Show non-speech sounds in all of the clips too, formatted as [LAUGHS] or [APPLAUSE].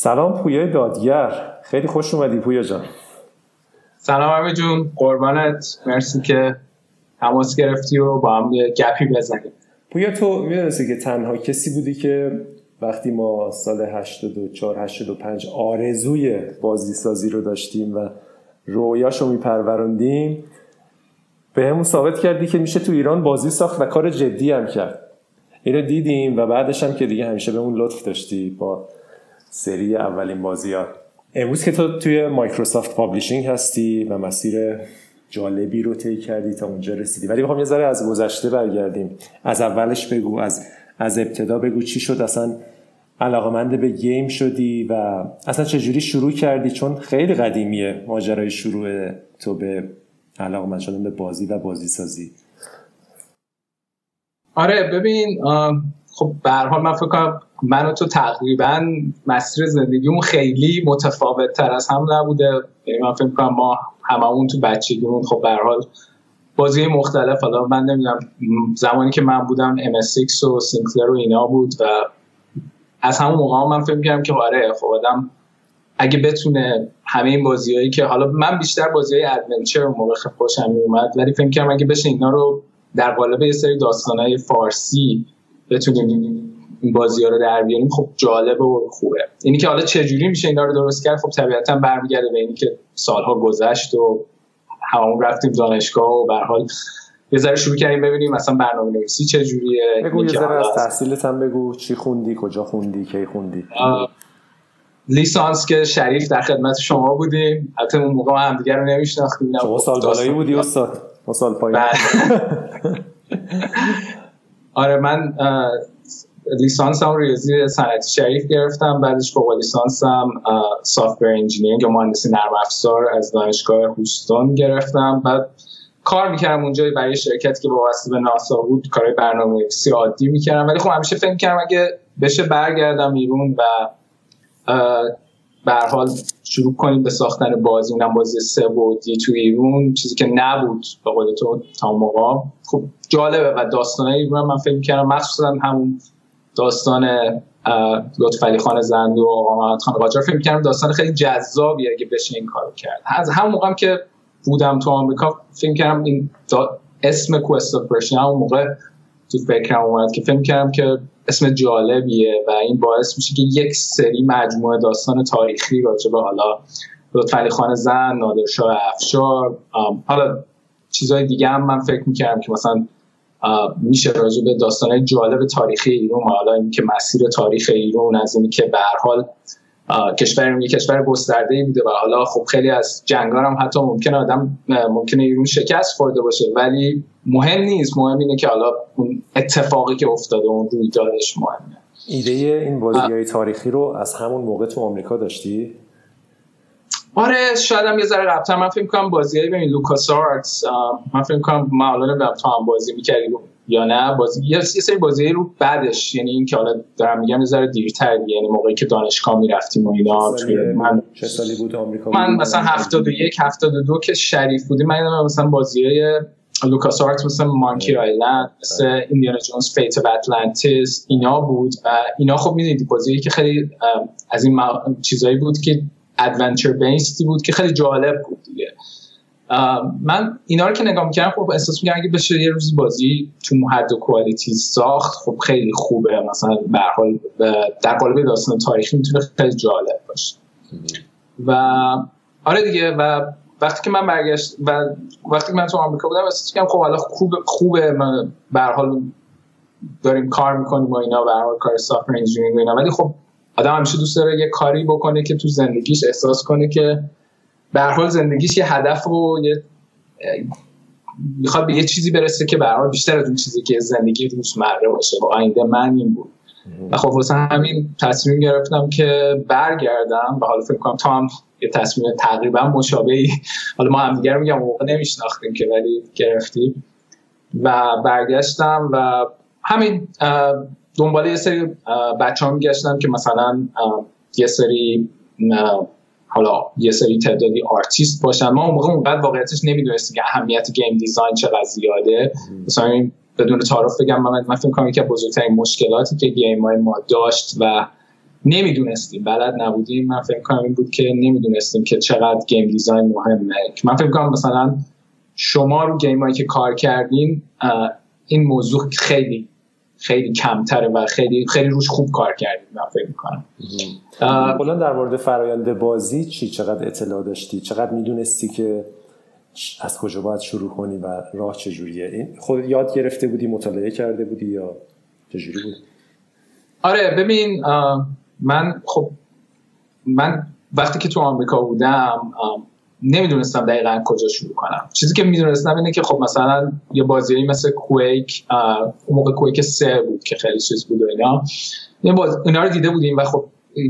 سلام پویا دادگر. خیلی خوش اومدی پویا جان. سلام همه جون. قربانت. مرسی که تماس گرفتی و با هم یه گپی بزنیم. پویا تو می‌دونستی که تنها کسی بودی که وقتی ما سال 84 85 آرزوی بازی سازی رو داشتیم و رویاشو میپروروندیم به همون ثابت کردی که میشه تو ایران بازی ساخت و کار جدی هم کرد. اینو دیدیم و بعدش هم که دیگه همیشه به اون لطف داشتی با سری اولین بازی ها. امروز که تو توی Microsoft Publishing هستی و مسیر جالبی رو طی کردی تا اونجا رسیدی. ولی می‌خوام یه ذره از گذشته برگردیم. از اولش بگو از از ابتدا بگو چی شد؟ اصلا علاقمند به game شدی و اصلا چجوری شروع کردی؟ چون خیلی قدیمیه ماجرای شروع تو به علاقمند شدن به بازی و بازی سازی آره ببین خب به حال من فکر کنم من و تو تقریبا مسیر زندگیمون خیلی متفاوت تر از هم نبوده. یعنی من فکر کنم ما هممون تو بچگیمون خب به حال بازی مختلف. حالا من نمی‌دونم زمانی که من بودم MSX و Sinclair و اینا بود و از همون موقع من فکر کردم که آره خب آدم اگه بتونه همه این بازیهایی که حالا من بیشتر بازی های adventure موقع خوشم اومد ولی فکر کردم اگه بشه اینا رو در قالب یه سری داستانهای فارسی بتونیم این بازی ها رو در بیاریم خب جالب و خوبه. اینی که حالا چجوری میشه اینا رو درست کرد؟ خب طبیعتا برمیگرده به اینی که سالها گذشت و همون رفتیم دانشگاه و به حال یه ذره شروع کردیم ببینیم مثلا برنامه نویسی چجوریه بگو یه ذره از تحصیلت هم بگو چی خوندی کجا خوندی کی خوندی؟ لیسانس که شریف در خدمت شما بودیم. البته اون موقع هم دیگه رو نمیشناختیم شما سال بالایی بودی استاد. ما سال پایین. [LAUGHS] آره من لیسانس هم ریاضی صنعتی شریف گرفتم بعدش فوق لیسانس هم software engineering یا مهندسی نرم افزار از دانشگاه هیوستون گرفتم. بعد کار می‌کردم اونجا برای شرکتی که وابسته به ناسا بود کارهای برنامه‌نویسی عادی می‌کردم. ولی خب همیشه فکر کردم اگه بشه برگردم ایرون و به حال شروع کنیم به ساختن بازی. اونم بازی سه بعدی تو ایرون. چیزی که نبود به قول تو تا موقع. خب جالبه و داستانه ایرون من فکر کردم مخصوصا همون داستان لطف علی خان زند و آقا محمد خان قاجار فکر کردم داستان خیلی جذابی اگه بشه این کارو کرد. از همون موقعم که بودم تو آمریکا فکر کردم این اسم کوست اف همون موقع تو فکرم اومد که فکر کردم که اسم جالبیه و این باعث میشه که یک سری مجموعه داستان تاریخی راجع به حالا لطفعلی خان زن نادرشاه افشار حالا چیزهای دیگه هم من فکر می‌کردم که مثلا میشه راجع به داستان جالب تاریخی ایران حالا اینکه مسیر تاریخ ایران از اینکه که به هر حال کشور یه کشور گسترده ای بوده و حالا خب خیلی از جنگا هم حتی ممکن آدم ممکنه ایران شکست خورده باشه ولی مهم نیست. مهم اینه که حالا اون اتفاقی که افتاده اون رویدادش مهمه. ایده این بازی های تاریخی رو از همون موقع تو آمریکا داشتی؟ آره شاید هم یه ذره قبلتر. من فکر کنم بازیایی ببین LucasArts من فکر کنم ما الان تو هم بازی می‌کردیم یا نه؟ بازی یه سری بازی رو بعدش یعنی این که حالا دارم میگم یه ذره دیرتر یعنی موقعی که دانشگاه می‌رفتیم و اینا من چه سالی بود آمریکا من مثلا 71 72 که شریف بودیم. من مثلا بازیای LucasArts مثل Monkey Island مثل Indiana Jones Fate of Atlantis اینا بود و اینا خب می‌دونید بازی که خیلی از این چیزایی بود که ادونچر بیستی بود که خیلی جالب بود دیگه. من اینا رو که نگاه می‌کردم خب احساس می‌کردم اگه بشه یه روزی بازی تو حد و کوالیتی ساخت. خب خیلی خوبه مثلا به حال در قالب داستان تاریخی می‌تونه خیلی جالب باشه. و آره دیگه و وقتی که من برگشت و وقتی که من تو آمریکا بودم احساس کردم خب حالا خوب خوبه. من به حال داریم کار می‌کنیم و اینا به حال کار سافر انجینیرینگ و اینا. ولی خب آدم همیشه دوست داره یه کاری بکنه که تو زندگیش احساس کنه که به حال زندگیش یه هدف و یه می‌خواد به یه چیزی برسه که به حال بیشتر از اون چیزی که زندگی روزمره باشه. و آینده من این بود. و خب واسه همین تصمیم گرفتم که برگردم. و حالا فکر کنم تا هم یه تصمیم تقریبا مشابهی. حالا ما هم دیگر میگم موقع نمیشناختیم که ولی گرفتیم. و برگشتم و همین دنبال یه سری بچه ها میگشتم که مثلا یه سری حالا یه سری تعدادی آرتیست باشن. ما اون موقع اونقدر واقعیتش نمی‌دونستیم که اهمیت game design چقدر زیاده. مثلا بدون تعارف بگم من من فکر کنم که بزرگترین مشکلاتی که game های ما داشت و نمی‌دونستیم بلد نبودیم. من فکر کنم این بود که نمی‌دونستیم که چقدر game design مهمه. من فکر کنم مثلا شما رو گیم هایی که کار کردین این موضوع خیلی خیلی کمتره و خیلی خیلی روش خوب کار کردیم من فکر می‌کنم. کلا در مورد فرایند بازی چی؟ چقدر اطلاع داشتی؟ چقدر می‌دونستی که از کجا باید شروع کنی و راه چجوریه خود یاد گرفته بودی مطالعه کرده بودی یا چجوری بود؟ آره ببین من خب من وقتی که تو آمریکا بودم نمی‌دونستم دقیقا کجا شروع کنم. چیزی که می‌دونستم اینه که خب مثلا یه بازی مثل کویک اون موقع کویک سه بود که خیلی چیز بود و اینا. اینا رو دیده بودیم و خب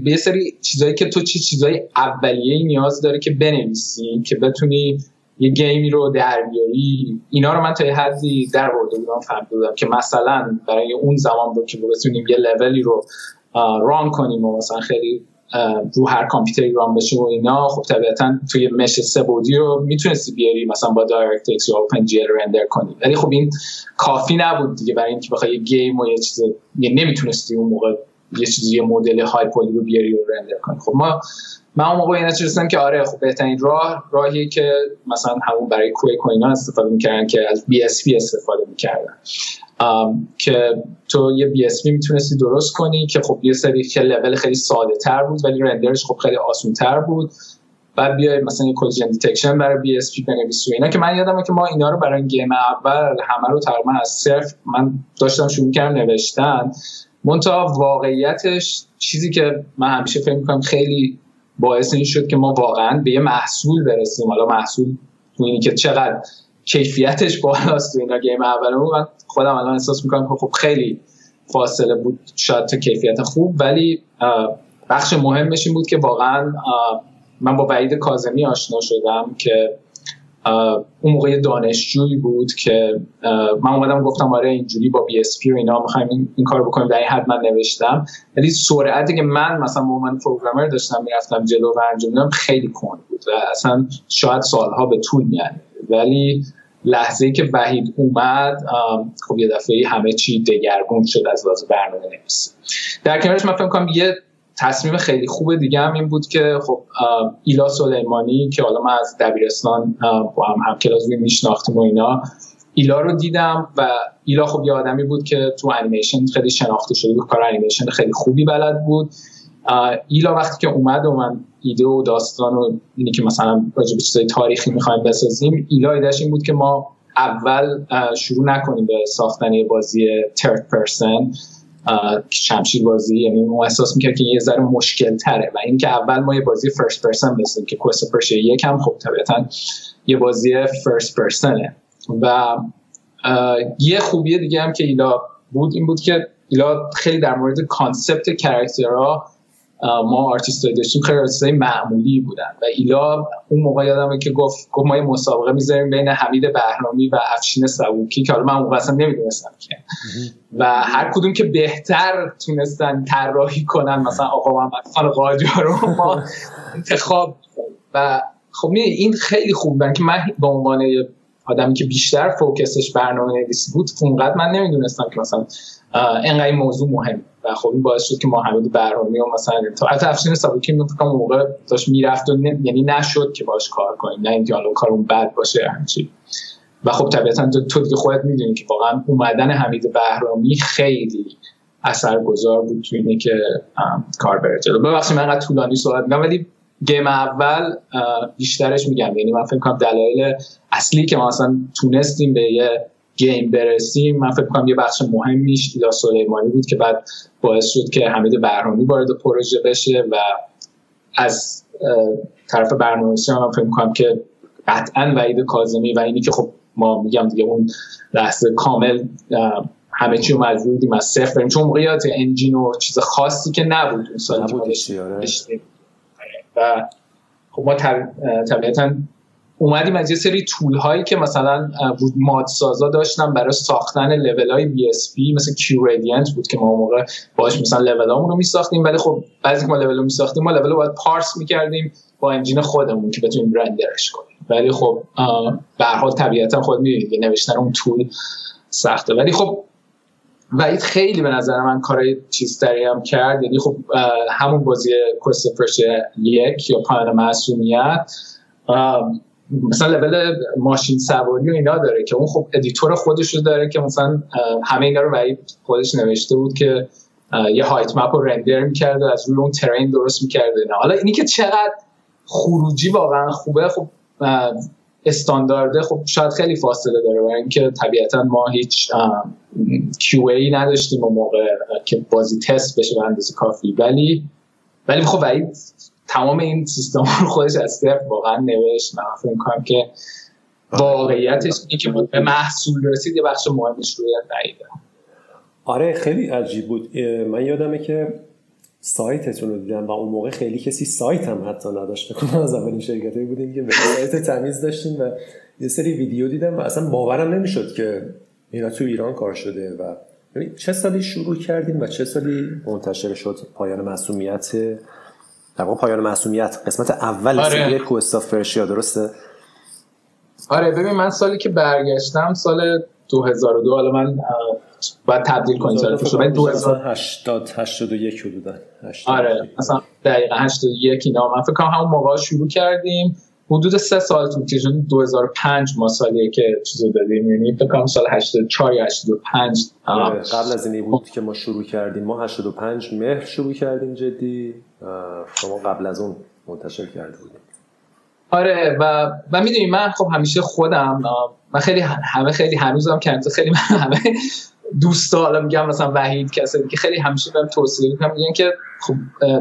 به یه سری چیزایی که تو چی چیزای اولیه نیاز داره که بنویسی که بتونی یه گیمی رو در بیاری اینا رو من تا یه حدی در برده بودم فهمیده که مثلا برای اون زمان رو که بتونیم یه لولی رو run کنیم و مثلا خیلی رو هر کامپیوتری run بشه و اینا خب طبیعتا توی mesh سه بعدی رو می‌تونستی بیاری مثلا با Direct یا OpenGL render کنی. ولی خب این کافی نبود دیگه برای اینکه بخوای یه game و یه چیز یه نمی‌تونستی اون موقع یه چیزی یه مدل های poly رو بیاری و render کنی. خب ما من اون موقع اینا رسیدم که آره خب بهترین راه راهی که مثلا همون برای Quake و اینا استفاده می‌کردن که از BSP استفاده می‌کردن. که تو یه BSP می‌تونستی درست کنی که خب یه سری که لول خیلی ساده تر بود ولی render ش خب خیلی آسون تر بود. بعد بیای مثلا یه collision detection برای BSP بنویسی اینا که من یادمه که ما اینا رو برای game اول همه رو تقریبا از صفر من داشتم شروع کردم نوشتن. منتها واقعیتش چیزی که من همیشه فکر می‌کنم خیلی باعث این شد که ما واقعا به یه محصول برسیم. حالا محصول تو اینی که چقدر کیفیتش بالاست تو اینا game اول من خودم الان احساس می‌کنم خب خیلی فاصله بود شاید تا کیفیت خوب ولی بخش مهمش این بود که واقعا من با وحید کاظمی آشنا شدم که اون موقع دانشجویی بود که من اومدم گفتم آره اینجوری با BSP و اینا می‌خوایم این, این کار بکنیم در حد من نوشتم. ولی سرعتی که من مثلا با من programmer داشتم می‌رفتم جلو و انجام خیلی کند بود و اصلا شاید سالها به طول میاد ولی لحظه که وحید اومد خب یه دفعه همه چی دگرگون شد از لحاظ برنامه نویسی. در کنارش من فکر کنم یه تصمیم خیلی خوب دیگه هم این بود که خب ایلا سلیمانی که حالا من از دبیرستان با هم هم کلاس میشناختیم و اینا ایلا رو دیدم و ایلا خب یه آدمی بود که تو انیمیشن خیلی شناخته شده بود کار انیمیشن خیلی خوبی بلد بود. ایلا وقتی که اومد و من ایده و داستان و اینی که مثلا راجع به چیزای تاریخی می‌خوایم بسازیم ایلا ایدهش این بود که ما اول شروع نکنیم به ساختن یه بازی third person شمشیر بازی. یعنی ما احساس می‌کرد که یه ذره مشکل تره و اینکه اول ما یه بازی first person بسازیم که Quest of Persia یک هم خب طبیعتا یه بازی first person ه و یه خوبی دیگه هم که ایلا بود این بود که ایلا خیلی در مورد concept character ها ما آرتیست داشتیم خیلی آرتیست معمولی بودن. و ایلا اون موقع یادمه که گفت گفت ما یه مسابقه می‌ذاریم بین حمید بهرامی و افشین سبوکی که حالا من اون اصلا نمی‌دونستم که. و هر کدوم که بهتر تونستن طراحی کنن مثلا آقا محمد خان قاجار رو ما انتخاب و خب این خیلی خوب که من به عنوان آدمی که بیشتر فوکسش برنامه نویسی بود اونقدر من نمی‌دونستم که مثلا اینقدر موضوع مهم. و خب این باعث شد که ما حمید و مثلا حتی افشین سابقی من فکر موقع داشت می‌رفت و یعنی نشد که باش کار کنیم. نه اینکه حالا کارون بد باشه همچی و خب طبیعتا تو دیگه خودت می‌دونی که واقعا اومدن حمید بهرامی خیلی اثرگذار بود تو اینه که کار بره جلو. ببخشید من انقدر طولانی صحبت می‌کنم ولی گیم اول بیشترش میگم. یعنی من فکر کنم دلایل اصلی که ما اصلا تونستیم به یه گیم برسیم من فکر کنم یه بخش مهمیش ایلا سلیمانی بود که بعد باعث شد که حمید برهانی وارد پروژه بشه و از طرف برنامه‌نویسی من فکر کنم که قطعا وحید کاظمی و اینی که خب ما میگم دیگه اون لحظه کامل همه چی رو مجبور بودیم از صفر بریم چون موقعیت engine و چیز خاصی که نبود اون سال آره. و خب ما طبیعتا اومدیم از یه سری tool هایی که مثلا mod سازا داشتن برای ساختن level های BSP مثل Q Radiant بود که ما موقع باش مثلا لول رو میساختیم. ولی خب بعضی که ما لول رو میساختیم ما level رو باید parse می‌کردیم با engine خودمون که بتونیم render ش کنیم. ولی خب به حال طبیعتا خود می‌دونید نوشتن اون tool سخته. ولی خب وحید خیلی به نظر من کار چیزتری هم کرد. یعنی خب همون بازی Quest یک یا پایان معصومیت مثلا لول ماشین سواری و اینا داره که اون خب editor خودش رو داره که مثلا همه اینا رو وحید خودش نوشته بود که یه هایت مپ رو رندر می‌کرد از روی اون ترین درست می‌کرد حالا اینی که چقدر خروجی واقعا خوبه خب استاندارده خب شاید خیلی فاصله داره برای اینکه طبیعتا ما هیچ کیو نداشتیم اون موقع که بازی تست بشه به اندازه کافی. ولی ولی خب ولی تمام این سیستم رو خودش از صفر واقعا نوشت. من فکر کنم که واقعیتش اینه که به محصول رسید یه بخش مهمش روی بعیده آره خیلی عجیب بود. من یادمه که سایتتون رو دیدم و اون موقع خیلی کسی سایت هم حتی نداشت بکنم [LAUGHS] از اولین شرکتی بودیم که سایت تمیز داشتیم و یه سری ویدیو دیدم و اصلا باورم نمی‌شد که اینا تو ایران کار شده و یعنی چه سالی شروع کردیم و چه سالی منتشر شد پایان مسئولیت در واقع پایان مسئولیت قسمت اول آره. سری کوستاف فرشیا درسته؟ آره ببین من سالی که برگشتم سال 2002 حالا من باید تبدیل کنید سال کنم 2080 81 حدودا آره مثلا دقیقا 81 اینا. من فکر کنم همون موقع شروع کردیم. حدود سه سال طول کشید. 2005 ما سالیه که چیزو دادیم. یعنی فکر کنم سال 84 یا 85 آره قبل از این بود که ما شروع کردیم. ما 85 مهر شروع کردیم جدی. شما قبل از اون منتشر کرده بودیم. آره و و می‌دونی من خب همیشه خودم من خیلی همه خیلی هنوزم که خیلی [LAUGHS] همه دوستا حالا میگم مثلا وحید کسایی که خیلی همیشه بهم توصیه می‌کنم میگن که خب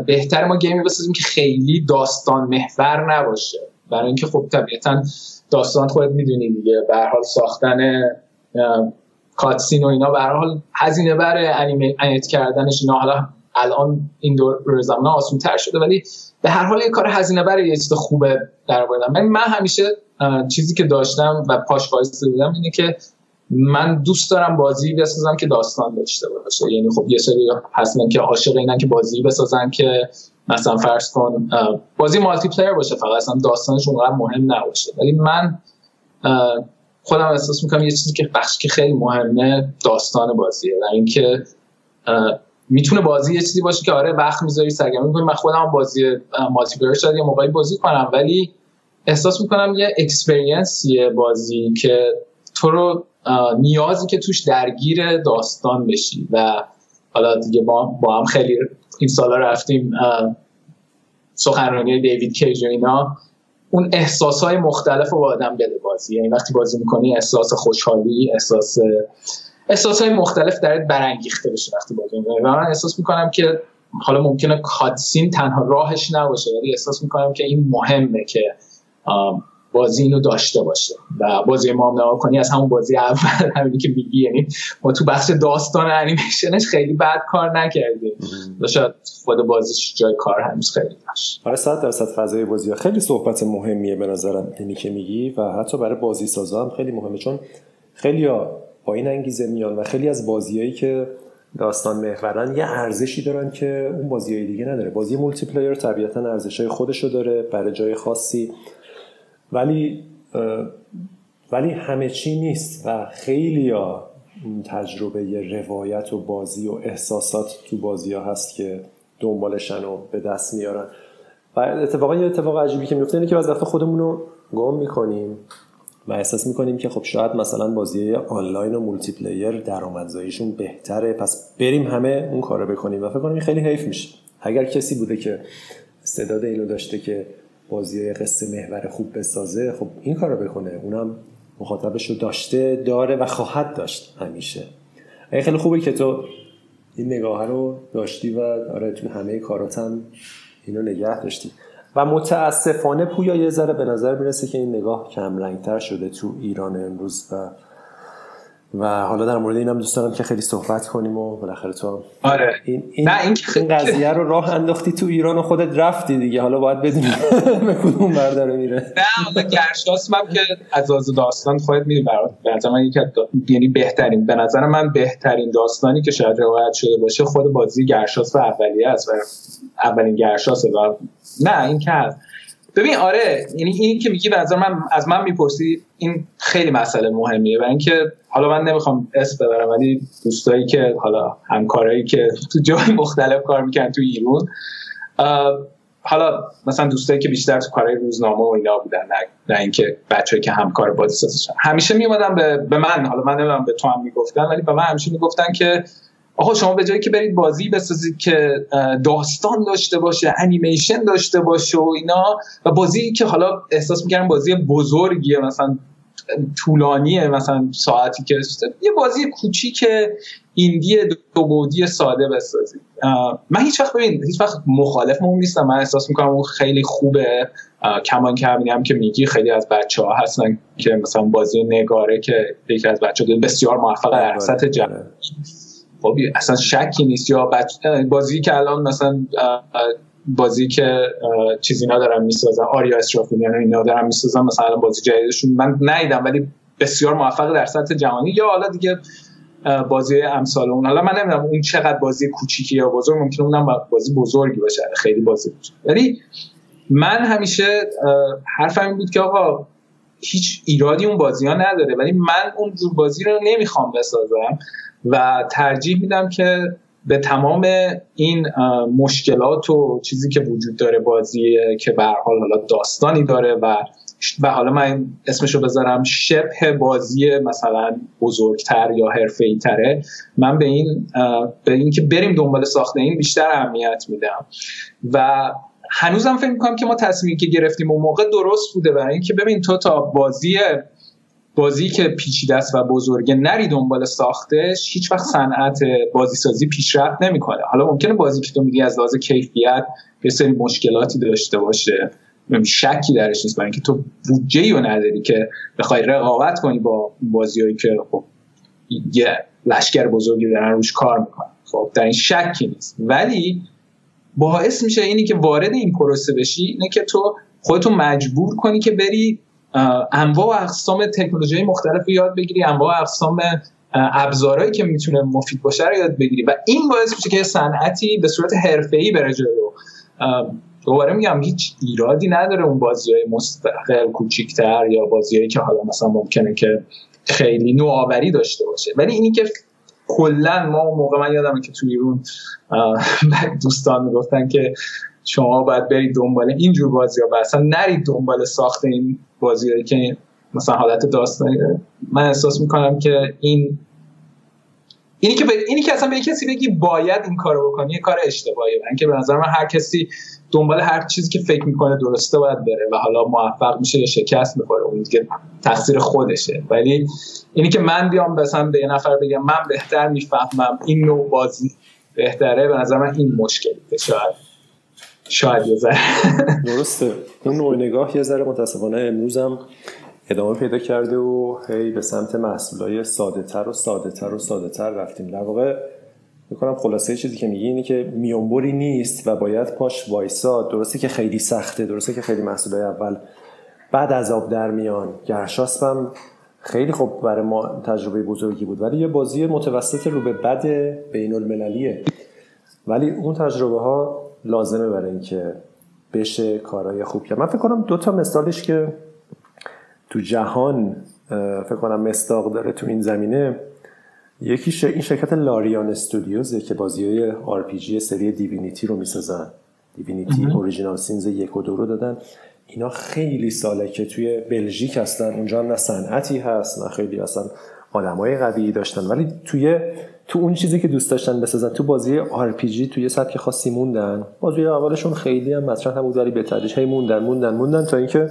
بهتر ما گیمی بسازیم که خیلی داستان محور نباشه. برای اینکه خب طبیعتا داستان خودت می‌دونی دیگه. به حال ساختن کاتسین و اینا به حال هزینه بره انیمیت کردنش اینا. حالا الان این دور زمان آسون تر شده ولی به هر حال یه کار هزینه بره یه چیز خوبه در من من همیشه چیزی که داشتم و پاش بودم اینه که من دوست دارم بازی بسازم که داستان داشته باشه. یعنی خب یه سری هستن که عاشق اینن که بازی بسازن که مثلا فرض کن بازی مالتی پلیر باشه فقط اصلا داستانش اونقدر مهم نباشه. ولی من خودم احساس می‌کنم یه چیزی که بخش که خیلی مهمه داستان بازیه و اینکه می‌تونه بازی یه چیزی باشه که آره وقت می‌ذاری سرگرمی می‌کنی. من خودم بازی multiplayer شاید یه موقعی بازی کنم ولی احساس می‌کنم یه experience یه بازی که تو رو نیازی که توش درگیر داستان بشی و حالا دیگه با, با هم خیلی این سالا رفتیم سخنرانی دیوید کیج و اینا. اون احساس های مختلف رو با آدم بده بازی. یعنی وقتی بازی می‌کنی احساس خوشحالی احساس احساس های مختلف درت برانگیخته بشه وقتی بازی می‌کنی. و من احساس می‌کنم که حالا ممکنه کاتسین تنها راهش نباشه ولی احساس می‌کنم که این مهمه که بازی اینو داشته باشه. و بازی ما هم کنی از همون بازی اول [LAUGHS] همینی که میگی یعنی ما تو بخش داستان انیمیشنش خیلی بد کار نکردیم. و شاید خود بازیش جای کار هنوز خیلی داشت آره صد درصد فضای بازی ها. خیلی صحبت مهمیه به نظرم اینی که میگی و حتی برای بازی سازا هم خیلی مهمه چون خیلی ها با این انگیزه میان و خیلی از بازیهایی که داستان محورن یه ارزشی دارن که اون بازی دیگه نداره. بازی multiplayer طبیعتا ارزشای خودشو داره برای جای خاصی ولی ولی همه چی نیست و خیلی ها تجربه روایت و بازی و احساسات تو بازی ها هست که دنبالشن و به دست میارن. و اتفاقا یه اتفاق عجیبی که میفته اینه که از وقت خودمون رو گم می‌کنیم و احساس می‌کنیم که خب شاید مثلا بازی آنلاین و multiplayer درآمدزاییشون بهتره پس بریم همه اون کارو بکنیم و فکر کنم خیلی حیف میشه. اگر کسی بوده که استعداد اینو داشته که بازی قصه محور خوب بسازه خب این کار رو بکنه. اونم مخاطبش رو داشته داره و خواهد داشت همیشه. این خیلی خوبه که تو این نگاه رو داشتی و آره تو همه کاراتم اینو نگه داشتی. و متاسفانه پویا یه ذره به نظر می‌رسه که این نگاه کم رنگتر شده تو ایران امروز و و حالا در مورد اینم دوست دارم که خیلی صحبت کنیم و بالاخره تو آره. این این, نه این, این قضیه رو راه انداختی تو ایران و خودت رفتی دیگه. حالا باید بدونی [LAUGHS] به کدوم برداره میره. نه حالا گرشاس من که از از داستان خودت میری برات به نظر من یکی یعنی بهترین به نظر من بهترین داستانی که شاید روایت شده باشه خود بازی گرشاس و اولیه است و اولین گرشاس و نه این که ببین آره یعنی این که میگی به من از من می‌پرسی این خیلی مسئله مهمیه و اینکه حالا من نمی‌خوام اسم ببرم ولی دوستایی که حالا همکارایی که تو جای مختلف کار می‌کنن تو ایران حالا مثلا دوستایی که بیشتر تو کارهای روزنامه و اینا بودن نه, نه اینکه بچه‌ای که همکار بازی همیشه میومدن به, به من حالا من نمی‌دونم به تو هم می‌گفتن ولی به من همیشه می‌گفتن که آقا شما به جایی که برید بازی بسازید که داستان داشته باشه انیمیشن داشته باشه و اینا و بازی که حالا احساس می‌کردم بازی بزرگیه مثلا طولانیه مثلا ساعتی که یه بازی کوچیک ایندی دو بودی ساده بسازید. من هیچ وقت ببین هیچ وقت مخالف اون نیستم. من احساس می‌کنم اون خیلی خوبه. کمان که هم که میگی خیلی از بچه ها هستن که مثلا بازی نگاره که یکی از بچه ها بسیار موفق در سطح جهانی خب اصلا شکی نیست. یا بازی که الان مثلا بازی که چیزی اینا دارن می‌سازن آریا اسرافیلیان اینا دارن می‌سازن مثلا بازی جدیدشون من ندیدم ولی بسیار موفق در سطح جهانی. یا حالا دیگه بازی امثال اون. حالا من نمی‌دونم اون چقدر بازی کوچیکی یا بزرگ ممکنه اونم بازی بزرگی باشه خیلی بازی ولی من همیشه حرفم این بود که آقا هیچ ایرادی اون بازی ها نداره ولی من اون جور بازی رو نمی‌خوام بسازم. و ترجیح میدم که به تمام این مشکلات و چیزی که وجود داره بازی که به حال حالا داستانی داره و و حالا من اسمشو بذارم شبه بازی مثلا بزرگتر یا حرفه‌ای تره من به این به اینکه بریم دنبال ساخته این بیشتر اهمیت میدم. و هنوزم فکر می‌کنم که ما تصمیمی که گرفتیم اون موقع درست بوده برای اینکه ببین تو تا بازی بازی که پیچیده است و بزرگه نری دنبال ساختش هیچ وقت صنعت بازی سازی پیشرفت نمی‌کنه. حالا ممکنه بازی که تو میگی از لحاظ کیفیت یه سری مشکلاتی داشته باشه شکی درش نیست برای اینکه تو بودجه رو نداری که بخوای رقابت کنی با بازیهایی که خب یه لشکر بزرگی دارن روش کار می‌کنن. خب در این شکی نیست. ولی باعث میشه اینی که وارد این پروسه بشی اینه که تو خودتو مجبور کنی که بری انواع و اقسام تکنولوژی مختلف رو یاد بگیری انواع و اقسام ابزارهایی که می‌تونه مفید باشه رو یاد بگیری. و این باعث میشه که صنعتی به صورت حرفه‌ای بره جلو. دوباره میگم هیچ ایرادی نداره اون بازی های مستقل کوچیکتر یا بازیهایی که حالا مثلا ممکنه که خیلی نوآوری داشته باشه. ولی اینی که کلا ما اون موقع من یادمه که توی اون دوستان می‌گفتن که شما باید برید دنبال اینجور بازی ها و اصلا نرید دنبال ساخت این بازی که مثلا حالت داستانی من احساس می‌کنم که این اینی که, ب... اینی که اصلا به کسی بگی باید این کارو بکنی یه کار اشتباهیه. من که به نظر من هر کسی دنبال هر چیزی که فکر می‌کنه درسته باید بره و حالا موفق میشه یا شکست می‌خوره. اون دیگه تقصیر خودشه. ولی اینی که من بیام مثلا به یه نفر بگم من بهتر می‌فهمم این نوع بازی بهتره به نظر من این مشکلی شاید شاید یه ذره. درسته. اون نوع نگاه یه ذره متاسفانه امروزم ادامه پیدا کرده و هی به سمت محصولای ساده تر و ساده تر و ساده تر رفتیم. در واقع می‌کنم خلاصه چیزی که میگی اینه که میونبری نیست و باید پاش وایساد درسته که خیلی سخته درسته که خیلی محصولای اول بعد از آب در میان. گرشاسبم خیلی خوب برای ما تجربه بزرگی بود ولی یه بازی متوسط رو به بد بین المللیه ولی اون تجربه ها لازمه برای اینکه بشه کارهای خوب کرد. من فکر کنم دو تا مثالش که تو جهان فکر کنم مصداق داره تو این زمینه یکی این شرکت Larian Studios ه که بازی های RPG سری Divinity رو می‌سازن. Divinity Original Sin ز یک و دو رو دادن. اینا خیلی ساله که توی بلژیک هستن اونجا نه صنعتی هست نه خیلی اصلا آدمای قوی داشتن. ولی توی تو اون چیزی که دوست داشتن بسازن تو بازی RPG توی سبک خاصی موندن. بازی اولشون خیلی هم مطرح نبود ولی به تدریج هی موندن موندن موندن تا اینکه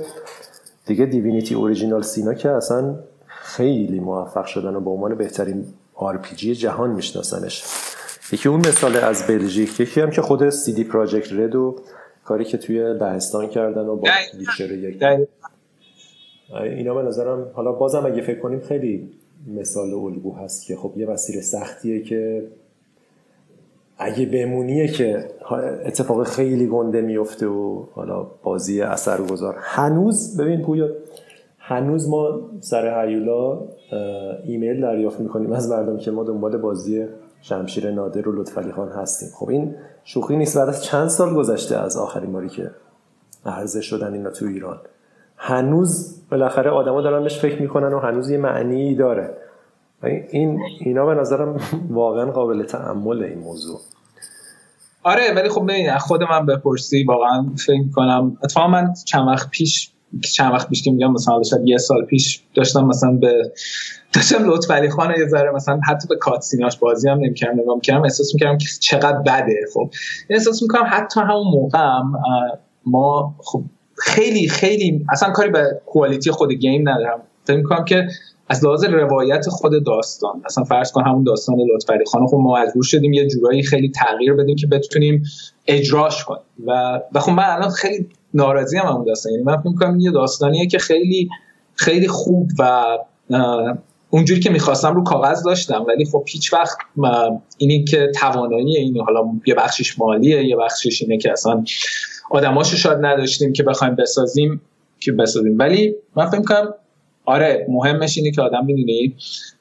دیگه Divinity Original Sin ا که اصلا خیلی موفق شدن و به عنوان بهترین RPG جهان میشناسنش. یکی اون مثال از بلژیک یکی هم که خود CD Projekt Red و کاری که توی لهستان کردن و با Witcher یک. اینا به نظرم حالا بازم اگه فکر کنیم خیلی مثال الگو هست که خب یه مسیر سختیه که اگه بمونیه که اتفاق خیلی گنده میفته و حالا بازی اثر گذار هنوز ببین پویا هنوز ما سر هیولا ایمیل دریافت می‌کنیم از مردم که ما دنبال بازی شمشیر نادر و لطفعلی خان هستیم. خب این شوخی نیست بعد از چند سال گذشته از آخرین باری که عرضه شدن اینا تو ایران. هنوز بالاخره آدما دارن بهش فکر می‌کنن و هنوز یه معنی داره. این اینا به نظرم واقعا قابل تعمل این موضوع. آره ولی خب ببین خود من بپرسی واقعا فکر کنم اتفاقا من چند وقت پیش چند وقت پیش که میگم مثلا یه سال پیش داشتم مثلا به داشتم لطف علی خان یه ذره مثلا حتی به کاتسیناش بازی هم نمی‌کردم نگاه می‌کردم احساس می‌کردم که چقدر بده خب. احساس می‌کنم حتی همون موقع هم ما خب خیلی خیلی اصلا کاری به کوالیتی خود گیم ندارم. فکر می‌کنم که از لحاظ روایت خود داستان اصلا فرض کن همون داستان لطفعلی خان خب ما مجبور شدیم یه جورایی خیلی تغییر بدیم که بتونیم اجراش کنیم. و و خب من الان خیلی ناراضی هم همون داستان. یعنی من فکر می‌کنم یه داستانیه که خیلی خیلی خوب و اونجوری که می‌خواستم رو کاغذ داشتم. ولی خب هیچ وقت اینی که توانایی اینو حالا یه بخشش مالیه یه بخشش اینه که اصلا آدماشو شاید نداشتیم که بخوایم بسازیم که بسازیم. ولی من فکر کنم آره مهمش اینه که آدم می‌دونی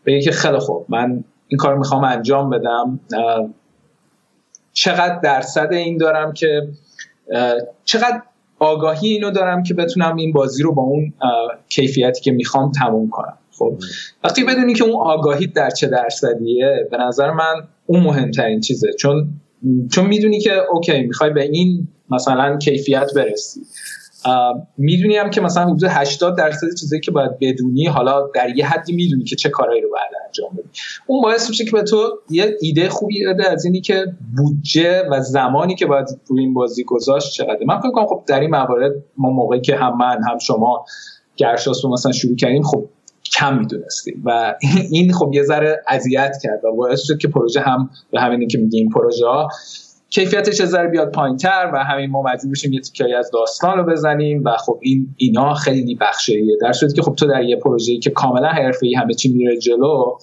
بگه که خیلی خوب من این کار می‌خوام انجام بدم. چقدر درصد این دارم که چقدر آگاهی اینو دارم که بتونم این بازی رو با اون کیفیتی که می‌خوام تموم کنم. خب وقتی بدونی که اون آگاهی در چه درصدیه به نظر من اون مهمترین چیزه. چون چون می‌دونی که اوکی می‌خوای به این مثلا کیفیت برسی. می‌دونی هم که مثلا حدود 80 درصد چیزایی که باید بدونی حالا در یه حدی می‌دونی که چه کارهایی رو باید انجام بدی. اون باعث میشه که به تو یه ایده خوبی بده از اینی که بودجه و زمانی که باید روی این بازی گذاشت چقدر من فکر کنم خب در این موارد ما موقعی که هم من هم شما گرشاس رو مثلا شروع کردیم خب کم می‌دونستیم و این خب یه ذره اذیت کرد و باعث شد که پروژه هم به همین که میگیم پروژه ها کیفیتش از ذره بیاد پایینتر و همین ما مجبور بشیم یه تیکایی از داستان رو بزنیم و خب این اینا خیلی بخشیه در صورتی که خب تو در یه پروژه‌ای که کاملا حرفه‌ای همه چی میره جلو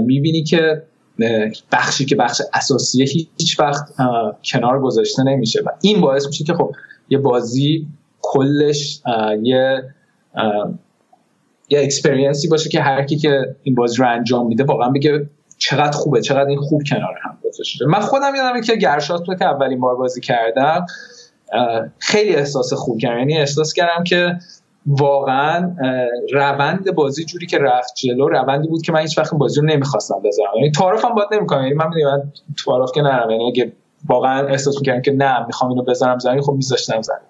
می‌بینی که بخشی که بخش اساسیه هیچ وقت کنار گذاشته نمیشه و این باعث میشه که خب یه بازی کلش یه یه اکسپریانسی باشه که هر کی که این بازی رو انجام میده واقعا بگه چقدر خوبه چقدر این خوب کنار هم. گذاشته من خودم یادمه که گرشات رو که اولین بار بازی کردم خیلی احساس خوب کردم. یعنی احساس کردم که واقعا روند بازی جوری که رفت جلو روندی بود که من هیچ وقت بازی رو نمی‌خواستم بذارم. یعنی تعارفم باید نمی‌کنم. یعنی من می‌دونم تعارف که نرم. یعنی اگه واقعا احساس می‌کردم که نه می‌خوام اینو بذارم زمین خب میذاشتم زمین.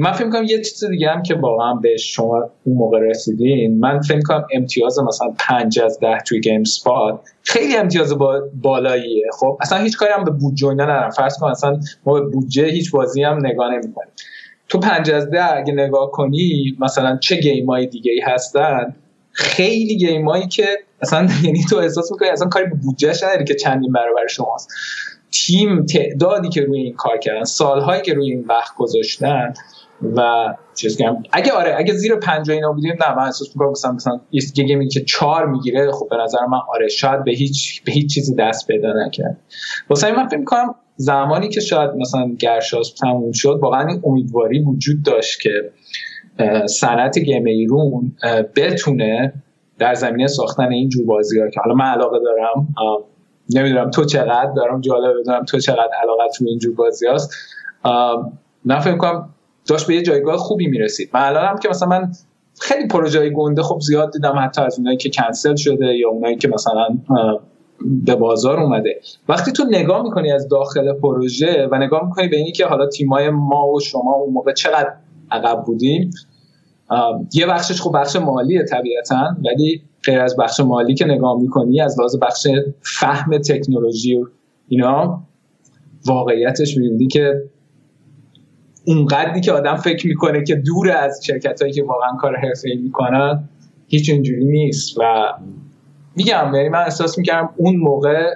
من فکر کنم یه چیز دیگه هم که واقعا به شما اون موقع رسیدین من فکر کنم امتیاز مثلا 5 از 10 توی گیم سپات خیلی امتیاز با بالاییه. خب اصلا هیچ کاری هم به بودجه اینا ندارم. فرض کن اصلا ما به بودجه هیچ بازی هم نگاه نمی‌کنیم. تو 5 از 10 اگه نگاه کنی مثلا چه گیمای دیگه ای هستن؟ خیلی گیمایی که اصلا [LAUGHS] یعنی تو احساس می‌کنی اصلا کاری به بودجهش نداری که چندین برابر شماست. تیم تعدادی که روی این کار کردن سالهایی که روی این وقت گذاشتن و چیز کنم اگه آره اگه زیر 50 اینا بودیم نه من احساس می‌کنم مثلا مثلا گیمی که 4 می‌گیره خب به نظر من آره شاید به هیچ به هیچ چیزی دست پیدا نکرد. واسه من فکر می‌کنم زمانی که شاید مثلا گرشاس تموم شد واقعا این امیدواری وجود داشت که صنعت گیم ایرون بتونه در زمینه ساختن این جور بازی ها که حالا من علاقه دارم نمی‌دونم تو چقدر دارم جالب بدونم تو چقدر علاقت رو اینجور بازی هست من فکر کنم داشت به یه جایگاه خوبی می‌رسید. من الان هم که مثلا من خیلی پروژه گنده خب زیاد دیدم حتی از اونایی که کنسل شده یا اونایی که مثلا به بازار اومده. وقتی تو نگاه می‌کنی از داخل پروژه و نگاه می‌کنی به اینی که حالا تیمای ما و شما اون موقع چقدر عقب بودیم یه بخشش خب بخش مالیه طبیعتا ولی غیر از بخش مالی که نگاه می‌کنی از لحاظ بخش فهم تکنولوژی و اینا واقعیتش می‌بینی که اونقدری که آدم فکر می‌کنه که دور از شرکت هایی که واقعا کار حرفه می‌کنن هیچ اینجوری نیست. و میگم یعنی من احساس می‌کردم اون موقع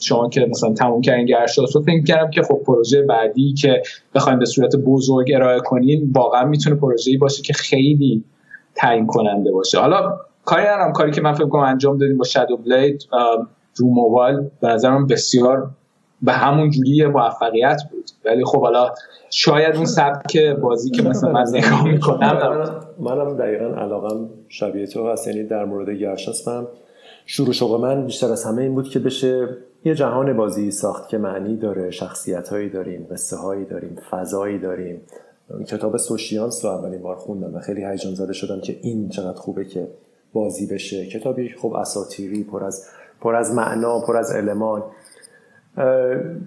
شما که مثلا تموم کردین گرشاس رو فکر کردم که خب پروژه بعدی که بخوایم به صورت بزرگ ارائه کنین واقعا می‌تونه پروژه‌ای باشه که خیلی تعیین کننده باشه. حالا کاری ندارم. کاری که من فکر کنم انجام دادیم با شادو بلید رو موبایل به نظرم بسیار به همون جوری موفقیت بود. ولی خب حالا شاید اون سبک بازی که مثلا من نگاه می‌کنم. منم دقیقا علاقم شبیه تو هست. یعنی در مورد گرشاس من شروع شوق من بیشتر از همه این بود که بشه یه جهان بازی ساخت که معنی داره. شخصیت هایی داریم قصه هایی داریم فضایی داریم. کتاب سوشیانس رو اولین بار خوندم و خیلی هیجان زده شدم که این چقدر خوبه که بازی بشه. کتابی خب اساتیری پر از پر از معنا پر از المان.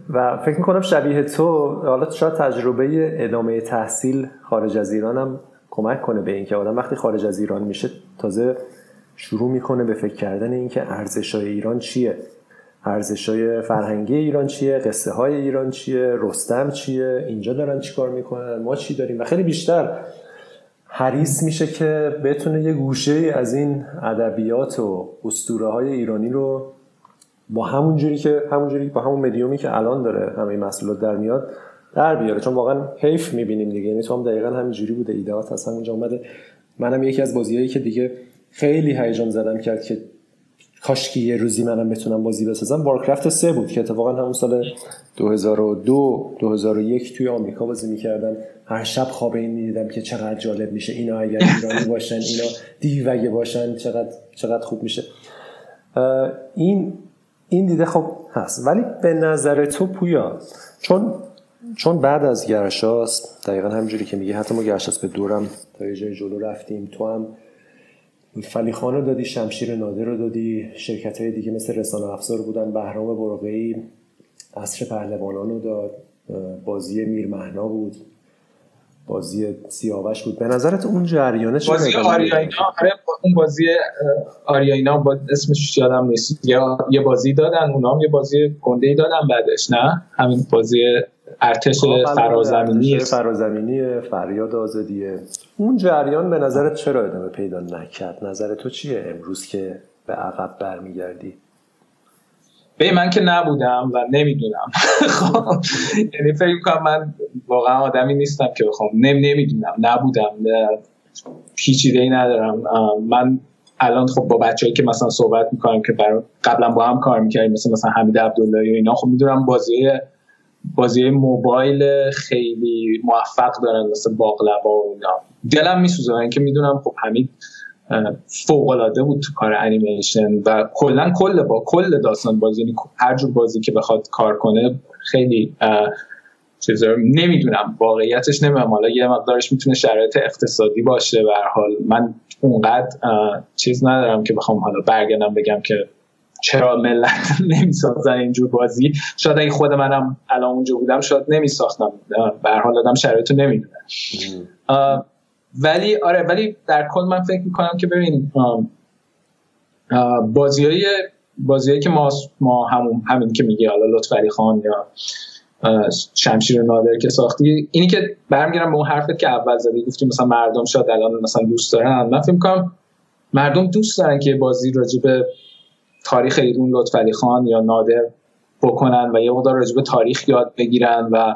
و فکر می‌کنم شبیه تو حالا شاید تجربه ادامه تحصیل خارج از ایران هم کمک کنه به اینکه آدم وقتی خارج از ایران میشه تازه شروع می‌کنه به فکر کردن اینکه ارزش های ایران چیه؟ ارزش های فرهنگی ایران چیه؟ قصه های ایران چیه؟ رستم چیه؟ اینجا دارن چیکار می‌کنن؟ ما چی داریم؟ و خیلی بیشتر حریص میشه که بتونه یه گوشه از این ادبیات و اسطوره های ایرانی رو با همون جوری که همون جوری با همون مدیومی که الان داره همه محصولات در میاد در بیاره. چون واقعا حیف می‌بینیم دیگه. یعنی تو هم دقیقا همین جوری بوده. ایدهات از همونجا اومده. منم یکی از بازیایی که دیگه خیلی هیجان زدم کرد که کاش یه روزی منم بتونم بازی بسازم. وارکرافت سه بود که اتفاقا همون سال 2002 2001 توی آمریکا بازی می‌کردم. هر شب خواب این می‌دیدم که چقدر جالب میشه. اینا اگر ایرانی باشن اینا دیوگه باشن چقدر چقدر خوب میشه. این این دیده خب هست. ولی به نظر تو پویا چون چون بعد از گرشاس دقیقا همجوری که میگه حتی ما گرشاس به دورم تا یه جلو رفتیم تو هم فلی رو دادی شمشیر نادر رو دادی شرکت های دیگه مثل رسانه افزار بودن بهرام برقعی عصر پهلوانان رو داد بازی میر مهنا بود بازی سیاوش بود. به نظرت اون جریانه چه بازی آریاینا آره اون بازی آریاینا با اسمش یادم نیست. یا یه بازی دادن اونام یه بازی گنده ای دادن بعدش نه؟ همین بازی ارتش فرازمینی. فرازمینی فریاد آزادیه. اون جریان به نظرت چرا ادامه پیدا نکرد؟ نظر تو چیه امروز که به عقب برمیگردی؟ به من که نبودم و نمی‌دونم. [LAUGHS] خب، یعنی فکر کنم من واقعا آدمی نیستم که بخوام. نم نمی‌دونم. نبودم. هیچ ای ندارم. من الان خب با بچه‌ای که مثلا صحبت می‌کنم که قبلا با هم کار می‌کردیم مثل مثلا حمید عبداللهی و اینا خب می‌دونم بازی بازی موبایل خیلی موفق دارن مثل باقلبا و اینا. دلم میسوزه اینکه می‌دونم خب حمید فوق العاده بود تو کار انیمیشن و کلا کل با کل داستان بازی یعنی هر جور بازی که بخواد کار کنه خیلی چیزا نمی‌دونم واقعیتش نمی‌دونم. حالا یه مقدارش می‌تونه شرایط اقتصادی باشه به حال. من اونقدر چیز ندارم که بخوام حالا برگردم بگم که چرا ملت [LAUGHS] نمی‌سازن اینجور بازی؟ شاید اگه خود منم الان اونجا بودم شاید نمیساختم. به هر حال آدم شرایطو نمی‌دونه. ولی آره ولی در کل من فکر می‌کنم که ببین بازیای بازیایی که ما ما همون همین که میگه حالا لطفعلی خان یا شمشیر نادر که ساختی اینی که برمیگردم به اون حرفت که اول زدی گفتی مثلا مردم شاید الان مثلا دوست دارن. من فکر می‌کنم مردم دوست دارن که بازی راجع به تاریخ ایرون لطفعلی خان یا نادر بکنن و یه مقدار راجع به تاریخ یاد بگیرن و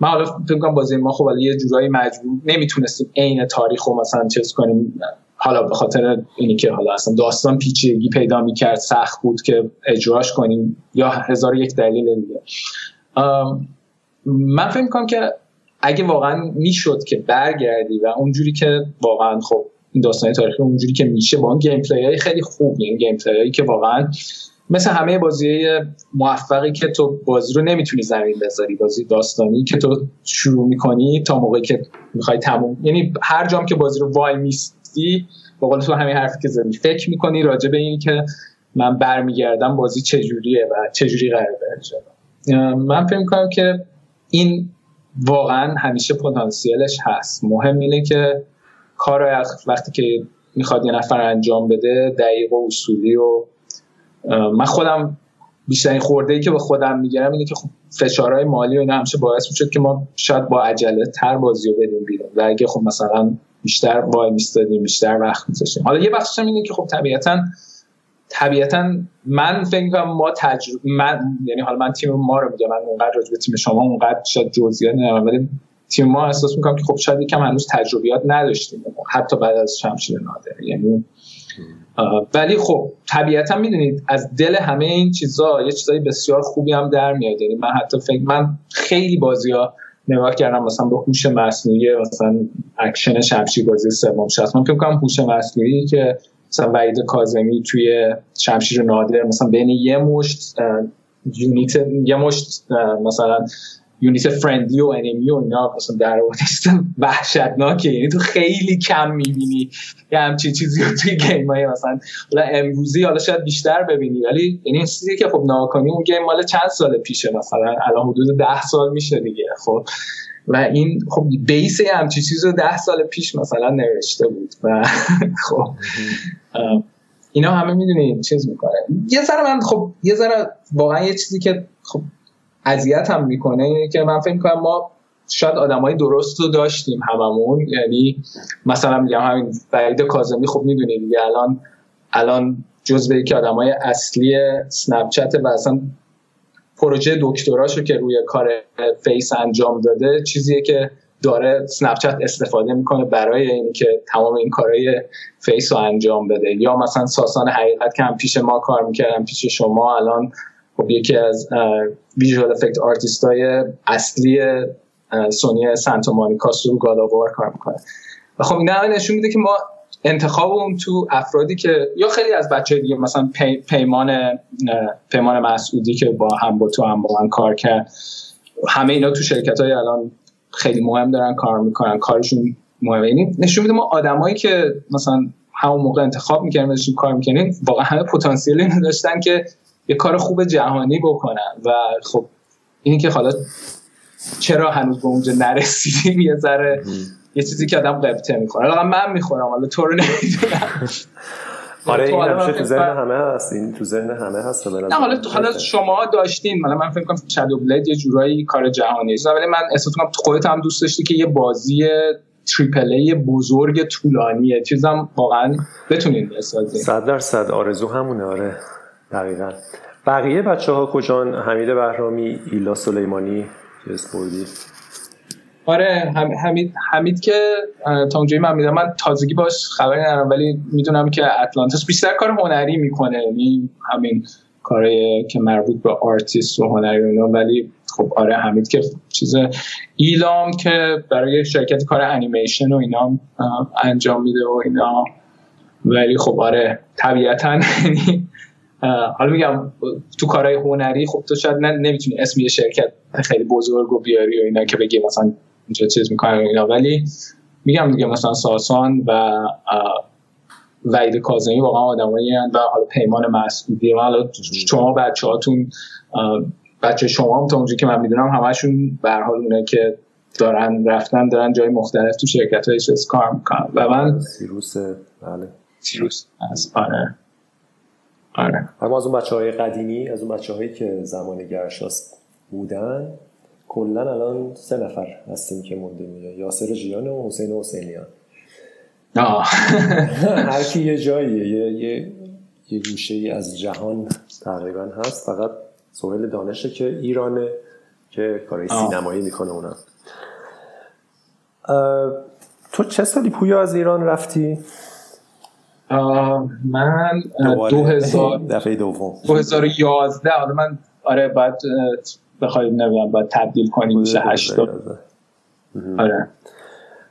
من حالا فکر کنم بازی ما خب یه جورایی مجبور نمی‌تونستیم عین تاریخ رو مثلا چیز کنیم. حالا به خاطر اینی که حالا اصلا داستان پیچیدگی پیدا می‌کرد سخت بود که اجراش کنیم یا هزار یک دلیل دیگه. من فکر می‌کنم که اگه واقعا می‌شد که برگردی و اونجوری که واقعا خب این داستان تاریخی اونجوری که میشه با اون گیم های خیلی خوب این گیم هایی که واقعا مثل همه بازی موفقی که تو بازی رو نمی‌تونی زمین بذاری بازی داستانی که تو شروع می‌کنی تا موقعی که می‌خوای تموم یعنی هر جام که بازی رو وای میستی با قول تو همین حرفی که زدی فکر می‌کنی راجع به این که من برمیگردم بازی چجوریه و چجوری قرار بره من فکر می‌کنم که این واقعا همیشه پتانسیلش هست. مهم اینه که کار وقتی که می‌خواد یه نفر انجام بده دقیق و اصولی و من خودم بیشترین خورده ای که به خودم می‌گیرم اینه که خب فشارهای مالی و اینا همیشه باعث می‌شد که ما شاید با عجله تر بازی رو بدیم بیرون. و اگه خب مثلا بیشتر وای میستادیم بیشتر وقت میذاشتیم. حالا یه بخشش اینه که خب طبیعتا طبیعتا من فکر می‌کنم ما تجربه من یعنی حالا من تیم ما رو میگم من اونقدر راجع به تیم شما اونقدر شاید جزئیات نمی‌دونم ولی تیم ما احساس می‌کنم که خب شاید یکم هنوز تجربیات نداشتیم حتی بعد از شمشیر نادر. یعنی ولی خب طبیعتا می‌دونید از دل همه این چیزا یه چیزای بسیار خوبی هم در میاد. یعنی من حتی فکر من خیلی بازی ها نگاه کردم مثلا به هوش مصنوعی مثلا اکشن شمشیر بازی سوم شخص من فکر کنم هوش مصنوعی که مثلا فرید کاظمی توی شمشیر نادر مثلا بین یه مشت یونیت یه مشت مثلا یونیت فرندلی و انیمی و اینا مثلا در وحشتناکه یعنی تو خیلی کم می‌بینی یه همچین چیزی رو توی گیم های مثلا. حالا امروزی حالا شاید بیشتر ببینی ولی یعنی چیزی که خب ناکنی اون گیم مال چند سال پیشه مثلا؟ الان حدود ده سال میشه دیگه خب. و این خب بیس همچی چیز رو ده سال پیش مثلا نوشته بود و [LAUGHS] خب. اینا همه می‌دونی چیز می‌کنه. یه ذره من خب یه ذره واقعا یه چیزی که خب اذیت هم می‌کنه اینه که من فکر می‌کنم ما شاید های درست رو داشتیم هممون. یعنی مثلا میگم همین فرید کاظمی خب می‌دونی دیگه الان الان جزو که های اصلی Snap و اصلا پروژه دکتراشو که روی کار face انجام داده چیزیه که داره Snap استفاده می‌کنه برای اینکه تمام این کارهای face رو انجام بده. یا مثلا ساسان حقیقت که هم پیش ما کار می‌کردم پیش شما الان خب یکی از visual effect artist های اصلی Sony Santa Monica رو God of War کار می‌کنه. و خب این نشون میده که ما انتخاب اون تو افرادی که یا خیلی از بچه دیگه مثلا پیمان پیمان مسعودی که با هم با تو هم با من کار کرد همه اینا تو شرکت های الان خیلی مهم دارن کار می‌کنن کارشون مهمه. یعنی نشون میده ما آدمایی که مثلا همون موقع انتخاب می‌کردیم ازشون کار می‌کنیم واقعا همه پتانسیلی داشتن که یه کار خوب جهانی بکنن. و خب اینی که حالا چرا هنوز به اونجا نرسیدیم یه ذره یه چیزی که آدم قبطه می‌خوره. حالا من می‌خورم حالا تو رو نمی‌دونم. آره این همیشه تو ذهن همه هست. این تو ذهن همه هست نه حالا حالا شما داشتین. حالا من فکر کنم شادو بلید یه جورایی کار جهانی است. ولی من احساس کنم خودت هم دوست داشتی که یه بازی تریپل ای بزرگ طولانیه. چیزم واقعا بتونین بسازین. 100 درصد آرزو همونه آره. دقیقا. بقیه بچه ها کجان؟ حمید بهرامی ایلا سلیمانی اسپوردی آره حمید حمید که تا اونجایی من می‌دونم من تازگی باش خبری ندارم ولی می‌دونم که اتلانتس بیشتر کار هنری می‌کنه. یعنی همین کاری که مربوط به آرتیست و هنری اونا ولی خب آره حمید که چیز ایلام که برای شرکت کار انیمیشن و اینا انجام میده و اینا. ولی خب آره طبیعتا [LAUGHS] یعنی حالا میگم تو کارهای هنری خب تو شاید نمی‌تونی اسم یه شرکت خیلی بزرگ و بیاری و اینا که بگی مثلا اینجا چیز می‌کنن اینا. ولی میگم دیگه مثلا ساسان و وعید کاظمی واقعا آدمایی و حالا پیمان مسعودی. و حالا شما بچه هاتون بچه شما هم تا اونجا که من می‌دونم همشون به حال اونه که دارن رفتن دارن جای مختلف تو شرکت های کار می‌کنن. و من سیروس بله. سیروس. از آره. آره. اما از اون بچه های قدیمی از اون بچه هایی که زمان گرشاس بودن کلا الان سه نفر هستیم که مونده میگه. یاسر جیان و حسین حسینیان. [LAUGHS] هر کی یه جاییه یه, یه, یه گوشه ای از جهان تقریبا هست. فقط سوهل دانشه که ایرانه که کارهای سینمایی می‌کنه اونا. تو چه سالی پویا از ایران رفتی؟ من دو هزار [LAUGHS] دفعه دوم. دو هزار یازده حالا من آره بعد بخوایم نمی‌دونم باید تبدیل کنیم میشه هشتا آره.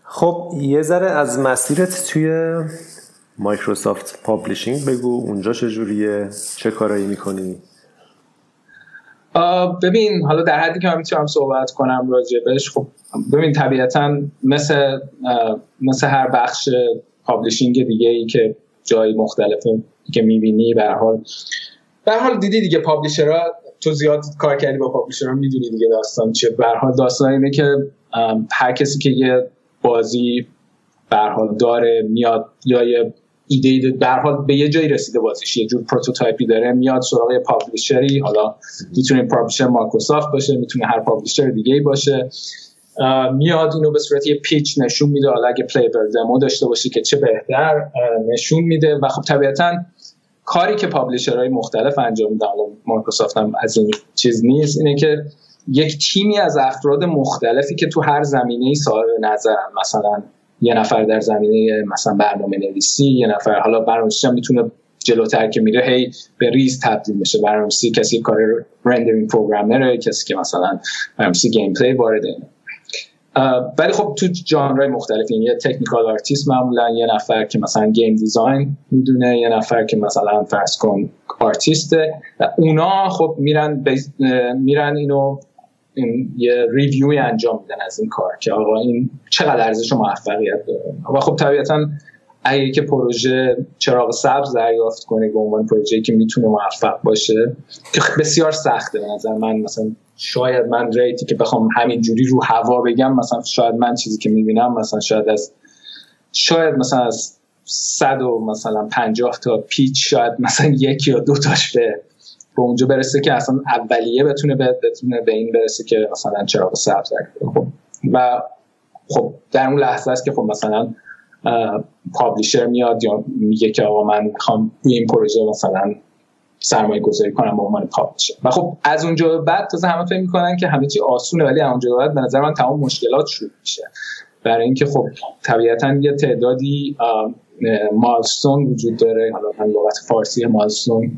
خب یه ذره از مسیرت توی مایکروسافت publishing بگو اونجا چجوریه چه کارایی می‌کنی؟ ببین حالا در حدی که من می‌تونم صحبت کنم راجبش خب ببین طبیعتا مثل مثل هر بخش publishing دیگه ای که جای مختلف که می‌بینی به حال. به حال دیدی دیگه publisher ها؟ تو زیاد کار کردی با publisher ها می‌دونی دیگه داستان چیه. به حال داستان اینه که هر کسی که یه بازی به حال داره میاد یا یه ایده به حال به یه جایی رسیده بازیش یه جور prototype ی داره میاد سراغ publisher ی حالا می‌تونه publisher مایکروسافت باشه می‌تونه هر publisher دیگه ای باشه. میاد اینو به صورت یه pitch نشون میده. حالا اگه play demo داشته باشی که چه بهتر نشون میده. و خب طبیعتا کاری که publisher های مختلف انجام میدن مایکروسافت هم از این چیز نیست اینه که یک تیمی از افراد مختلفی که تو هر زمینه صاحب نظرن مثلا یه نفر در زمینه مثلا برنامه نویسی یه نفر حالا برنامه‌نویسی می‌تونه جلوتر که میره هی به ریز تبدیل میشه برنامه‌نویسی کسی کار rendering programmer ه کسی که مثلا برنامه‌نویسی gameplay وارده ولی خب تو ژانرهای مختلفی یه technical artist معمولا یه نفر که مثلا game design می‌دونه یه نفر که مثلا فرض کن آرتیسته اونا خب میرن میرن اینو این یه ریویوی انجام میدن از این کار که آقا این چقدر ارزش و موفقیت داره. و خب طبیعتا اگه که پروژه چراغ سبز دریافت کنه به عنوان پروژه‌ای که می‌تونه موفق باشه که بسیار سخته. به نظر من مثلا شاید من ریتی که بخوام همینجوری رو هوا بگم مثلا شاید من چیزی که می‌بینم مثلا شاید از شاید مثلا از صد و مثلا پنجاه تا پیچ شاید مثلا یکی یا دو تاش به به اونجا برسه که اصلا اولیه بتونه به بتونه به این برسه که مثلا چراغ سبز خب. و خب در اون لحظه است که خب مثلا پابلیشر میاد یا میگه که آقا من می‌خوام این پروژه مثلا سرمایه گذاری کنم به عنوان پابلیشر و خب از اونجا بعد تازه همه فکر می‌کنن که همه چی آسونه ولی از اونجا بعد به نظر من تمام مشکلات شروع میشه. برای اینکه خب طبیعتا یه تعدادی مالستون وجود داره. حالا من لغت فارسی مالستون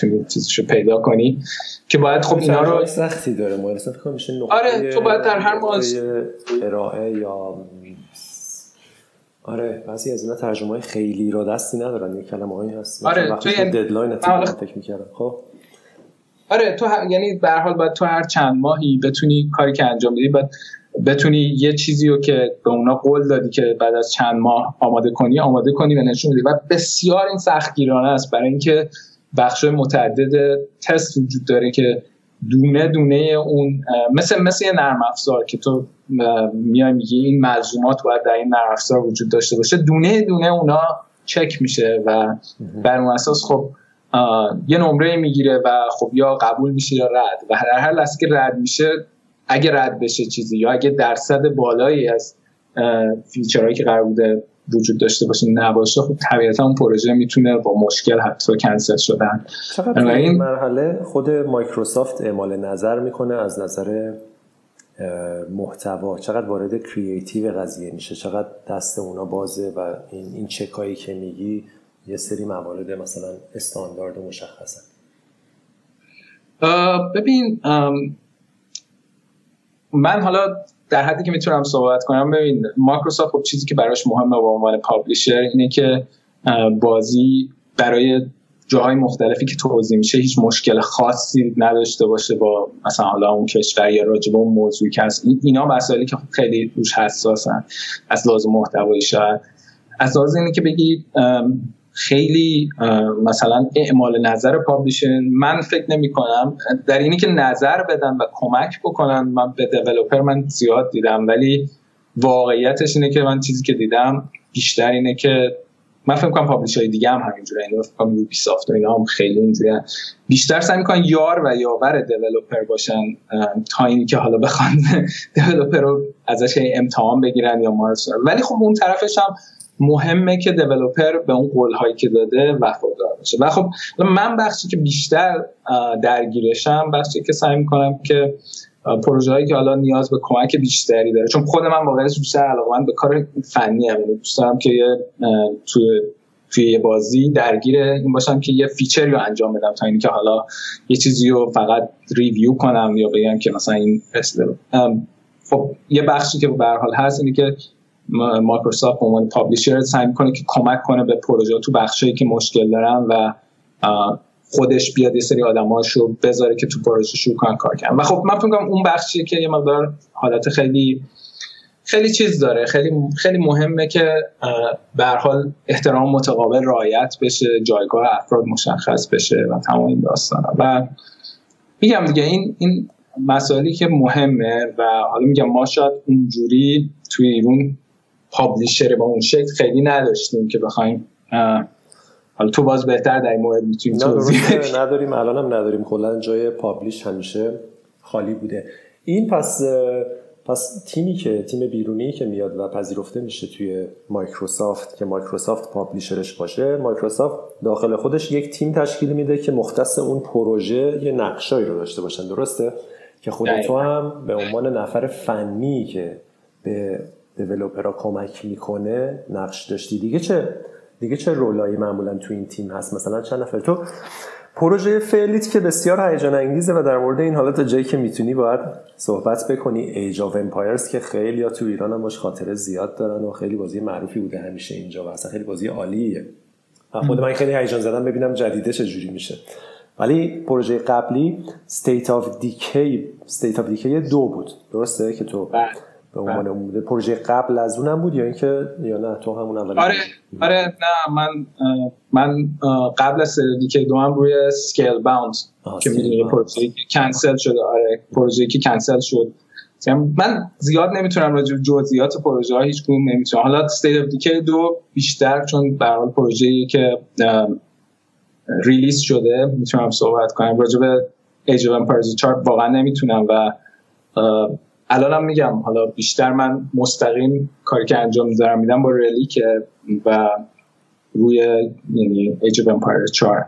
تو چیزشو پیدا کنی که باید خب اینا رو سختی داره. مالستون میشه آره تو باید در هر مالستون ارائه یا آره بعضی از اینا ترجمه های خیلی را دستی ندارن یه کلمه هایی هست. آره تو یعنی ددلاین فکر می‌کردم. خب. آره تو یعنی به هر حال باید تو هر چند ماهی بتونی کاری که انجام بدی باید بتونی یه چیزی رو که به اونا قول دادی که بعد از چند ماه آماده کنی آماده کنی و نشون بدی. و بسیار این سختگیرانه است برای اینکه بخش متعدد تست وجود داره که دونه دونه اون مثل مثل یه نرم افزار که تو میای میگی این ملزومات باید در این نرم افزار وجود داشته باشه. دونه دونه اونا چک میشه و بر اون اساس خب یه نمره می‌گیره و خب یا قبول میشه یا رد. و در هر لحظه که رد میشه اگه رد بشه چیزی یا اگه درصد بالایی از feature هایی که قرار بوده وجود داشته باشه نباشه خب طبیعتا اون پروژه می‌تونه با مشکل حتی کنسل شدن. چقدر این مرحله خود مایکروسافت اعمال نظر می‌کنه؟ از نظر محتوا چقدر وارد creative قضیه میشه؟ چقدر دست اونا بازه و این این چکایی که میگی یه سری موارد مثلا استاندارد و مشخصن ببین من حالا در حدی که می‌تونم صحبت کنم ببین مایکروسافت خب چیزی که براش مهمه به عنوان پابلیشر اینه که بازی برای جاهای مختلفی که توضیح میشه هیچ مشکل خاصی نداشته باشه با مثلا حالا اون کشور یا راجب اون موضوعی که هست. اینا مسائلی که خیلی روش حساسن. از لازم محتوایی شاید. از لحاظ اینه که بگی خیلی مثلا اعمال نظر publisher من فکر نمی کنم در اینی که نظر بدن و کمک بکنن من به developer من زیاد دیدم ولی واقعیتش اینه که من چیزی که دیدم بیشتر اینه که من فکر کنم publisher های دیگه هم همینجوره اینا فکر کنم Ubisoft و اینا هم خیلی اینجوری بیشتر سعی می‌کنن یار و یاور developer باشن تا اینی که حالا بخوان [LAUGHS] developer رو ازش امتحان بگیرن یا مارس ولی خب اون طرفش هم مهمه که developer به اون قول هایی که داده وفادار باشه. و خب من بخشی که بیشتر درگیرشم بخشی که سعی می‌کنم که پروژه هایی که حالا نیاز به کمک بیشتری داره. چون خود من واقعا بیشتر علاقه به کار فنی هم دوست دارم که تو توی یه بازی درگیر این باشم که یه feature رو انجام بدم تا اینکه حالا یه چیزی رو فقط review کنم یا بگم که مثلا این خب یه بخشی که به حال هست اینه که مایکروسافت به عنوان پابلیشر سعی می‌کنه که کمک کنه به پروژه تو بخشی که مشکل دارن و خودش بیاد یه سری آدماشو بذاره که تو پروژه شروع کنن کار کردن. و خب من فکر اون بخشیه که یه مقدار حالت خیلی خیلی چیز داره. خیلی خیلی مهمه که به حال احترام متقابل رعایت بشه جایگاه افراد مشخص بشه و تمام این داستانا. و میگم دیگه این این مسائلی که مهمه و حالا میگم ما شاید اونجوری توی ایرون publisher با اون شکل خیلی نداشتیم که بخوایم حالا تو باز بهتر در این مورد می‌تونی توضیح نداریم الان هم نداریم. کلا جای publisher همیشه خالی بوده. این پس پس تیمی که تیم بیرونی که میاد و پذیرفته میشه توی مایکروسافت که مایکروسافت publisher ش باشه مایکروسافت داخل خودش یک تیم تشکیل میده که مختص اون پروژه یه نقشایی رو داشته باشن درسته؟ که خود تو هم به عنوان نفر فنی که به developer ها کمک می‌کنه نقش داشتی. دیگه چه دیگه چه role ایی معمولا تو این تیم هست؟ مثلا چند نفر. تو پروژه فعلیت که بسیار هیجان انگیزه و در مورد این حالا تا جایی که می‌تونی باید صحبت بکنی. Age of Empires که خیلیا تو ایران هم باش خاطره زیاد دارن و خیلی بازی معروفی بوده همیشه اینجا و اصلا خیلی بازی عالیه. خود من خیلی هیجان زده‌م ببینم جدیده چجوری میشه. ولی پروژه قبلی State of Decay State of Decay دو بود. درسته که تو بله. به عنوان بله. پروژه قبل از اونم بود یا اینکه یا نه؟ تو همون اول آره آره نه من من قبل از Decay دو هم روی Scalebound که می‌دونی پروژه کنسل شده آره پروژه که کنسل شد. من زیاد نمی‌تونم راجع به جزئیات پروژه ها هیچ کدوم نمی‌تونم. حالا State of Decay دو بیشتر چون به حال پروژه‌ای که release شده می‌تونم صحبت کنم. راجع به Age of Empires 4 واقعا نمی‌تونم و الانم میگم حالا بیشتر من مستقیم کاری که انجام دارم میدم با Relic و روی یعنی Age of Empires 4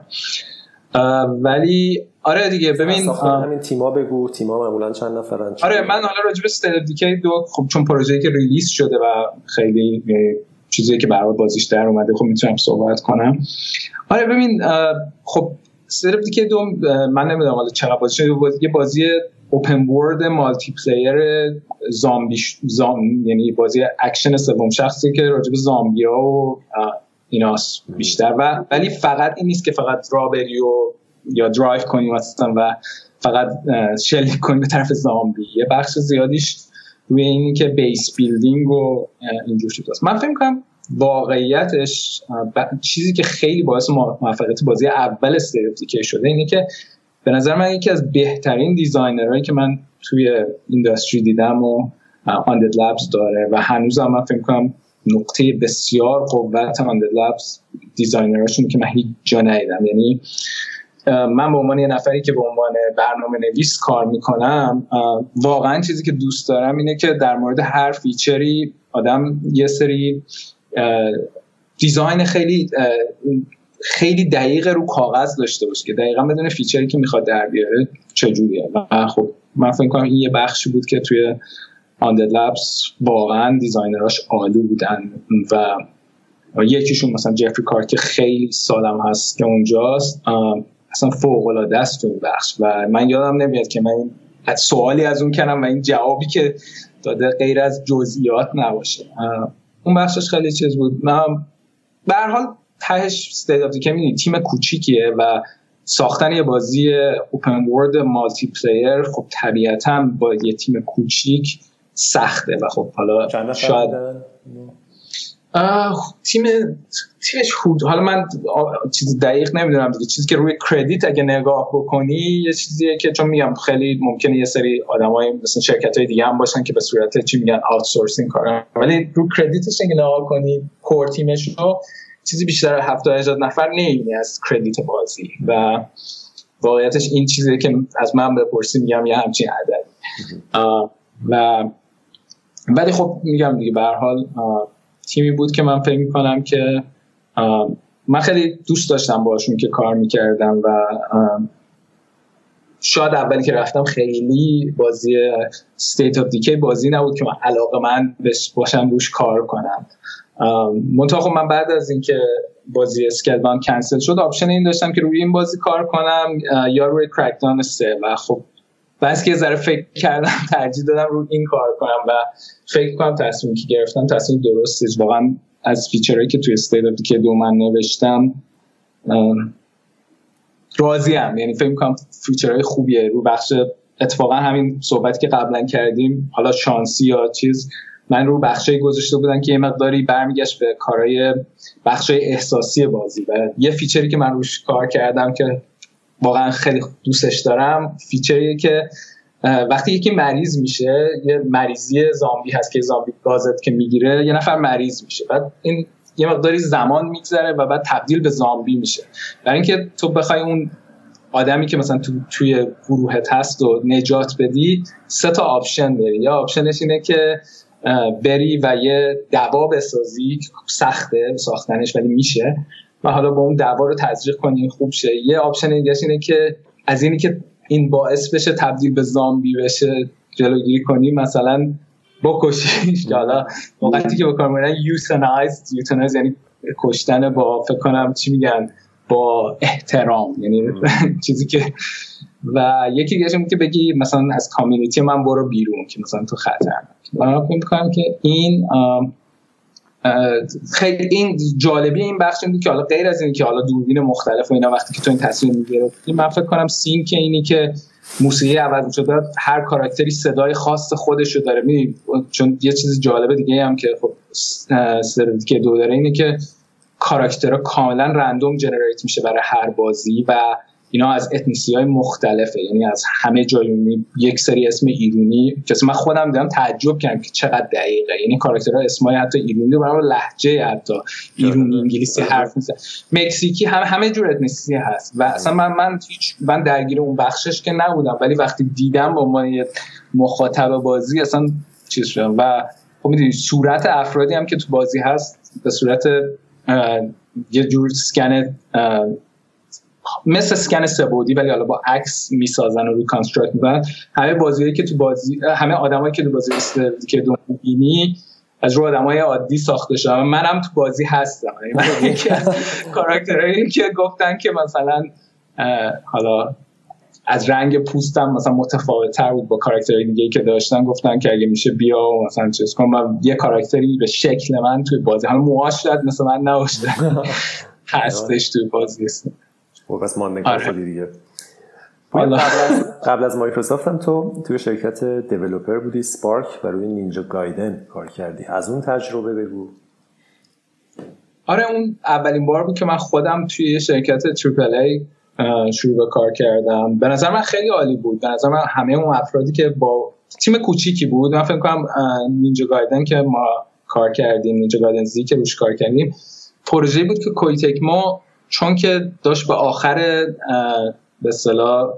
ولی آره دیگه ببین همین تیما بگو تیما معمولا چند نفرن آره من حالا راجع به State of Decay دو خب چون پروژه‌ای که release شده و خیلی چیزی که برای بازیش در اومده خب می‌تونم صحبت کنم. آره ببین خب State of Decay دو من نمی‌دونم حالا چقدر بازی یه بازی open world multiplayer زامبی زام یعنی بازی اکشن سوم شخصی که راجع به زامبیا و ایناست بیشتر و ولی فقط این نیست که فقط راه بری و یا درایو کنی مثلا و فقط شلیک کنی به طرف زامبی. یه بخش زیادیش روی اینی که base building و اینجور شده من فکر کنم واقعیتش چیزی که خیلی باعث موفقیت بازی اول State of Decay شده اینه که به نظر من یکی از بهترین designer هایی که من توی industry دیدم و Undead Labs داره و هنوز هم من فکر کنم نقطه بسیار قوت Undead Labs designer شون که من هیچ جا ندیدم. یعنی من به عنوان یه نفری که به عنوان برنامه نویس کار می‌کنم واقعا چیزی که دوست دارم اینه که در مورد هر feature ی آدم یه سری design خیلی خیلی دقیق رو کاغذ داشته باشه که دقیقا بدونه feature ی که می‌خواد در بیاره چجوریه. و خب من فکر کنم این یه بخشی بود که توی Undead Labs واقعا designer اش عالی بودن و یکیشون مثلا جفری کارد که خیلی سالم هست که اونجاست. اصلا فوق العاده است تو بخش و من یادم نمیاد که من سوالی از اون کنم و این جوابی که داده غیر از جزئیات نباشه. اون بخشش خیلی چیز بود. من به هر حال تهش State of تیم کوچیکیه و ساختن یه بازی open world multiplayer خب طبیعتا با یه تیم کوچیک سخته و خب حالا شاید تیم تیمش خود حالا من چیز دقیق نمی‌دونم دیگه. چیزی که روی کردیت اگه نگاه بکنی یه چیزیه که چون میگم خیلی ممکنه یه سری آدمای مثلا شرکت های دیگه هم باشن که به صورت چی میگن آوتسورسینگ کارن. ولی رو کردیتش اگه نگاه کنی کور تیمش رو چیزی بیشتر از 70 نفر نمی‌بینی از کردیت بازی و واقعیتش این چیزی که از من بپرسی میگم یه همچین عدد و ولی خب میگم دیگه به حال تیمی بود که من فکر می‌کنم که من خیلی دوست داشتم باشون که کار می‌کردم و شاید اولی که رفتم خیلی بازی State of Decay بازی نبود که من علاقه من باشم روش کار کنم. منطقه خب من بعد از اینکه بازی اسکلبان کنسل شد آپشن این داشتم که روی این بازی کار کنم یا روی Crackdown سه و خب پس یه ذره فکر کردم [LAUGHS] ترجیح دادم رو این کار کنم و فکر کنم تصمیم که گرفتم تصمیم درستی واقعا از feature هایی که توی State of Decay دو من نوشتم راضی هم یعنی فکر کنم feature های خوبیه. رو بخش اتفاقا همین صحبتی که قبلا کردیم حالا شانسی یا چیز من رو بخشی گذاشته بودن که یه مقداری برمیگشت به کارهای بخشای احساسی بازی. و یه feature ی که من روش کار کردم که واقعا خیلی دوستش دارم feature یه که وقتی یکی مریض میشه یه مریضی زامبی هست که زامبی گازت که می‌گیره یه نفر مریض میشه. بعد این یه مقداری زمان میگذره و بعد تبدیل به زامبی میشه. برای اینکه تو بخوای اون آدمی که مثلا تو توی گروهت هست و نجات بدی سه تا option داری. یا option ش اینه که بری و یه دوا بسازی سخته ساختنش ولی میشه. و حالا با اون دوا رو تزریق کنی خوب شه. یه option دیگه اینه که از اینی که این باعث بشه تبدیل به زامبی بشه جلوگیری کنی مثلا بکشیش. حالا وقتی که با کار euthanize euthanize یعنی کشتن با فکر کنم چی میگن با احترام. یعنی [LAUGHS] چیزی که و یکی دیگه که بگی مثلا از community من برو بیرون که مثلا تو خطر من فکر که این خیلی این جالبی این بخش این که حالا غیر از این که حالا دوربین مختلف و اینا وقتی که تو این تصمیم می‌گرفتی من فکر کنم سین که اینی که موسیقی عوض شده هر کاراکتری صدای خاص خودش رو داره. می چون یه چیز جالب دیگه هم که خب که دو داره اینه که کاراکترها کاملا رندوم جنریت میشه برای هر بازی و اینا از اتنیسی های مختلفه. یعنی از همه جای یک سری اسم ایرونی. که من خودم دیدم تعجب کردم که چقدر دقیقه. یعنی کاراکترها اسمای حتی ایرونی رو لهجه حتی. ایرونی انگلیسی حرف میزن مکزیکی هم همه جور ethnicity هست. و اصلا من من هیچ من درگیر اون بخشش که نبودم. ولی وقتی دیدم با عنوان یه مخاطب بازی اصلا چیز شدم. و خب می‌دونی صورت افرادی هم که تو بازی هست به صورت یه جور سکن مثل سکن سبودی ولی حالا با عکس می‌سازن و reconstruct می‌کنن. همه بازیایی که تو بازی همه آدمایی که تو بازی که دو می‌بینی از رو آدمای عادی ساخته شده منم تو بازی هستم. یعنی من [LAUGHS] یکی از کاراکترهایی که گفتن که مثلا حالا از رنگ پوستم مثلا متفاوت تر بود با کاراکترهای دیگه که داشتن. گفتن که اگه میشه بیا و مثلا چیز کنم. یه کاراکتری به شکل من توی بازی حالا موهاش شاید مثل من نباشه. [LAUGHS] هستش توی بازی. و خب، بس ماندگار آره. شدی دیگه. قبل از, [LAUGHS] قبل از مایکروسافت هم تو توی شرکت developer بودی Spark و روی Ninja Gaiden کار کردی. از اون تجربه بگو. آره اون اولین بار بود که من خودم توی شرکت triple A شروع به کار کردم. به نظر من خیلی عالی بود. به نظر من همه اون افرادی که با تیم کوچیکی بود من فکر کنم Ninja Gaiden که ما کار کردیم Ninja Gaiden Z که روش کار کردیم پروژه بود که Koei Tecmo چون که داشت به آخر به صلاح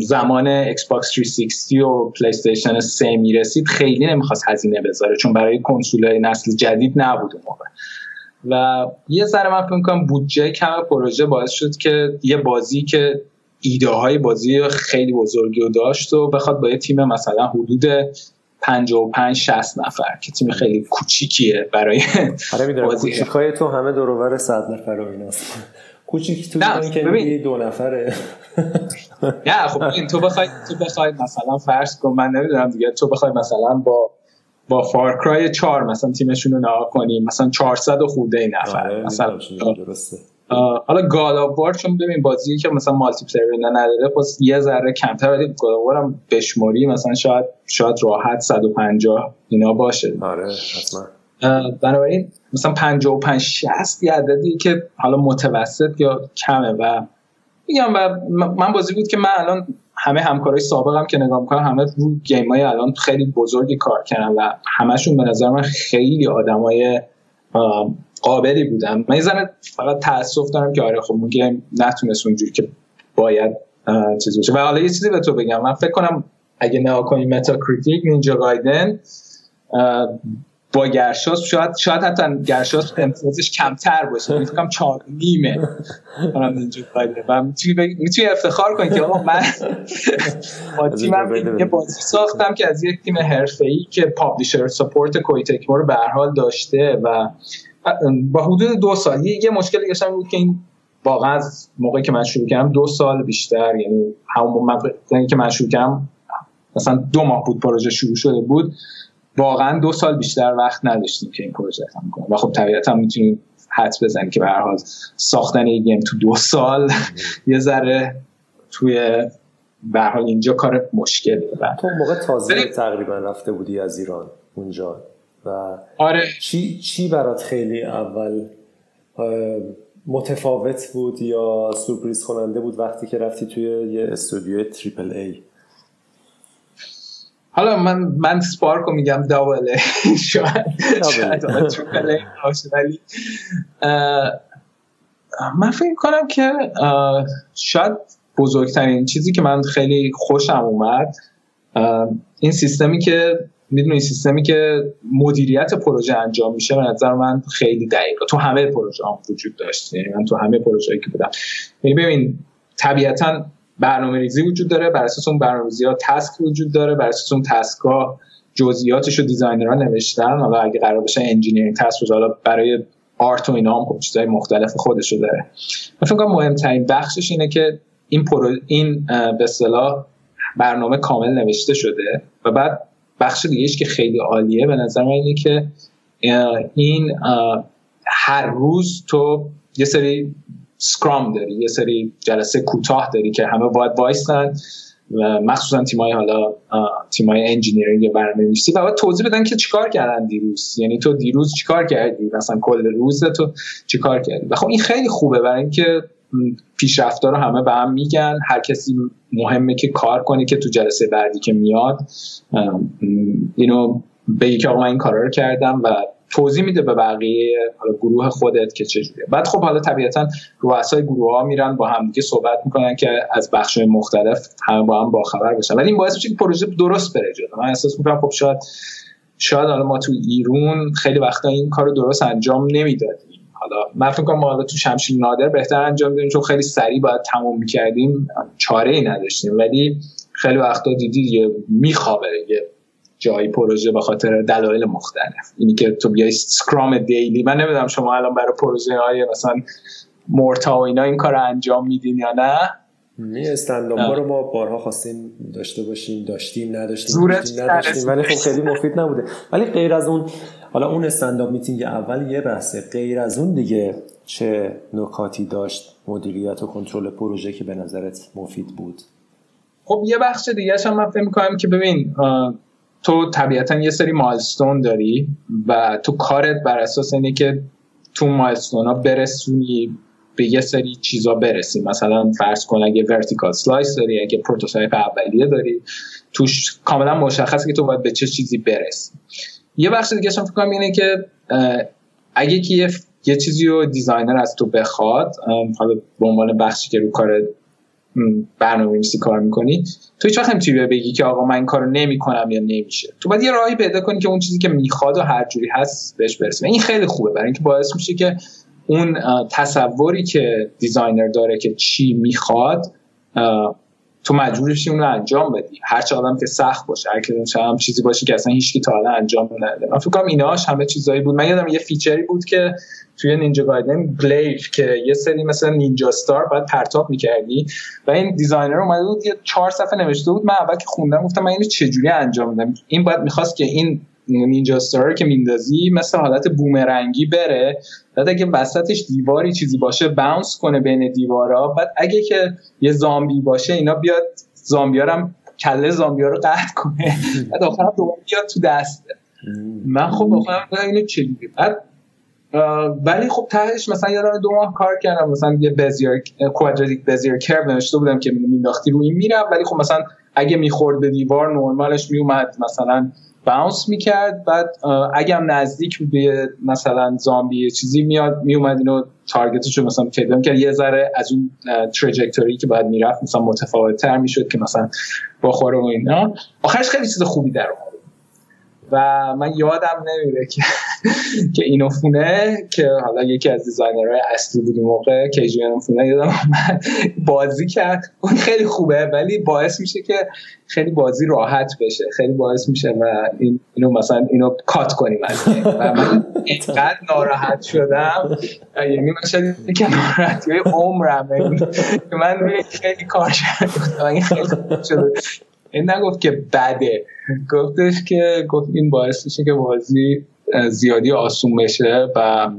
زمان ایکس باکس 360 و پلی استیشن 3 می‌رسید خیلی نمی‌خواست هزینه بذاره چون برای کنسول نسل جدید نبود اون موقع. و یه ذره من فکر می‌کنم بودجه کم پروژه باعث شد که یه بازی که ایده های بازی خیلی بزرگی رو داشت و بخواد با یه تیم مثلا حدود 55 60 نفر که تیم خیلی کوچیکیه برای [LAUGHS] آره می‌دونم کوچیکای تو همه دور 100 نفر و ایناست کوچیک تو که ببین. دو نفره. [LAUGHS] نه خب این تو بخوای تو بخوای مثلا فرض کن من نمی‌دونم دیگه تو بخوای مثلا با با فارکرای 4 مثلا تیمشون رو نها کنیم مثلا 400 و خورده نفر آره مثلا درسته. حالا گاد آف وار چون ببین بازی که مثلا مالتی پلیر نداره پس یه ذره کمتر ولی آف هم بشموری مثلا شاید شاید راحت 150 اینا باشه. آره حتما. بنابراین مثلا 55 60 یه عددی که حالا متوسط یا کمه و میگم و من بازی بود که من الان همه همکارای سابقم که نگاه می‌کنم همه رو game های الان خیلی بزرگی کار کردن و همشون به نظر من خیلی آدمای قابلی بودن من یه فقط تاسف دارم که آره خب game نتونست اونجوری که باید چیز بشه و حالا یه چیزی به تو بگم. من فکر کنم اگه نگاه کنی Metacritic Ninja Gaiden با گرشاسپ شاید شاید حتی گرشاسپ امتیازش کمتر باشه. فکر کنم 4 نیمه منم اینجوری و می‌تونی افتخار کنی که آقا من با تیمم یه بازی ساختم که از یک تیم حرفه‌ای که پابلیشر سپورت کویتکمو رو به هر حال داشته و با حدود دو سال. یه مشکل دیگه بود که این واقعا از موقعی که من شروع کردم دو سال بیشتر. یعنی همون موقعی که من شروع کردم مثلا دو ماه بود پروژه شروع شده بود. واقعا دو سال بیشتر وقت نداشتیم که این پروژه تموم کنیم. و خب طبیعتا می‌تونیم حد بزنیم که به هر حال ساختن این گیم تو دو سال [LAUGHS] یه ذره توی به حال اینجا کار مشکله. تو موقع تازه تقریبا رفته بودی از ایران اونجا. و آره. چی چی برات خیلی اول متفاوت بود یا سورپریز کننده بود وقتی که رفتی توی یه استودیو تریپل ای؟ حالا من من سپارک رو میگم دابل [LAUGHS] شاید شاید ولی من فکر کنم که شاید بزرگترین چیزی که من خیلی خوشم اومد این سیستمی که می‌دونی سیستمی که مدیریت پروژه انجام میشه به نظر من خیلی دقیقه. تو همه پروژه هم وجود داشت. یعنی من تو همه پروژه‌ای که بودم. یعنی ببین طبیعتا برنامه ریزی وجود داره. بر اساس اون برنامه ها تسک وجود داره. بر اساس اون تسک ها جزئیاتش رو designer ها نوشتن. حالا اگه قرار باشه engineering task حالا برای art و اینا هم خب چیزای مختلف خودشو داره. من فکر کنم مهمترین بخشش اینه که این پرو این به اصطلاح برنامه کامل نوشته شده و بعد بخش دیگهش که خیلی عالیه به نظر من اینه که این هر روز تو یه سری scrum داری یه سری جلسه کوتاه داری که همه باید وایستن و مخصوصا تیمای حالا تیمای انجینیرینگ یا برنامه‌نویسی و باید توضیح بدن که چیکار کردن دیروز. یعنی تو دیروز چیکار کردی؟ مثلا کل روز تو چیکار کردی؟ و خب این خیلی خوبه برای اینکه پیشرفتا رو همه به هم میگن. هر کسی مهمه که کار کنه که تو جلسه بعدی که میاد اینو بگی که آقا من این کارا رو کردم و توضیح میده به بقیه حالا گروه خودت که چجوریه. بعد خب حالا طبیعتا رؤسای گروه ها میرن با همدیگه صحبت می‌کنن که از بخش مختلف همه با هم باخبر بشن. ولی این باعث میشه که پروژه درست بره جلو. من احساس می‌کنم خب شاید شاید حالا ما تو ایرون خیلی وقتا این کار درست انجام نمی‌دادیم. حالا من فکر کنم حالا تو شمشیر نادر بهتر انجام میدیم چون خیلی سریع باید تموم می‌کردیم چاره ای نداشتیم. ولی خیلی وقتا دیدی یه میخوابه یه جایی پروژه به خاطر دلایل مختلف. اینی که تو بیای سکرام دیلی من نمی‌دونم شما الان برای پروژه های مثلا مورتا و اینا این کار انجام میدین یا نه. می استنداپ رو ما بارها خواستیم داشته باشیم داشتیم نداشتیم, نداشتیم. ولی خب خیلی مفید نبوده. ولی غیر از اون حالا اون استنداپ میتینگ اول یه بحثه. غیر از اون دیگه چه نکاتی داشت مدیریت و کنترل پروژه که به نظرت مفید بود؟ خب یه بخش دیگه هم من فکر می‌کنم که ببین تو طبیعتا یه سری مایلستون داری و تو کارت بر اساس اینه که تو milestone ها برسونی. به یه سری چیزا برسی مثلا فرض کن اگه vertical slice داری اگه prototype اولیه داری توش کاملا مشخصه که تو باید به چه چیزی برسی. یه بخش دیگه فکر کنم اینه که اگه که یه, چیزی رو designer از تو بخواد حالا به عنوان بخشی که رو کار برنامه نویسی کار می‌کنی تو هیچ وقت نمی‌تونی بگی که آقا من این کارو نمی‌کنم یا نمیشه. تو باید یه راهی پیدا کنی که اون چیزی که می‌خواد و هر جوری هست بهش برسه این خیلی خوبه. برای اینکه باعث میشه که اون تصوری که designer داره که چی می‌خواد تو مجبور اون رو انجام بدی. هر چقدرم که سخت باشه هر که هم چیزی باشه که اصلا هیچ کی تا حالا انجام نداده من فکر کنم ایناش همه چیزایی بود. من یادم یه feature ی بود که توی Ninja Gaiden بلیف که یه سری مثلا ninja star باید پرتاب می‌کردی و این designer اومده بود یه چهار صفحه نوشته بود. من اول که خوندم گفتم من اینو چجوری انجام بدم؟ این باید می‌خواست که این نینجا ستار که میندازی مثل حالت بومرنگی بره. بعد اگه وسطش دیواری چیزی باشه باونس کنه بین دیوارا. بعد اگه که یه زامبی باشه اینا بیاد زامبیارم کله زامبیا رو قطع کنه. بعد آخرم دوباره بیاد تو دسته من خب آخرم اینو چجوری بعد ولی خب تهش مثلا یه دو ماه کار کردم. مثلا یه بزیر کوادراتیک بزیر کرو نوشته بودم که مینداختی روی این میرم ولی خب مثلا اگه می‌خورد به دیوار نرمالش میومد مثلا باونس می‌کرد. بعد اگه هم نزدیک به مثلا زامبی چیزی میاد میومد اینو تارگتش رو مثلا پیدا می‌کرد یه ذره از اون تراجکتوری که باید می‌رفت مثلا متفاوت تر می‌شد که مثلا بخوره و اینا. آخرش خیلی چیز خوبی در اومد. و من یادم نمیره که که اینو فونه که حالا یکی از دیزاینرهای اصلی بود موقع که فونه یادم بازی کرد. اون خیلی خوبه ولی باعث میشه که خیلی بازی راحت بشه. خیلی باعث میشه و این اینو مثلا اینو کات کنیم از و من اینقدر ناراحت شدم. یعنی من شاید که ناراحتی های که من روی خیلی کار این خیلی شده. این نگفت که بده. گفتش که گفت این باعث میشه که بازی زیادی آسون بشه و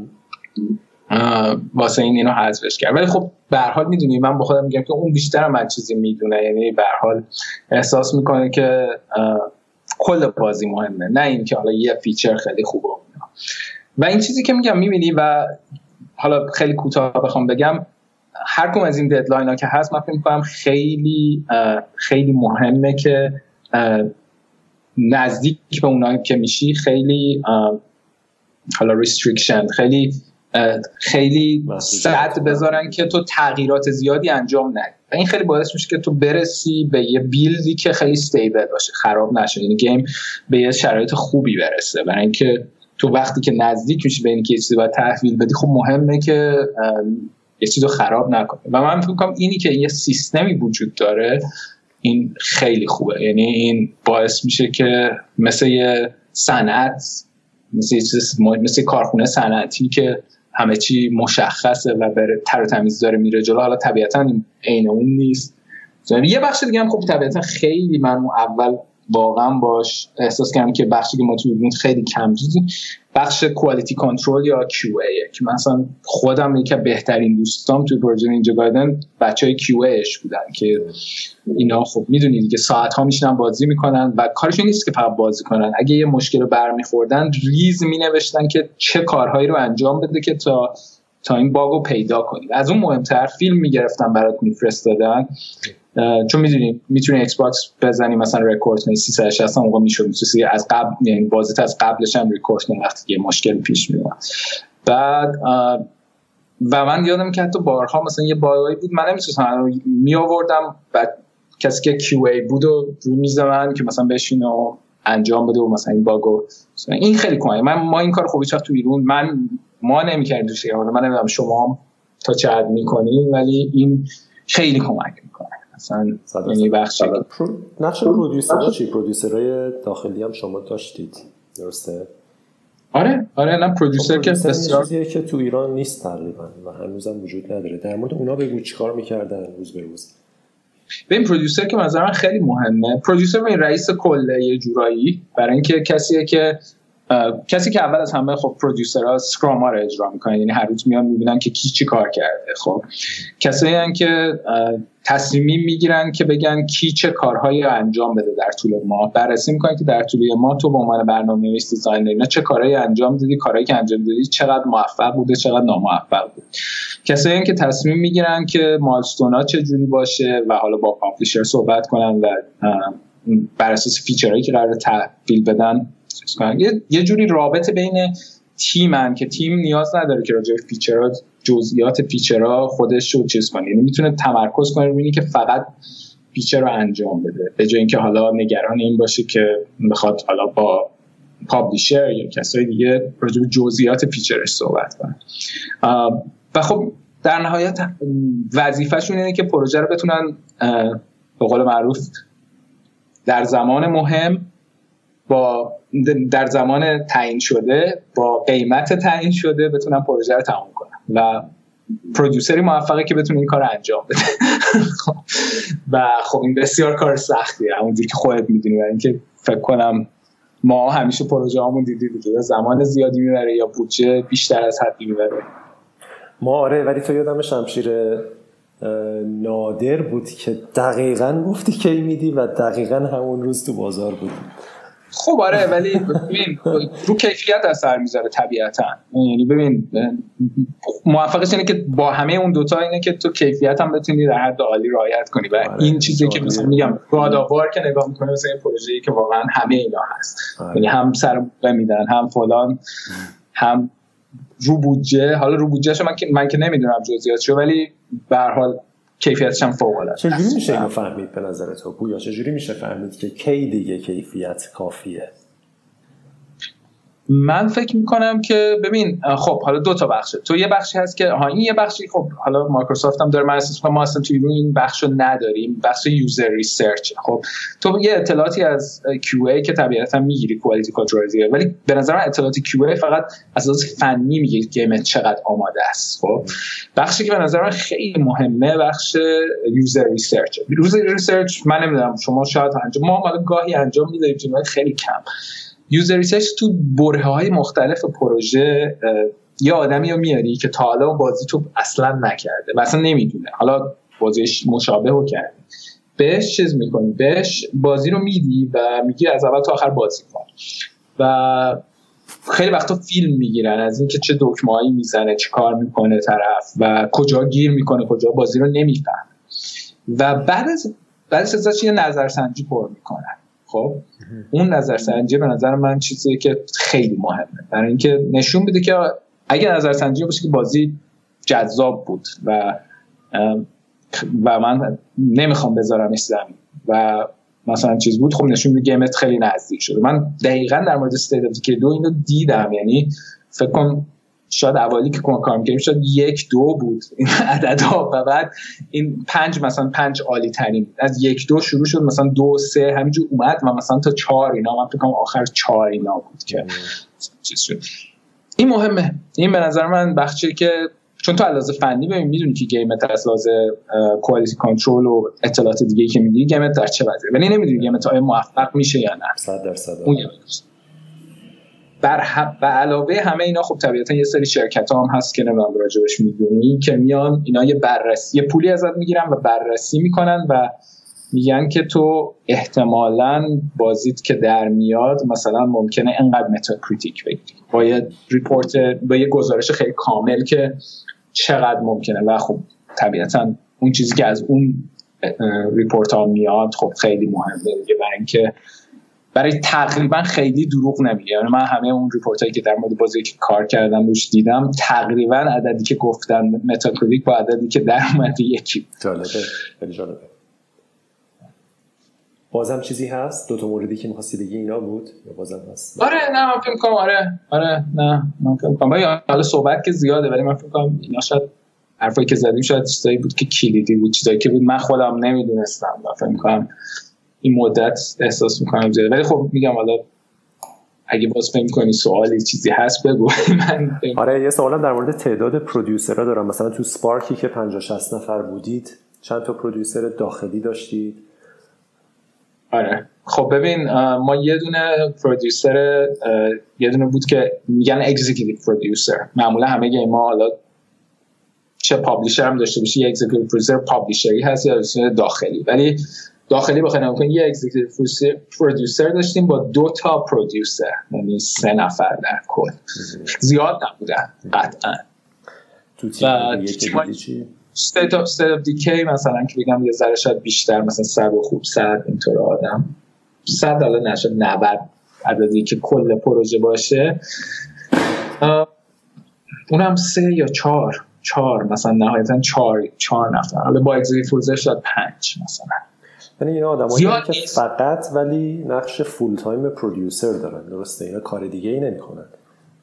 واسه این اینو حذفش کرد. ولی خب به حال می‌دونی من با خودم میگم که اون بیشتر من چیزی می‌دونه. یعنی به حال احساس می‌کنه که کل بازی مهمه. نه اینکه حالا یه feature خیلی خوبه و این چیزی که میگم می‌بینی و حالا خیلی کوتاه بخوام بگم هر کدوم از این deadline ها که هست من فکر می‌کنم خیلی خیلی مهمه که نزدیک به اونایی که میشی خیلی حالا restriction خیلی خیلی سد بذارن که تو تغییرات زیادی انجام ندی و این خیلی باعث میشه که تو برسی به یه build ی که خیلی stable باشه خراب نشه. یعنی game به یه شرایط خوبی برسه. برای اینکه تو وقتی که نزدیک میشی به اینکه چیزی باید تحویل بدی خب مهمه که یه چیزو خراب نکنه. و من فکر کنم اینی که یه سیستمی وجود داره این خیلی خوبه. یعنی این باعث میشه که مثل یه صنعت مثل مثل کارخونه صنعتی که همه چی مشخصه و بره تر و تمیز داره میره جلو. حالا طبیعتا عین اون نیست. یه بخش دیگه هم خب طبیعتا خیلی من اول واقعا باش احساس کردم که بخشی که ما تو خیلی کم دیدیم بخش کوالیتی کنترل یا کیو ای که مثلا خودم یکی بهترین دوستام توی پروژه اینجا گاردن بچه های کیو ایش بودن که اینا خب می‌دونید که ساعت ها میشینن بازی می‌کنن و کارشون نیست که فقط بازی کنن. اگه یه مشکل رو برمیخوردن ریز مینوشتن که چه کارهایی رو انجام بده که تا تا این bug و پیدا کنید از اون مهمتر فیلم می‌گرفتن برات میفرستادن. چون می‌دونی می‌تونی ایکس باکس بزنی مثلا رکورد کنی 360 موقع می‌شد از قبل یعنی بازیت از قبلش هم رکورد کنی وقتی یه مشکل پیش میاد بعد و من یادم که حتی بارها مثلا یه باگایی بود من نمی‌تونستم می آوردم بعد کسی که کیو ای بود و روی میز من که مثلا بشین و انجام بده و مثلا این باگو این خیلی کمک من ما این کار خوبی چاخت تو ایران من ما نمی‌کردیم من نمی‌دونم شما تا چه حد می‌کنیم ولی این خیلی کمک می‌کنه. اصلا یعنی بخشی نقش پرودیوسرها چی؟ پرودیوسرهای داخلی هم شما داشتید. درسته؟ آره آره نه producer که بسیار چیزیه که تو ایران نیست تقریبا و هنوزم وجود نداره. در مورد اونا بگو چیکار می‌کردن روز به روز. این producer که مثلا خیلی مهمه. producer این رئیس کله یه جورایی. برای اینکه کسیه که کسی که اول از همه خب producer ها scrum ها رو اجرا می‌کنن یعنی هر روز میان می‌بینن که کی چی کار کرده خب. کسایی که تصمیمی می‌گیرن که بگن کی چه کارهایی انجام بده در طول ماه. بررسی می‌کنن که در طول ماه تو به عنوان برنامه‌نویس designer اینا چه کارهایی انجام دادی کارهایی که انجام دادی چقدر موفق بوده چقدر ناموفق بود. کسایی که تصمیم می‌گیرن که milestone ها چه جوری باشه و حالا با publisher صحبت کنن و بر اساس feature هایی که قرار تحویل بدن یه،, یه جوری رابطه بین تیمن که تیم نیاز نداره که راجع feature ات جزئیات feature ها خودش رو چیز کنه. یعنی می‌تونه تمرکز کنه ببینی که فقط feature رو انجام بده. به جای اینکه حالا نگران این باشه که بخواد حالا با publisher یا کسای دیگه راجع به جزئیات feature ش صحبت کنه. و خب در نهایت وظیفهشون اینه که پروژه رو بتونن به قول معروف در زمان مهم با در زمان تعیین شده با قیمت تعیین شده بتونن پروژه رو تمام کنن و پرودیوسری موفقه که بتونه این کار رو انجام بده. [LAUGHS] و خب این بسیار کار سختیه. همونجوری که خودت می‌دونی و اینکه فکر کنم ما همیشه پروژه همون دیدی یا زمان زیادی می‌بره یا بودجه بیشتر از حدی می‌بره. ما آره ولی تو یادم شمشیر نادر بود که دقیقا گفتی کی میدی و دقیقا همون روز تو بازار بود خب آره ولی ببین رو کیفیت اثر می‌ذاره طبیعتا. یعنی ببین موفقش اینه که با همه اون دوتا اینه که تو کیفیت هم بتونی در حد عالی رعایت کنی. و آره، این چیزی که مثلا میگم گاداوار که نگاه می‌کنه مثلا این پروژه‌ای که واقعا همه اینا هست. آره. یعنی هم سر میدن هم فلان هم رو بودجه. حالا رو بودجهشو من که من که نمی‌دونم جزئیاتشو ولی به هر حال کیفیتش هم فوق العاده چجوری میشه اینو فهمید به نظر تو؟ پویا چجوری میشه فهمید که کی دیگه کیفیت کافیه؟ من فکر می‌کنم که ببین خب حالا دو تا بخشه. تو یه بخشی هست که ها این یه بخشی خب حالا مایکروسافت هم داره من ما اصلا توی این بخش رو نداریم. بخش user research خب تو یه اطلاعاتی از QA که طبیعتا می‌گیری quality control ولی به نظر من اطلاعات QA فقط از لحاظ فنی میگه که چقدر آماده است. خب بخشی که به نظر من خیلی مهمه بخش user research user research من نمی‌دونم شما شاید انجام ما گاهی انجام میدیم خیلی کم. user research تو برهه های مختلف پروژه یه آدمی رو میاری که تا حالا بازی تو اصلا نکرده و اصلا نمی‌دونه. حالا بازیش مشابه رو کرده بهش چیز می‌کنی؟ بهش بازی رو میدی و میگی از اول تا آخر بازی کن. و خیلی وقتا فیلم می‌گیرن از اینکه چه دکمه می‌زنه چه کار می‌کنه طرف و کجا گیر می‌کنه کجا بازی رو نمی‌فهمه. و بعد از بعدش ازش یه نظرسنجی پر می‌کنن. خب اون نظرسنجی به نظر من چیزی که خیلی مهمه. برای اینکه نشون بده که اگه نظرسنجی باشه که بازی جذاب بود و و من نمی‌خوام بذارم زمین و مثلا چیز بود خب نشون میده game ت خیلی نزدیک شده. من دقیقا در مورد State of Decay اینو دیدم. یعنی فکر کنم شاید اولی که کار می‌کردیم شاید یک دو بود این [LAUGHS] عددها و بعد این پنج مثلا پنج عالی ترین از یک دو شروع شد مثلا دو سه همینجور اومد و مثلا تا چهار اینا. من فکر آخر چهار اینا بود که چیز شد. این مهمه. این به نظر من بخشی که چون تو علاوه فنی ببین می‌دونی که game ت از لحاظ quality control و اطلاعات دیگه که میدی game ت در چه وضعیه؟ ولی نمی‌دونی game ت آیا موفق میشه یا نه. 100 درصد. بر به علاوه همه اینا خب طبیعتا یه سری شرکت هم هست که نمی‌دونم راجبش می‌دونی که میان اینا یه بررسی یه پولی ازت می‌گیرن و بررسی می‌کنن و میگن که تو احتمالا بازیت که در میاد مثلا ممکنه انقدر Metacritic بگیری. با یه report با یه گزارش خیلی کامل که چقدر ممکنه. و خب طبیعتا اون چیزی که از اون report ها میاد خب خیلی مهمه دیگه. برای اینکه برای تقریبا خیلی دروغ نمیگه. یعنی من همه اون report هایی که در مورد بازی که کار کردم روش دیدم تقریبا عددی که گفتن Metacritic با عددی که در اومده یکی. جالبه. خیلی جالبه. بازم چیزی هست؟ دو تا موردی که می‌خواستی بگی اینا بود؟ یا بازم هست؟ آره نه من فکر کنم آره. آره نه من فکر کنم حالا صحبت که زیاده ولی من فکر کنم اینا شاید حرفایی که زدیم شاید چیزایی بود که کلیدی بود. چیزایی که بود من خودم نمی‌دونستم. و فکر کنم این مدت احساس می‌کنم زیاده. ولی خب میگم حالا اگه باز فکر کنی سوالی چیزی هست بگو. [LAUGHS] من آره یه سوالم در مورد تعداد پرودیوسرها دارم. مثلا تو سپارکی که 50 60 نفر بودید چند تا پرودیوسر داخلی داشتید؟ آره. خب ببین ما یه دونه producer یه دونه بود که میگن executive producer معمولا همه ما حالا چه publisher هم داشته باشی یه executive producer publisher ی هست یا داخلی. ولی داخلی بخوای نگاه یه executive producer داشتیم با دو تا producer یعنی سه نفر در کل. زیاد نبودن قطعا. تو تیم چی؟ State of, State of Decay مثلا که بگم یه ذره شاید بیشتر مثلا صد و خوب صد اینطور آدم. صد حالا نشد 90 عددی که کل پروژه باشه. اونم سه یا چهار چهار مثلا نهایتا چهار چهار نفر. حالا با executive شاید پنج مثلا. یعنی این آدمایی که فقط ولی نقش full time producer دارن. درسته؟ اینا کار دیگه ای نمی‌کنن.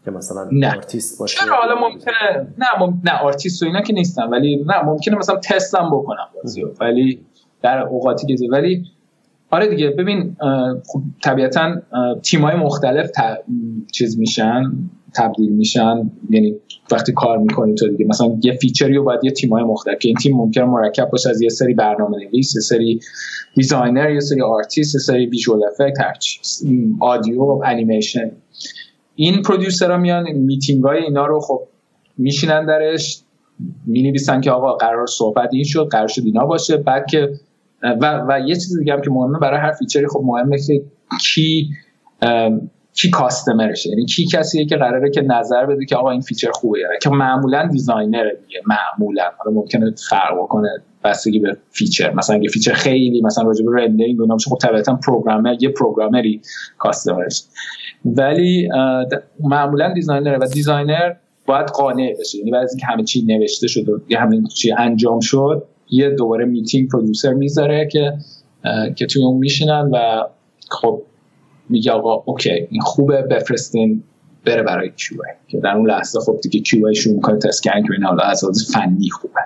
که مثلا نه. آرتیست باشه چرا؟ حالا ممکنه نه مم... نه آرتیست و اینا که نیستن. ولی نه ممکنه مثلا تست هم بکنم بازی ولی در اوقاتی که ولی آره دیگه ببین خب طبیعتا تیمای مختلف چیز میشن. تبدیل میشن. یعنی وقتی کار می‌کنی تو دیگه مثلا یه feature ی رو باید یه تیمای مختلف که این تیم ممکن مرکب باشه از یه سری برنامه نویس یه سری designer یه سری آرتیست یه سری visual effect هر چیز audio انیمیشن این producer ها میان میتینگ های اینا رو خب میشینن درش می نویسن که آقا قرار صحبت این شد قرار شد اینا باشه. بعد که و, و یه چیز دیگه هم که مهمه برای هر feature ی خب مهمه که کی کی customer شه؟ یعنی کی کسیه که قراره که نظر بده که آقا این feature خوبه؟ که معمولا designer دیگه معمولا. حالا ممکنه فرق کنه بستگی به feature. مثلا اگه feature خیلی مثلا راجع به rendering اینا خب طبیعتا programmer یه programmer ی customer ش ولی معمولا designer و designer باید قانع بشه. یعنی بعد از اینکه همه چی نوشته شد و یه همه چی انجام شد یه دوباره meeting producer می‌ذاره که که توی اون میشینن و خب میگه آقا okay این خوبه بفرستین بره برای QA که در اون لحظه خب دیگه QA شروع می‌کنه تست کردن که حالا از فنی خوبه.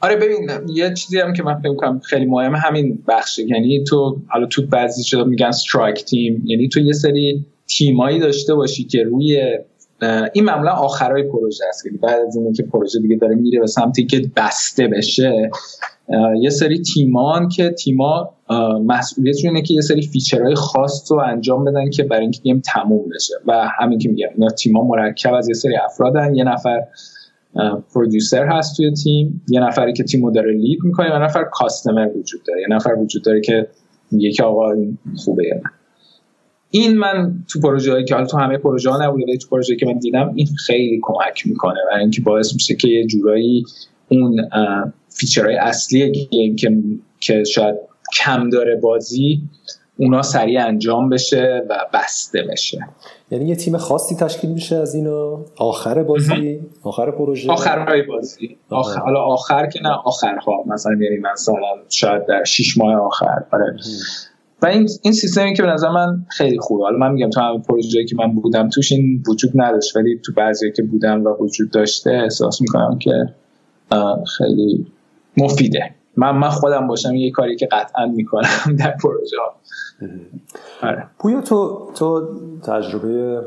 آره ببین یه چیزی هم که من فکر کنم خیلی مهمه همین بخشه یعنی تو حالا تو بعضی چیزا میگن strike team یعنی تو یه سری تیمایی داشته باشی که روی این معمولا آخرای پروژه است. بعد از اینکه که پروژه دیگه داره میره به سمتی که بسته بشه یه سری تیمان که تیما مسئولیتشون اینه که یه سری feature های خاص رو انجام بدن که برای اینکه game تموم بشه. و همین که میگم اینا تیما مرکب از یه سری افرادن. یه نفر producer هست توی تیم یه نفری که تیمو داره lead می‌کنه یه نفر customer وجود داره. یه نفر وجود داره که میگه که آقا خوبه یا نه. این من تو پروژه که حالا تو همه پروژه ها نبوده ولی تو پروژه که من دیدم این خیلی کمک می‌کنه. و اینکه باعث میشه که یه جورایی اون feature های اصلی game که که شاید کم داره بازی اونا سریع انجام بشه و بسته بشه. یعنی یه تیم خاصی تشکیل میشه از اینو آخر بازی؟ آخر پروژه؟ آخرهای بازی. آخر. حالا آخر که نه آخرها. مثلا یعنی مثلا شاید در 6 ماه آخر. آره. و این این سیستمی که به نظر من خیلی خوبه. حالا من میگم تو همین پروژه‌ای که من بودم توش این وجود نداشت. ولی تو بعضی که بودم و وجود داشته احساس می‌کنم که خیلی مفیده. من من خودم باشم یه کاری که قطعا می‌کنم [LAUGHS] در پروژه ها. آره. پویا تو تو تجربه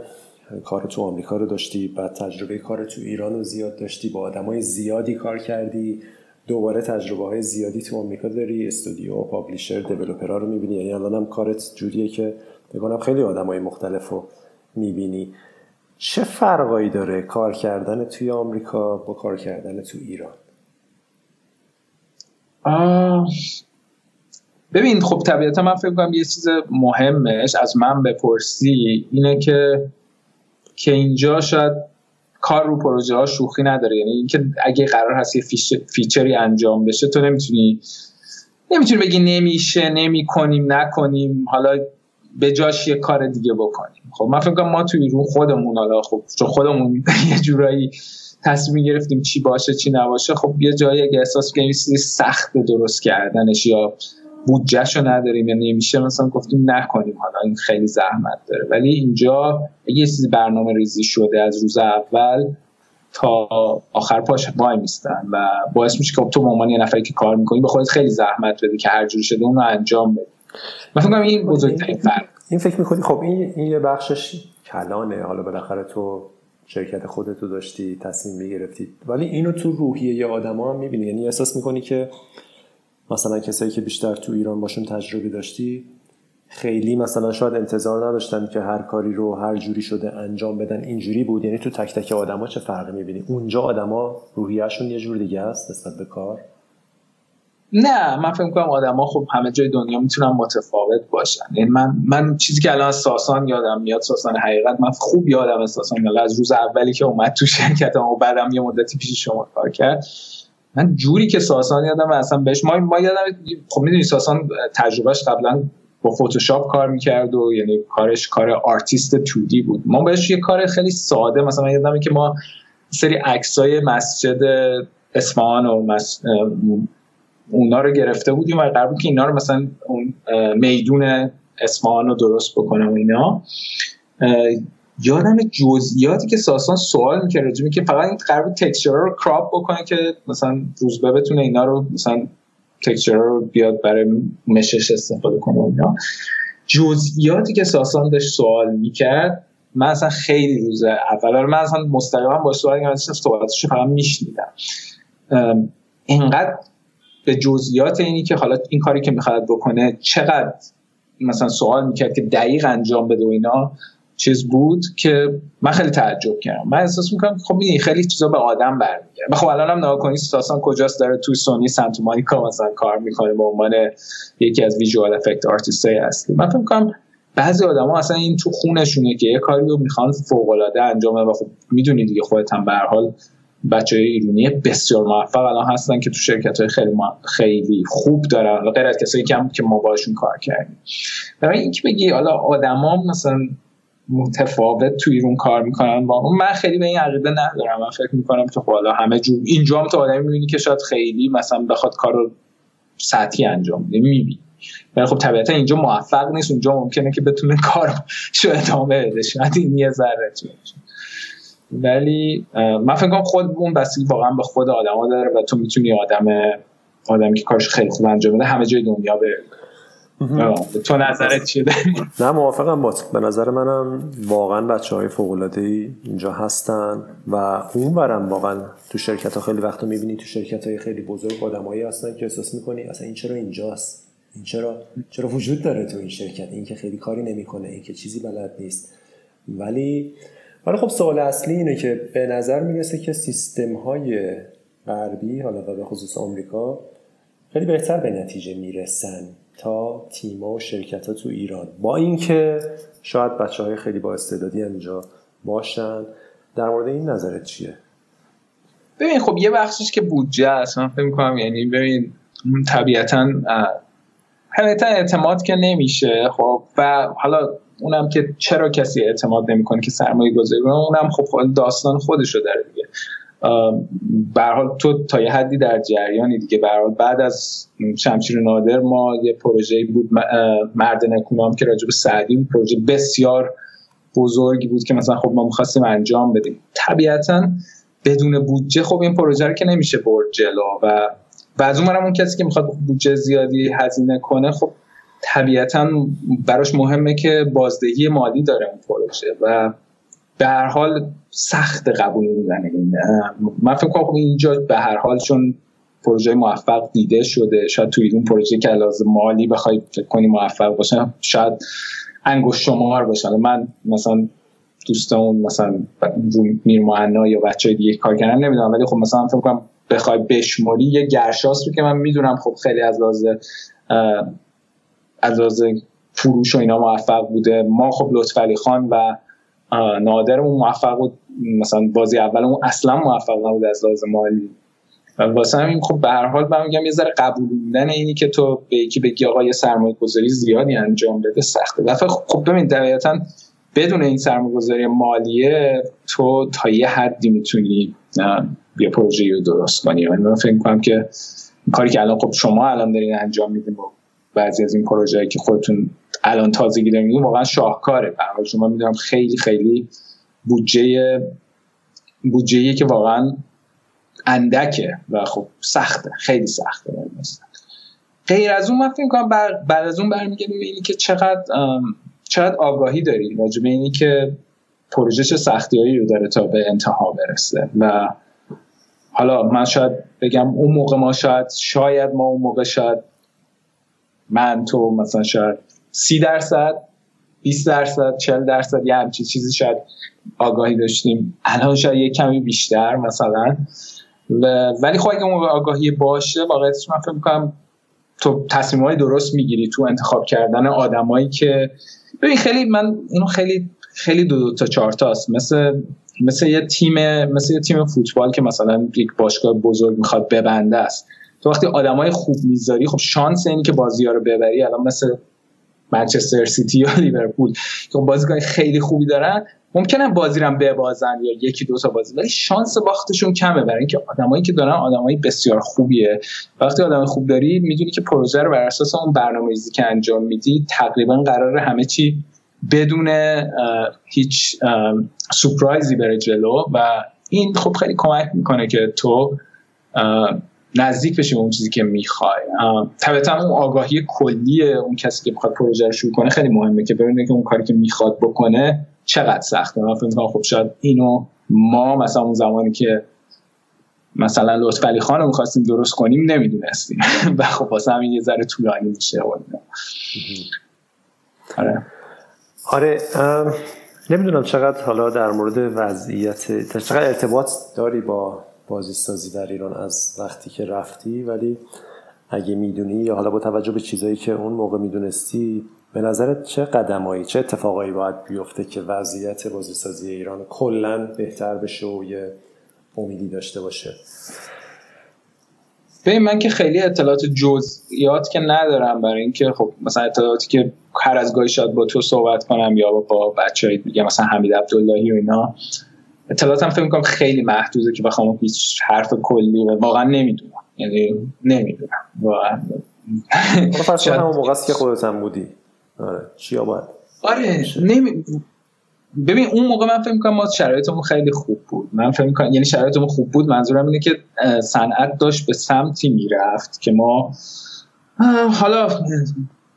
کار تو آمریکا رو داشتی بعد تجربه کار تو ایران رو زیاد داشتی با آدمای زیادی کار کردی دوباره تجربه های زیادی تو آمریکا داری استودیو پابلیشر دیولپرها رو می‌بینی؟ یعنی الان هم کارت جوریه که بگم خیلی آدم های مختلف رو می‌بینی. چه فرقایی داره کار کردن توی آمریکا با کار کردن تو ایران؟ ببین خب طبیعتا من فکر کنم یه چیز مهمش از من بپرسی اینه که که اینجا شاید کار رو پروژه ها شوخی نداره. یعنی اینکه اگه قرار هست یه فیچری انجام بشه تو نمی‌تونی نمی‌تونی بگی نمیشه نمی کنیم نکنیم حالا به جاش یه کار دیگه بکنیم. خب من فکر کنم ما توی رو خودمون حالا خب چون خودمون [LAUGHS] یه جورایی تصمیم گرفتیم چی باشه چی نباشه. خب یه جایی اگه احساس کنیم سخت درست کردنش یا بودجهشو نداریم یا نمیشه مثلا گفتیم نکنیم حالا این خیلی زحمت داره. ولی اینجا یه چیزی برنامه ریزی شده از روز اول تا آخر پاش وای میستن و باعث میشه که تو به عنوان یه نفری که کار می‌کنی به خودت خیلی زحمت بدی که هر جوری شده اون رو انجام بدی. مثلا این بزرگترین فرق. این فکر می‌کنی؟ خب این, این یه بخشش کلانه. حالا بالاخره تو شرکت خودتو داشتی تصمیم می‌گرفتی. ولی اینو تو روحیه یه آدما هم می‌بینی. یعنی احساس می‌کنی که مثلا کسایی که بیشتر تو ایران باشون تجربه داشتی خیلی مثلا شاید انتظار نداشتن که هر کاری رو هر جوری شده انجام بدن اینجوری بود. یعنی تو تک تک آدما چه فرقی می‌بینی؟ اونجا آدما روحیهشون یه جور دیگه است نسبت به کار. نه من فکر کنم آدما خب همه جای دنیا می‌تونن متفاوت باشن. یعنی من من چیزی که الان ساسان یادم میاد ساسان حقیقت من خوب یادم ساسان میاد از روز اولی که اومد تو شرکتم و بعدم یه مدتی پیش شما کار کرد. من جوری که ساسان یادم اصلا بهش ما ما یادم خب می‌دونی ساسان تجربهش قبلا با فتوشاپ کار می‌کرد و یعنی کارش کار آرتیست تودی بود. ما بهش یه کار خیلی ساده مثلا یادم که ما سری عکسای مسجد اصفهان و مس... اونا رو گرفته بودیم و قرار بود که اینا رو مثلا اون میدون اصفهان رو درست بکنم و اینا. یادم جزئیاتی که ساسان سوال می‌کرد راجبه که فقط این قرار texture رو crop بکنه که مثلا روزبه بتونه اینا رو مثلا تکسچر رو بیاد برای مشش استفاده کنه اینا. جزئیاتی که ساسان داشت سوال می‌کرد من اصلا خیلی روزه اول من اصلا مستقیما با سوال که صحبتش فقط میشنیدم. اینقدر به جزئیات اینی که حالا این کاری که می‌خواد بکنه چقدر مثلا سوال می‌کرد که دقیق انجام بده و اینا چیز بود که من خیلی تعجب کردم. من احساس می‌کنم خب این خیلی چیزا به آدم برمیگرده. خب الان هم نگاه کنید ساسان کجاست؟ داره توی سونی سنت مونیکا مثلا کار می‌کنه به عنوان یکی از visual effect artist های اصلی. من فکر می‌کنم بعضی آدما اصلا این تو خونشونه که یه کاری رو می‌خوان فوق انجام و خب می‌دونید دیگه خودت هم به حال بچه های ایرانی بسیار موفق الان هستن که تو شرکت های خیلی خیلی خوب دارن غیر از کسایی که که ما باشون کار کردیم. برای اینکه بگی حالا آدما مثلا متفاوت تو ایران کار می‌کنن با من خیلی به این عقیده ندارم. من فکر می‌کنم که حالا همه جور اینجا هم تو آدمی می‌بینی که شاید خیلی مثلا بخواد کار رو سطحی انجام بده. می‌بینی. ولی خب طبیعتا اینجا موفق نیست. اونجا ممکنه که بتونه کار شو ادامه بده. شاید این یه ذره ولی من فکر کنم خود اون بستگی واقعا به خود آدما داره و تو می‌تونی آدم آدمی که کارش خیلی خوب انجام بده همه جای دنیا بره. تو نظرت چیه؟ [LAUGHS] نه موافقم با به نظر منم واقعا بچه های اینجا هستن و اون برم واقعا تو شرکت ها خیلی وقتا می‌بینی تو شرکت های خیلی بزرگ آدمایی هستن که احساس می‌کنی اصلا این چرا اینجاست؟ این چرا چرا وجود داره تو این شرکت؟ این که خیلی کاری نمی‌کنه این که چیزی بلد نیست. ولی ولی خب سوال اصلی اینه که به نظر می‌رسه که سیستم های غربی حالا به خصوص آمریکا خیلی بهتر به نتیجه می‌رسن تا تیما و شرکت ها تو ایران. با اینکه شاید بچه های خیلی با استعدادی اینجا باشن. در مورد این نظرت چیه؟ ببین خب یه بخشش که بودجه است. من فکر می‌کنم یعنی ببین طبیعتا طبیعتا اعتماد که نمیشه خب و حالا اونم که چرا کسی اعتماد نمی‌کنه که سرمایه گذاری اونم خب داستان خودشو داره دیگه. به حال تو تا یه حدی در جریانی دیگه. به بعد از شمشیر نادر ما یه پروژه بود مرد نکونام که راجب سعدی بود پروژه بسیار بزرگی بود که مثلا خب ما می‌خواستیم انجام بدیم. طبیعتا بدون بودجه خب این پروژه رو که نمیشه برد جلو و و از اون اون کسی که می‌خواد بودجه زیادی هزینه کنه خب طبیعتا براش مهمه که بازدهی مالی داره اون پروژه و به هر حال سخت قبول می‌زنه من فکر کنم اینجا به هر حال چون پروژه موفق دیده شده شاید توی اون پروژه که لازم مالی بخوای فکر کنی موفق باشه شاید انگوش شمار باشه. من مثلا دوستان مثلا میر معنا یا بچه دیگه کار کردن نمی‌دونم ولی خب مثلا فکر کنم بخوای بشموری یه گرشاست رو که من می‌دونم خب خیلی از لازم از لازم فروش و اینا موفق بوده. ما خب لطفعلی خان و نادرمون موفق بود. مثلا بازی اولمون اصلا موفق نبود از لازم مالی. واسه همین خب به هر حال من میگم یه ذره قبول اینی که تو به یکی بگی آقا یه سرمایه گذاری زیادی انجام بده سخته. دفعه خب ببین طبیعتا بدون این سرمایه گذاری مالیه تو تا یه حدی می‌تونی یه پروژه رو درست کنی. من فکر کنم که کاری که الان خب شما الان دارین انجام میدین با بعضی از این پروژه که خودتون الان تازگی دارین واقعا شاهکاره. برای شما می‌دونم خیلی خیلی بودجه بودجه که واقعا اندکه و خب سخته خیلی سخته. غیر از اون من فکر کنم بعد از اون برمیگردیم اینی که چقدر چقدر آگاهی داری راجع به اینی که پروژه چه سختیایی رو داره تا به انتها برسه. و حالا من شاید بگم اون موقع ما شاید شاید ما اون موقع شاید من تو مثلا شاید سی درصد 20 درصد 40 درصد یه همچین چیزی شاید آگاهی داشتیم. الان شاید یه کمی بیشتر مثلا. ولی خب اگه آگاهی باشه واقعیتش من فکر می‌کنم تو تصمیم های درست می‌گیری تو انتخاب کردن آدمایی که ببین خیلی من اینو خیلی خیلی دو, دو تا چهار تاست مثل مثل یه تیم مثل یه تیم فوتبال که مثلا یک باشگاه بزرگ می‌خواد ببنده است. تو وقتی آدمای خوب می‌ذاری خب شانس اینی که بازی ها رو ببری. الان مثل منچستر سیتی یا لیورپول که بازیکن خیلی خوبی دارن ممکنه بازی رو ببازن یا یکی دو تا بازی ولی شانس باختشون کمه برای اینکه آدمایی که دارن آدمایی بسیار خوبیه. وقتی آدم خوب داری می‌دونی که پروژه رو بر اساس اون برنامه‌ریزی که انجام میدی تقریبا قرار همه چی بدون هیچ سورپرایزی بره جلو. و این خب خیلی کمک می‌کنه که تو نزدیک بشی اون چیزی که می‌خوای. طبعا اون آگاهی کلی اون کسی که می‌خواد پروژه رو شروع کنه خیلی مهمه که ببینه که اون کاری که می‌خواد بکنه چقدر سخته. من فکر خب شاید اینو ما مثلا اون زمانی که مثلا لطف علی خان رو می‌خواستیم درست کنیم نمی‌دونستیم. [LAUGHS] و خب واسه همین یه ذره طولانی میشه آره. آره نمی‌دونم چقدر حالا در مورد وضعیت چقدر ارتباط داری با بازیسازی در ایران از وقتی که رفتی ولی اگه می‌دونی یا حالا با توجه به چیزایی که اون موقع می‌دونستی به نظرت چه قدمایی چه اتفاقایی باید بیفته که وضعیت بازیسازی ایران کلا بهتر بشه و یه امیدی داشته باشه؟ ببین من که خیلی اطلاعات جزئیات که ندارم برای اینکه خب مثلا اطلاعاتی که هر از گاهی شاید با تو صحبت کنم یا با بچهای دیگه مثلا حمید عبداللهی و اینا. اطلاعاتم فکر می‌کنم خیلی محدوده که بخوام هیچ حرف کلی و واقعا نمی‌دونم. یعنی نمی‌دونم. واقعا. همون موقع که خودت هم بودی. آره. چی باید؟ آره. نمی... ببین اون موقع من فکر می‌کنم ما شرایطمون خیلی خوب بود. من فکر می‌کنم یعنی شرایطمون خوب بود. منظورم اینه که صنعت داشت به سمتی می‌رفت که ما حالا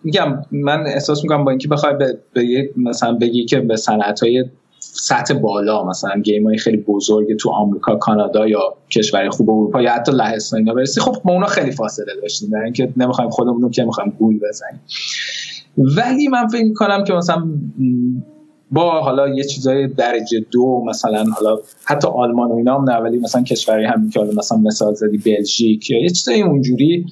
میگم من احساس می‌کنم با اینکه بخوای به, به مثلا بگی که به صنعت های سطح بالا مثلا گیم های خیلی بزرگ تو آمریکا کانادا یا کشور خوب اروپا یا حتی لهستان اینا برسی خب ما اونا خیلی فاصله داشتیم در اینکه نمی‌خوایم خودمون رو که می‌خوایم گول بزنیم. ولی من فکر کنم که مثلا با حالا یه چیزای درجه دو مثلا حالا حتی آلمان و اینا هم نه ولی مثلا کشوری هم که حالا مثلا مثال زدی بلژیک یا یه چیزای اونجوری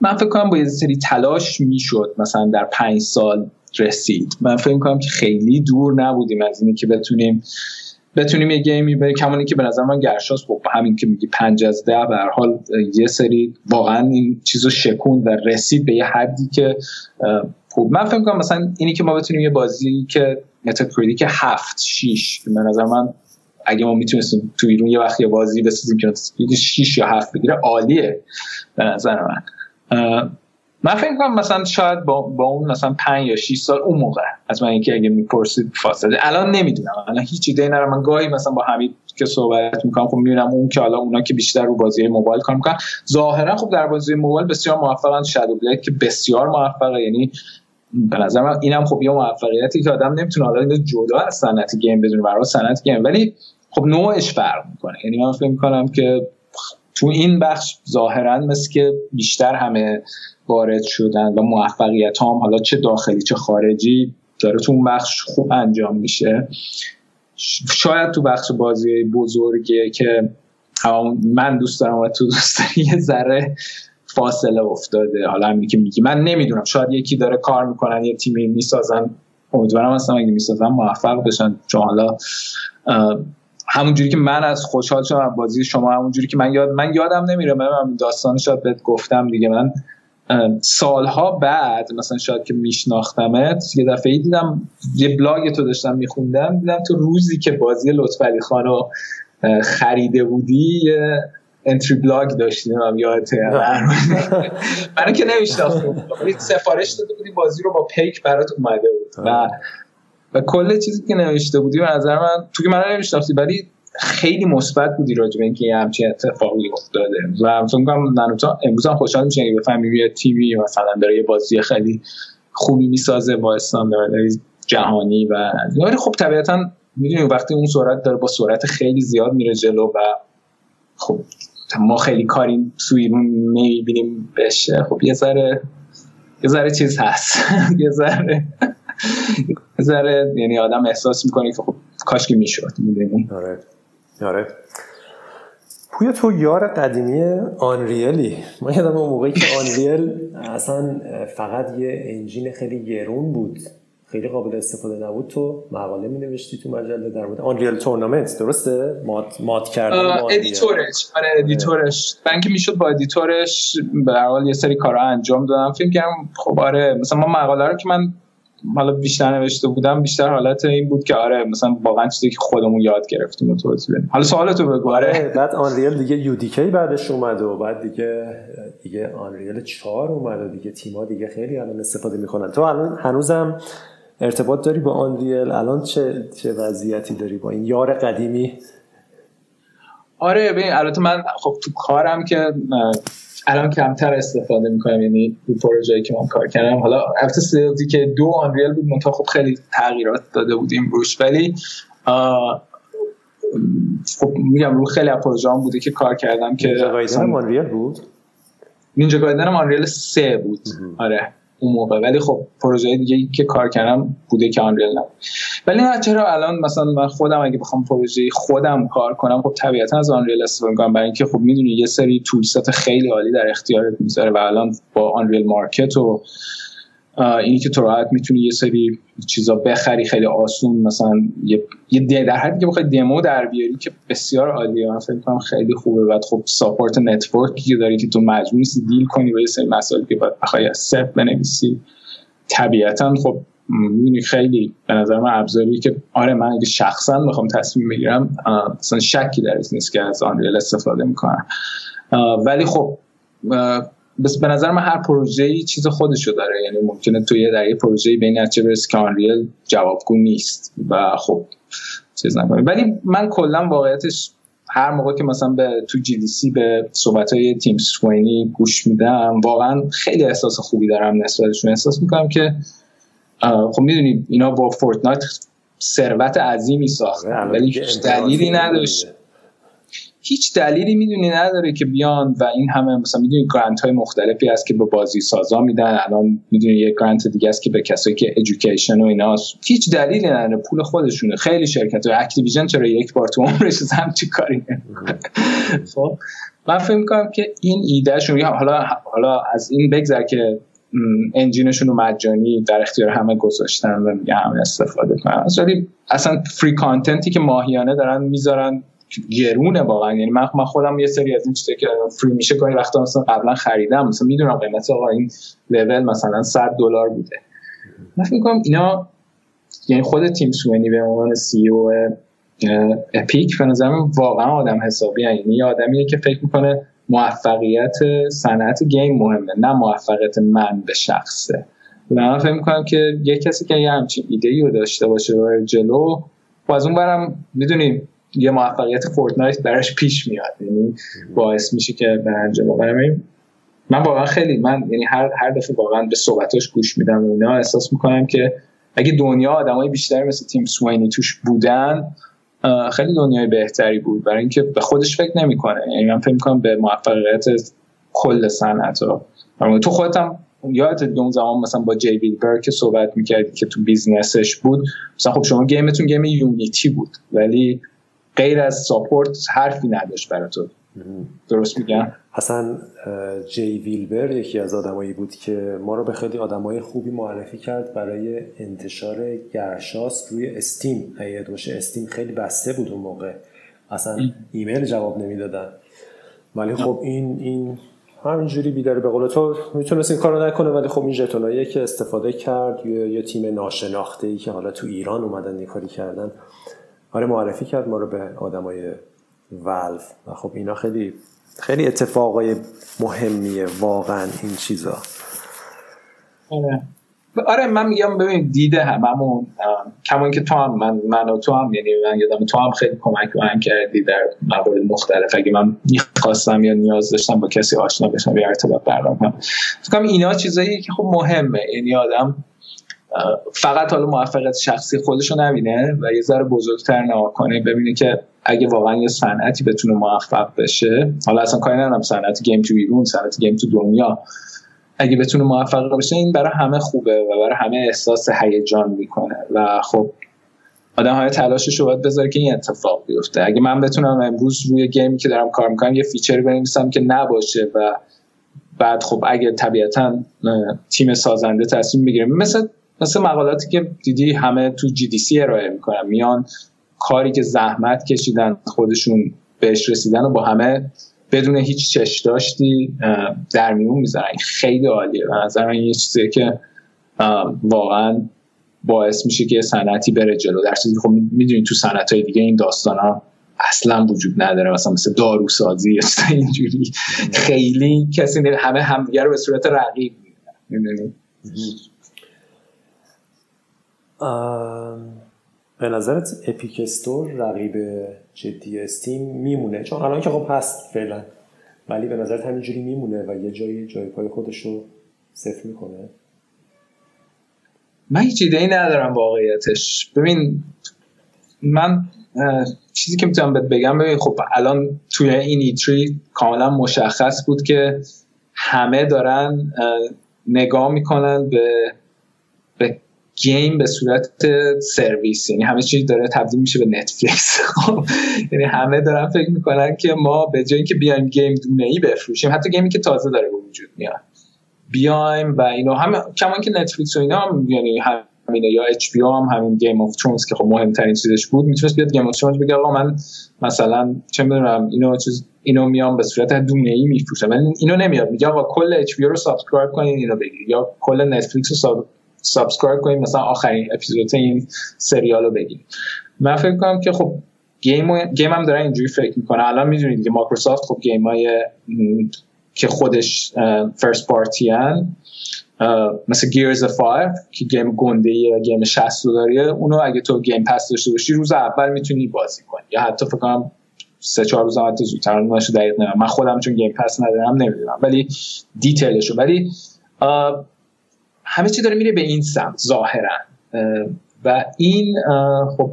من فکر کنم با یه سری تلاش می‌شد مثلا در پنج سال رسید. من فکر کنم که خیلی دور نبودیم از اینی که بتونیم بتونیم یه گیمی به کمانی که به نظر من گرشاس خب همین که میگی پنج از ده به حال یه سری واقعا این چیزو شکون و رسید به یه حدی که خوب من فکر کنم مثلا اینی که ما بتونیم یه بازی که که هفت شیش به نظر من اگه ما می‌تونستیم تو ایرون یه وقت یه بازی بسازیم که شیش یا هفت بگیره عالیه به نظر من. من فکر کنم مثلا شاید با, با اون مثلا 5 یا 6 سال اون موقع از من اینکه اگه می‌پرسید فاصله. الان نمی‌دونم. الان هیچ ایده ندارم. من گاهی مثلا با حمید که صحبت می‌کنم خب می‌بینم اون که حالا اونا که بیشتر رو بازی موبایل کار می‌کنن. ظاهرا خب در بازی موبایل بسیار موفقن. شادو بلک که بسیار موفقه. یعنی به نظر من اینم خب یه موفقیتی که آدم نمی‌تونه حالا اینو جدا از صنعت گیم بدونه. برای صنعت گیم. ولی خب نوعش فرق می‌کنه. یعنی من فکر می‌کنم که تو این بخش ظاهرا مثل که بیشتر همه وارد شدن و موفقیت هم حالا چه داخلی چه خارجی داره تو اون بخش خوب انجام میشه. شاید تو بخش بازی بزرگه که من دوست دارم و تو دوست داری یه ذره فاصله افتاده. حالا همین که میگی. من نمی‌دونم. شاید یکی داره کار می‌کنن یه تیمی می‌سازن. امیدوارم اصلا اگه می‌سازن موفق بشن. چون حالا همون جوری که من از خوشحال شدم بازی شما همون جوری که من یاد من یادم نمیره من داستان شاید بهت گفتم دیگه. من سالها بعد مثلا شاید که میشناختمت یه دفعه دیدم یه بلاگ تو داشتم میخوندم دیدم تو روزی که بازی لطفعلی خانو خریده بودی یه انتری بلاگ داشتیم هم یادته [LAUGHS] منو که نمیشناختم. سفارش داده بودی بازی رو با پیک برات اومده بود. و و کل چیزی که نوشته بودی به نظر من تو که منو نمیشناختی ولی خیلی مثبت بودی راجع به اینکه همچین اتفاقی افتاده. و فکر کنم نانوتا امروز هم خوشحال میشه اگه بفهمی یه تیوی مثلا داره یه بازی خیلی خوبی می‌سازه با استانداردهای جهانی و ولی خب طبیعتا می‌دونی وقتی اون سرعت داره با سرعت خیلی زیاد میره جلو و خب ما خیلی کاری اون نمی‌بینیم بشه خب یه ذره یه ذره چیز هست. [LAUGHS] یه ذره. ذره یعنی آدم احساس می‌کنه که خب کاش که می‌شد می‌دونی؟ آره. آره. پویا تو یار قدیمی آنریلی. ما یادم اون موقعی که آنریل اصلا فقط یه انجین خیلی گرون بود. خیلی قابل استفاده نبود. تو مقاله می نوشتی تو مجله در بود آنریل تورنامنت درسته؟ مات مات کردن ادیتورش. آره ادیتورش. من که می‌شد با editor ش به حال یه سری کارا انجام دادم. فکر کردم خب آره مثلا ما مقاله رو که من حالا بیشتر نوشته بودم بیشتر حالت این بود که آره مثلا واقعا چیزی که خودمون یاد گرفتیم و توضیح بدیم حالا سوالتو بگو. آره, بعد Unreal دیگه UDK ای بعدش اومد و بعد دیگه دیگه Unreal 4 اومد و دیگه تیما دیگه خیلی الان استفاده می‌کنن. تو الان هنوزم ارتباط داری با Unreal؟ الان چه چه وضعیتی داری با این یار قدیمی؟ آره ببین البته من خب تو کارم که الان کمتر استفاده می‌کنم یعنی تو پروژه‌ای که من کار کردم. حالا البته سیلزی که دو Unreal بود منتها خب خیلی تغییرات داده بودیم روش. ولی خب میگم رو خیلی پروژه هم بوده که کار کردم که Ninja Unreal بود؟ Ninja Gaiden Unreal سه بود. آره. اون موقع. ولی خب پروژه دیگه که کار کردم بوده که Unreal نبود. ولی نه چرا الان مثلا من خودم اگه بخوام پروژه خودم کار کنم خب طبیعتا از Unreal استفاده کنم برای اینکه خب می‌دونی یه سری toolset خیلی عالی در اختیارت می‌ذاره و الان با Unreal Market و اینی که تو راحت می‌تونی یه سری چیزا بخری خیلی آسون مثلا یه, یه در حدی که بخوای دمو در بیاری که بسیار عالیه. من فکر کنم خیلی خوبه. بعد خب support network ی که داری که تو مجبور نیستی deal کنی با یه سری مسائلی که باید بخوای از صفر بنویسی. طبیعتا خب می‌دونی خیلی به نظر من ابزاری که آره من اگه شخصا می‌خوام تصمیم بگیرم مثلا شکی در نیست که از آنریل استفاده می‌کنم. ولی خب بس به نظر من هر پروژه چیز خودشو داره. یعنی ممکنه توی در یه پروژه به نتیجه برسی که آنریل جوابگو نیست و خب چیز نکنه. ولی من کلا واقعیتش هر موقع که مثلا به تو جی دی سی به صحبت های تیم سوینی گوش میدم واقعا خیلی احساس خوبی دارم نسبتشون احساس می‌کنم که خب می‌دونید اینا با Fortnite ثروت عظیمی ساختن آره، ولی دلیلی نداشت. هیچ دلیلی می‌دونی نداره که بیان و این همه مثلا می‌دونی grant های مختلفی هست که به بازی سازا میدن الان می‌دونی یه grant دیگه است که به کسایی که education و اینا هیچ دلیلی نداره پول خودشونه. خیلی شرکت و Activision چرا یک بار تو عمرش [LAUGHS] چی کاری؟ [LAUGHS] خب من فکر می‌کنم که این ایدهشون حالا حالا از این بگذر که انجینشون رو مجانی در اختیار همه گذاشتن و میگه همه استفاده کنن. اصلا فری کانتنتی که ماهیانه دارن می‌ذارن گرونه واقعا. یعنی من خودم یه سری از این چیزا که فری میشه گاهی وقتا مثلا قبلا خریدم. مثلا می‌دونم قیمت آقا این لول مثلا 100 دلار بوده. من فکر کنم اینا یعنی خود تیم سوینی به عنوان سی او اپیک به نظر واقعا آدم حسابی یعنی یه آدمیه که فکر می‌کنه موفقیت صنعت گیم مهمه نه موفقیت من به شخصه. و من فکر می‌کنم که یه کسی که یه همچین ایده رو داشته باشه و جلو و از اون برم می‌دونیم یه موفقیت فورتنایت براش پیش میاد. یعنی باعث میشه که به انجام من من واقعا خیلی من یعنی هر هر دفعه واقعا به صحبتاش گوش میدم و اینا احساس می‌کنم که اگه دنیا آدمای بیشتری مثل تیم سوینی توش بودن خیلی دنیای بهتری بود. برای اینکه به خودش فکر نمی‌کنه. یعنی من فکر می‌کنم به موفقیت کل صنعت تو خودت هم یادت اون زمان مثلا با Jay Wilbur که صحبت می‌کردی که تو business ش بود. مثلا خب شما game تون game Unity بود. ولی غیر از support حرفی نداشت برای تو. درست میگم؟ اصلا Jay Wilbur یکی از آدمایی بود که ما رو به خیلی آدمای خوبی معرفی کرد برای انتشار گرشاسب روی Steam. اگه باشه Steam خیلی بسته بود اون موقع. اصلا ایمیل جواب نمی‌دادن. ولی خب این این همینجوری بیداره به قول تو. می‌تونست این کارو نکنه ولی خب این ژتونایی که استفاده کرد یا یه تیم ناشناخته ای که حالا تو ایران اومدن این کاری کردن. آره معرفی کرد ما رو به آدمای ولف. و خب اینا خیلی خیلی اتفاقای مهمیه واقعا این چیزا. آره. آره من میگم ببین دیده هممون. کمان که تو هم من من و تو هم یعنی من یادم تو هم خیلی کمک من کردی در موارد مختلف. اگه من می‌خواستم یا نیاز داشتم با کسی آشنا بشم یا ارتباط برقرار کنم. فکر اینا چیزایی که خب مهمه. یعنی آدم فقط حالا موفقیت شخصی خودشو نبینه و یه ذره بزرگتر نگاه کنه ببینه که اگه واقعا یه صنعتی بتونه موفق بشه حالا اصلا کاری ندارم صنعت گیم تو ایران صنعت گیم تو دنیا. اگه بتونه موفق بشه این برای همه خوبه و برای همه احساس هیجان می‌کنه. و خب آدم های تلاشش رو باید بذاره که این اتفاق بیفته. اگه من بتونم امروز روی game ی که دارم کار می‌کنم یه feature بنویسم که نباشه و بعد خب اگه طبیعتا تیم سازنده تصمیم بگیره مثل مثل مقالاتی که دیدی همه تو GDC ارائه می‌کنن. میان کاری که زحمت کشیدن خودشون بهش رسیدن و با همه بدون هیچ چشم‌داشتی در میون می‌ذارن. خیلی عالیه. به نظر من یه چیزیه که واقعا باعث میشه که صنعتی بره جلو. در چیزی خب می‌دونید تو صنعت های دیگه این داستان ها اصلا وجود نداره. مثلا مثل داروسازی یا اینجوری. خیلی کسی همه همدیگه رو به صورت رقیب می‌بینن. به نظرت اپیک استور رقیب جدی استیم میمونه؟ چون الان که خب هست فعلا ولی به نظرت همینجوری میمونه و یه جایی جای پای خودش رو صفر می‌کنه؟ من هیچ ایده ای ندارم واقعیتش. ببین من چیزی که می‌تونم بهت بگم ببین خب الان توی این E3 کاملا مشخص بود که همه دارن نگاه می‌کنن به به game به صورت سرویس یعنی همه چیز داره تبدیل میشه به Netflix. [LAUGHS] خب یعنی همه دارن فکر می‌کنن که ما به جای اینکه بیایم game دونه ای بفروشیم حتی game ی که تازه داره به وجود میاد بیایم و اینو هم کمان که Netflix و اینا هم یعنی همینه یا HBO هم همین Game of Thrones که خب مهمترین چیزش بود می‌تونست بیاد Game of Thrones بگه آقا من مثلا چه می‌دونم اینو چیز اینو میام به صورت دونه ای میفروشم. ولی اینو نمیاد میگه آقا کل HBO رو subscribe کنین اینو بگیر. یا کل Netflix رو subscribe کنیم مثلا آخرین اپیزود این سریال رو بگیم. من فکر کنم که خب game, game هم دارن اینجوری فکر می‌کنه. الان می‌دونید که مایکروسافت خب game های که خودش first party هن. مثل Gears of War که گیم گنده یا گیم 60 دلاریه اونو اگه تو Game Pass داشته باشی روز اول می‌تونی بازی کنی. یا حتی فکر کنم سه چهار روز حتی زودتر. نشه دقیق نمیم من خودم چون Game Pass ندارم نمی‌دونم. ولی detail شو ولی همه چی داره میره به این سمت ظاهرا. و این خب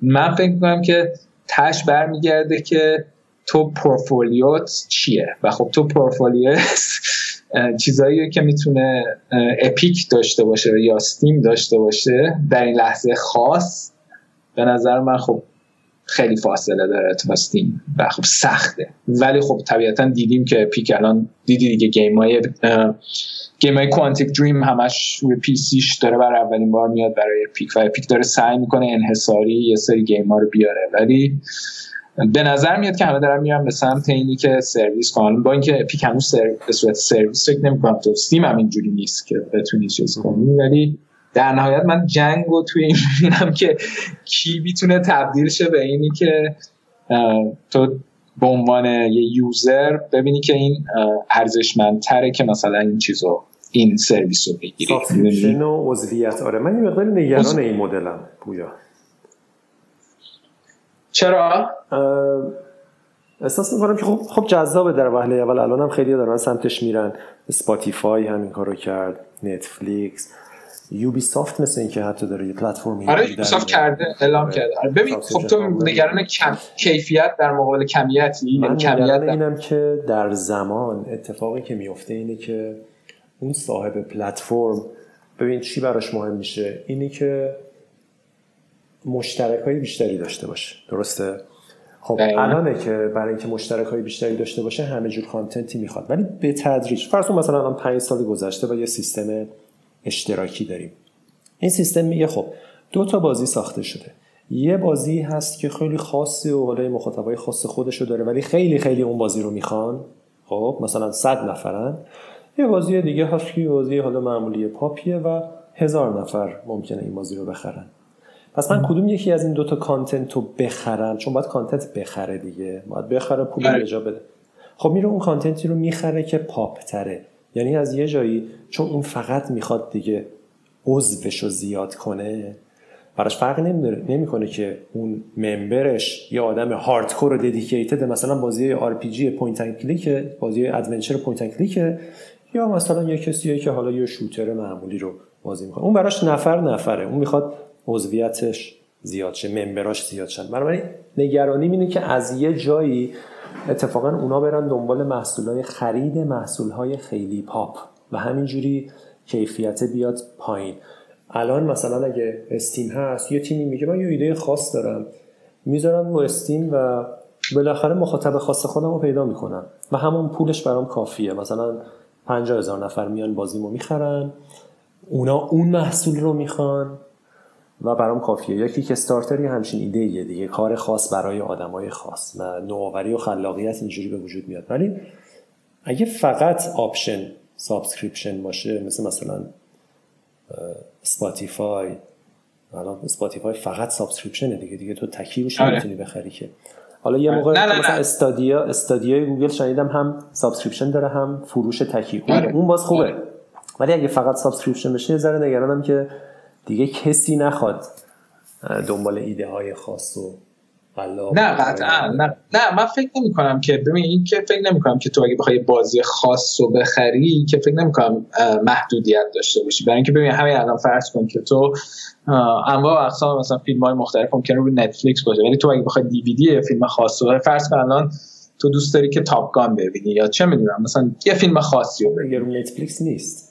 من فکر می‌کنم که تش برمیگرده که تو پورتفولیوت چیه. و خب تو پورتفولیوت [LAUGHS] چیزایی که می‌تونه اپیک داشته باشه یا ستیم داشته باشه در این لحظه خاص به نظر من خب خیلی فاصله داره. تو ستیم و خب سخته. ولی خب طبیعتا دیدیم که پیک الان دیدی دیگه گیم های گیم های کوانتیک دریم همش روی پی سیش داره برای اولین بار میاد برای پیک. و پیک داره سعی می‌کنه انحصاری یه سری گیم ها رو بیاره. ولی به نظر میاد که همه دارن میرن به سمت اینی که سرویس کنن. با اینکه Epic هنوز سر... به صورت سرویس فکر نمی‌کنم. تو Steam هم اینجوری نیست که بتونی چیز کنی. ولی در نهایت من جنگ رو توی این [LAUGHS] می‌بینم که کی می‌تونه تبدیل شه به اینی که تو به عنوان یه user ببینی که این ارزشمندتره که مثلا این چیزو این سرویس رو بگیری. subscription و عضویت. آره من یه مقدار نگران این مدلم پویا. چرا؟ احساس می‌کنم که خب خب جذابه در وهله اول. الان هم خیلی دارن سمتش میرن. Spotify همین کارو کرد Netflix Ubisoft مثل اینکه حتی داره یه پلتفرمی آره Ubisoft کرده اعلام آره. کرده. آره ببین خب تو نگران کم... کیفیت در مقابل کمیت من کمیت در... اینم که در زمان اتفاقی که میفته اینه که اون صاحب پلتفرم ببین چی براش مهم میشه؟ اینی که مشترک های بیشتری داشته باشه. درسته؟ خب الانه که برای اینکه مشترک های بیشتری داشته باشه همه جور کانتنتی می‌خواد. ولی به تدریج فرض مثلا الان 5 سال گذشته و یه سیستم اشتراکی داریم. این سیستم میگه خب دو تا بازی ساخته شده. یه بازی هست که خیلی خاصه و حالا مخاطبای خاص خودشو داره ولی خیلی خیلی اون بازی رو می‌خوان. خب مثلا 100 نفرن. یه بازی دیگه هست که بازی حالا معمولی پاپیه و هزار نفر ممکنه این بازی رو بخرن. پس من کدوم یکی از این دوتا content رو بخرم چون باید content بخره دیگه. باید بخره پول بله. جا بده. خب میره اون content ی رو می‌خره که پاپ تره یعنی از یه جایی چون اون فقط می‌خواد دیگه عضوش رو زیاد کنه براش فرق نمی‌کنه که اون member ش یه آدم hardcore و dedicated مثلا بازی RPG point click بازی adventure point click یا مثلا یه کسیه که حالا یه شوتر معمولی رو بازی می‌کنه. اون براش نفر نفره. اون می‌خواد عضویتش زیاد شه ممبراش زیاد شن بنابراین نگرانی اینه که از یه جایی اتفاقا اونا برن دنبال محصولای خرید محصولهای خیلی پاپ و همینجوری کیفیت بیاد پایین. الان مثلا اگه استیم هست یه تیمی میگه من یه ایده خاص دارم. می‌ذارم رو استیم و بالاخره مخاطب خاص خودم رو پیدا می‌کنم و همون پولش برام کافیه. مثلا 50 هزار نفر میان بازیمو می‌خرن. اونا اون محصول رو می‌خوان. و برام کافیه. یا Kickstarter یه همچین ایده یه دیگه کار خاص برای آدمای خاص و نوآوری و خلاقیت اینجوری به وجود میاد. ولی اگه فقط option subscription باشه مثل مثلا Spotify الان Spotify فقط subscription ه دیگه دیگه تو تکی روش آره. نمی‌تونی بخری که. حالا یه موقع نه مثلا Stadia Stadia ی گوگل شنیدم هم subscription داره هم فروش تکی. اون, آره. اون باز خوبه. آره. ولی اگه فقط subscription بشه ذره نگرانم که دیگه کسی نخواد دنبال ایده های خاص و نه قطعا. نه. نه من فکر نمی کنم که ببین این که فکر نمی کنم که تو اگه بخوای بازی خاص رو بخری که فکر نمی کنم محدودیت داشته باشی. برای اینکه ببین همین الان فرض کن که تو انواع اقسام مثلا فیلم های مختلف ممکنه روی Netflix باشه ولی تو اگه بخوای دیویدی فیلم خاص رو فرض کن الان تو دوست داری که Top Gun ببینی یا چه می‌دونم مثلا یه فیلم خاصی رو ببینی. روی Netflix نیست.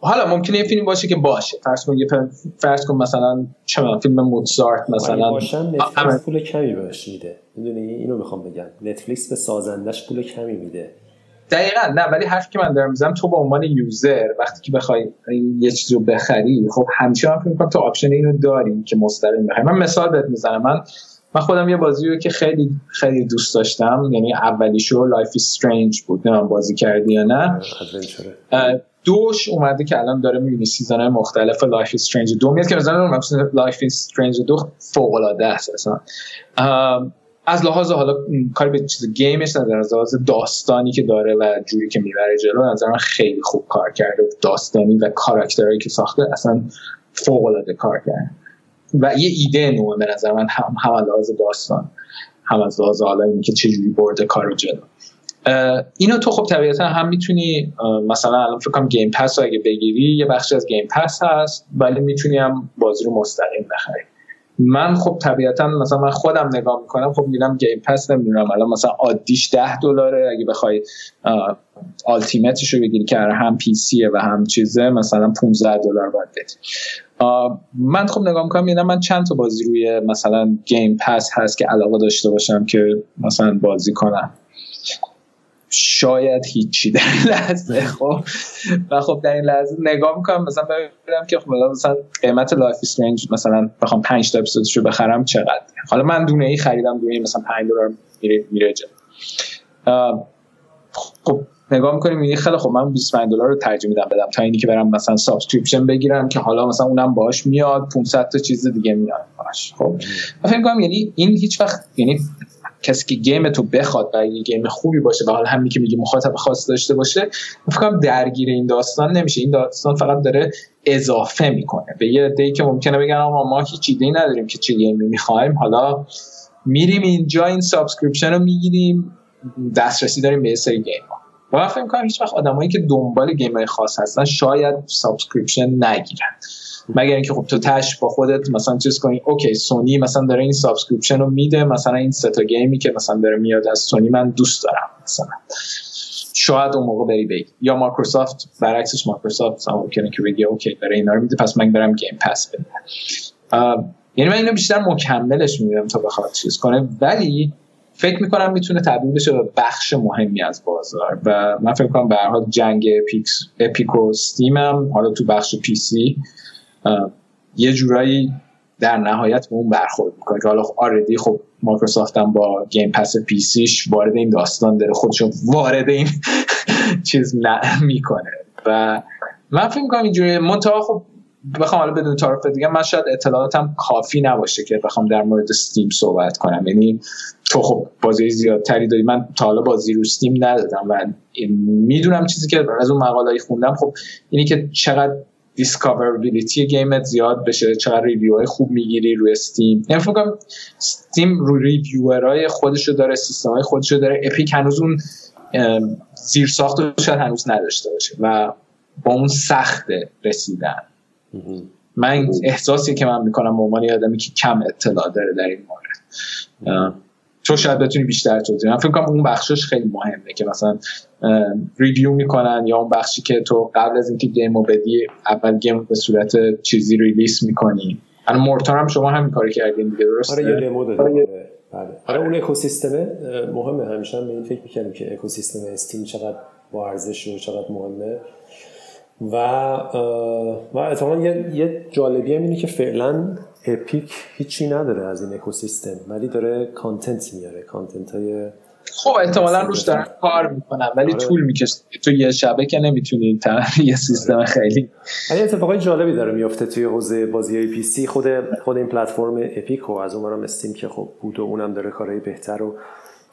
حالا ممکنه یه فیلم باشه که باشه. فرض کن یه فرض کن مثلا چه فیلم موزارت مثلا. Netflix پول کمی بهش میده. می‌دونی؟ اینو می‌خوام بگم. Netflix به سازندش پول کمی میده. دقیقا نه ولی حرفی که من دارم می‌زنم تو به عنوان user وقتی که بخوای یه چیزی رو بخری خب من فکر تو option اینو داری که مستقیم بخری. من مثال بهت می‌زنم. من من خودم یه بازی رو که خیلی خیلی دوست داشتم یعنی اولیشو Life is Strange بود. نه بازی کردی یا نه. دوش اومده که الان داره می‌بینی season مختلف Life is Strange دو میاد که مثلا Life is Strange دو فوق العاده است اصلا. از لحاظ حالا کاری به چیز گیمش از لحاظ داستانی که داره و جوری که می‌بره جلو نظر من خیلی خوب کار کرده. داستانی و کاراکترهایی که ساخته اصلا فوق العاده کار کرده. و یه ایده نوئه به نظر من هم, از لحاظ داستان هم از لحاظ حالا اینکه چجوری برده کارو جلو. اینو تو خب طبیعتا هم می‌تونی مثلا الان فکر کنم Game Pass رو اگه بگیری یه بخشی از Game Pass هست ولی می‌تونی هم بازی رو مستقیم بخری. من خب طبیعتا مثلا من خودم نگاه می‌کنم خب میرم Game Pass نمی‌دونم الان مثلا عادیش 10 دلاره اگه بخوای Ultimate ش رو بگیری که هم PC ه و هم چیزه مثلا 15 دلار باید بدی. من خب نگاه می‌کنم میگم من چند تا بازی روی مثلا Game Pass هست که علاقه داشته باشم که مثلا بازی کنم. شاید هیچی در لحظه. خب. و خب در این لحظه نگاه می‌کنم مثلا ببینم که خب مثلا قیمت Life is Strange مثلا بخوام 5 تا اپیزودش رو بخرم چقدر حالا من دونه ای خریدم دونه ای مثلا 5 دلار میره میره خب نگاه می‌کنیم میگه خیلی خب من 25 دلار رو ترجیح میدم بدم تا اینی که برم مثلا subscription بگیرم که حالا مثلا اونم باش میاد 500 تا چیز دیگه میاد باش خب. فکر کنم یعنی این هیچ وقت یعنی کسی که game تو بخواد و یه game خوبی باشه و حالا همین که میگه مخاطب خاص داشته باشه فکر درگیر این داستان نمیشه. این داستان فقط داره اضافه می‌کنه. به یه دی که ممکنه بگن ما ما هیچ ایده نداریم که چه game ی می‌خوایم. حالا میریم اینجا این subscription رو می‌گیریم دسترسی داریم به سری game ها و من فکر کنم هیچ وقت آدمایی که دنبال game های خاص هستن شاید subscription نگیرن. مگر اینکه خب تو تش با خودت مثلا چیز کنی OK سونی مثلا داره این subscription رو میده مثلا این سه تا game ی که مثلا داره میاد از سونی من دوست دارم مثلا. شاید اون موقع بری بگی. یا مایکروسافت برعکسش مایکروسافت ممکنه که بگی OK داره اینا رو میده پس من برم Game Pass بدم. یعنی من اینو بیشتر مکملش میدم تا بخواد چیز کنه ولی فکر می‌کنم می‌تونه تبدیل بشه به بخش مهمی از بازار. و من فکر کنم به هر جنگ اپیکس اپیک و استیم هم حالا تو بخش PC یه جورایی در نهایت به اون برخورد می‌کنه که حالا already خب مایکروسافت هم با Game Pass PC ش وارد این داستان داره. خودشون وارد این [LAUGHS] چیز می‌کنه. و من فکر می‌کنم اینجوری منتها خب بخوام حالا بدون تعارف دیگه من شاید اطلاعاتم کافی نباشه که بخوام در مورد استیم صحبت کنم. یعنی تو خب بازی زیادتری داری. من تا حالا بازی رو استیم ندادم و می‌دونم چیزی که از اون مقاله‌ای خوندم. خب اینی که چقدر discoverability game ت زیاد بشه. چقدر review های خوب می‌گیری روی استیم یعنی فکر استیم رو ریویورای خودشو داره سیستم های خودشو داره. اپیک هنوز اون زیر ساخت شاید هنوز نداشته باشه و با اون سخت رسیدن. من احساسی که من می‌کنم به عنوان آدمی که کم اطلاع داره در این مورد. تو شاید بتونی بیشتر توضیح من فکر کنم اون بخشش خیلی مهمه که مثلا review می‌کنن یا اون بخشی که تو قبل از اینکه game رو بدی اول گیم به صورت چیزی release می‌کنی. الان مورتار هم شما همین کارو کردین دیگه درست آره یه دمو آره, بله. آره اون اکوسیستم مهمه. همیشه به این فکر می‌کنیم که اکوسیستم استیم چقدر با ارزش و چقدر مهمه. و و اتفاقا یه, یه جالبی هم اینه که فعلا اپیک هیچی نداره از این اکوسیستم ولی داره content میاره. content های خب احتمالا روش دارن کار می‌کنن ولی آره. طول می‌کشه. تو یه شبه که نمی‌تونی یه سیستم آره. خیلی. ولی اتفاقای جالبی داره میفته توی حوزه بازی های PC. خود خود این پلتفرم اپیک و از اونورم استیم که خب بود و اونم داره کارهای بهتر و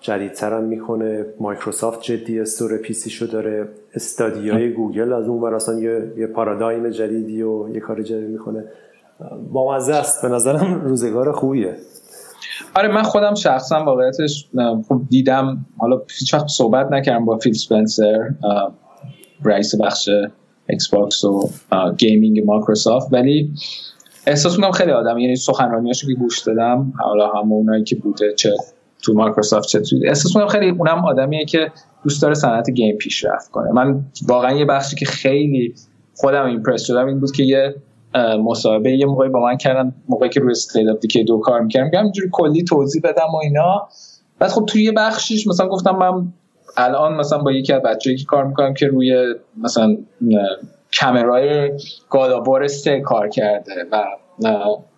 جدیدتر هم می‌کنه. مایکروسافت جدی store PC شو داره. استادیای گوگل از اون اصلا یه, یه پارادایم جدیدی و یه کار جدید می‌کنه. با مزه است. به نظرم روزگار خوبیه. آره من خودم شخصا واقعیتش خوب دیدم. حالا هیچ وقت صحبت نکردم با فیل اسپنسر رئیس بخش ایکس باکس و gaming مایکروسافت. ولی احساس می‌کنم خیلی آدم یعنی سخنرانیاشو که گوش دادم حالا هم اونایی که بوده چه تو مایکروسافت چه تو احساس می‌کنم خیلی اونم آدمیه که دوست داره صنعت game پیشرفت کنه. من واقعا یه بخشی که خیلی خودم impress شدم این بود که یه مصاحبه یه موقعی با من کردن موقعی که روی State of Decay دو کار می‌کردم همینجوری کلی توضیح بدم و اینا. بعد خب توی یه بخشیش مثلا گفتم من الان مثلا با یکی از بچه‌هایی که کار می‌کنم که روی مثلا camera ی God of War سه کار کرده و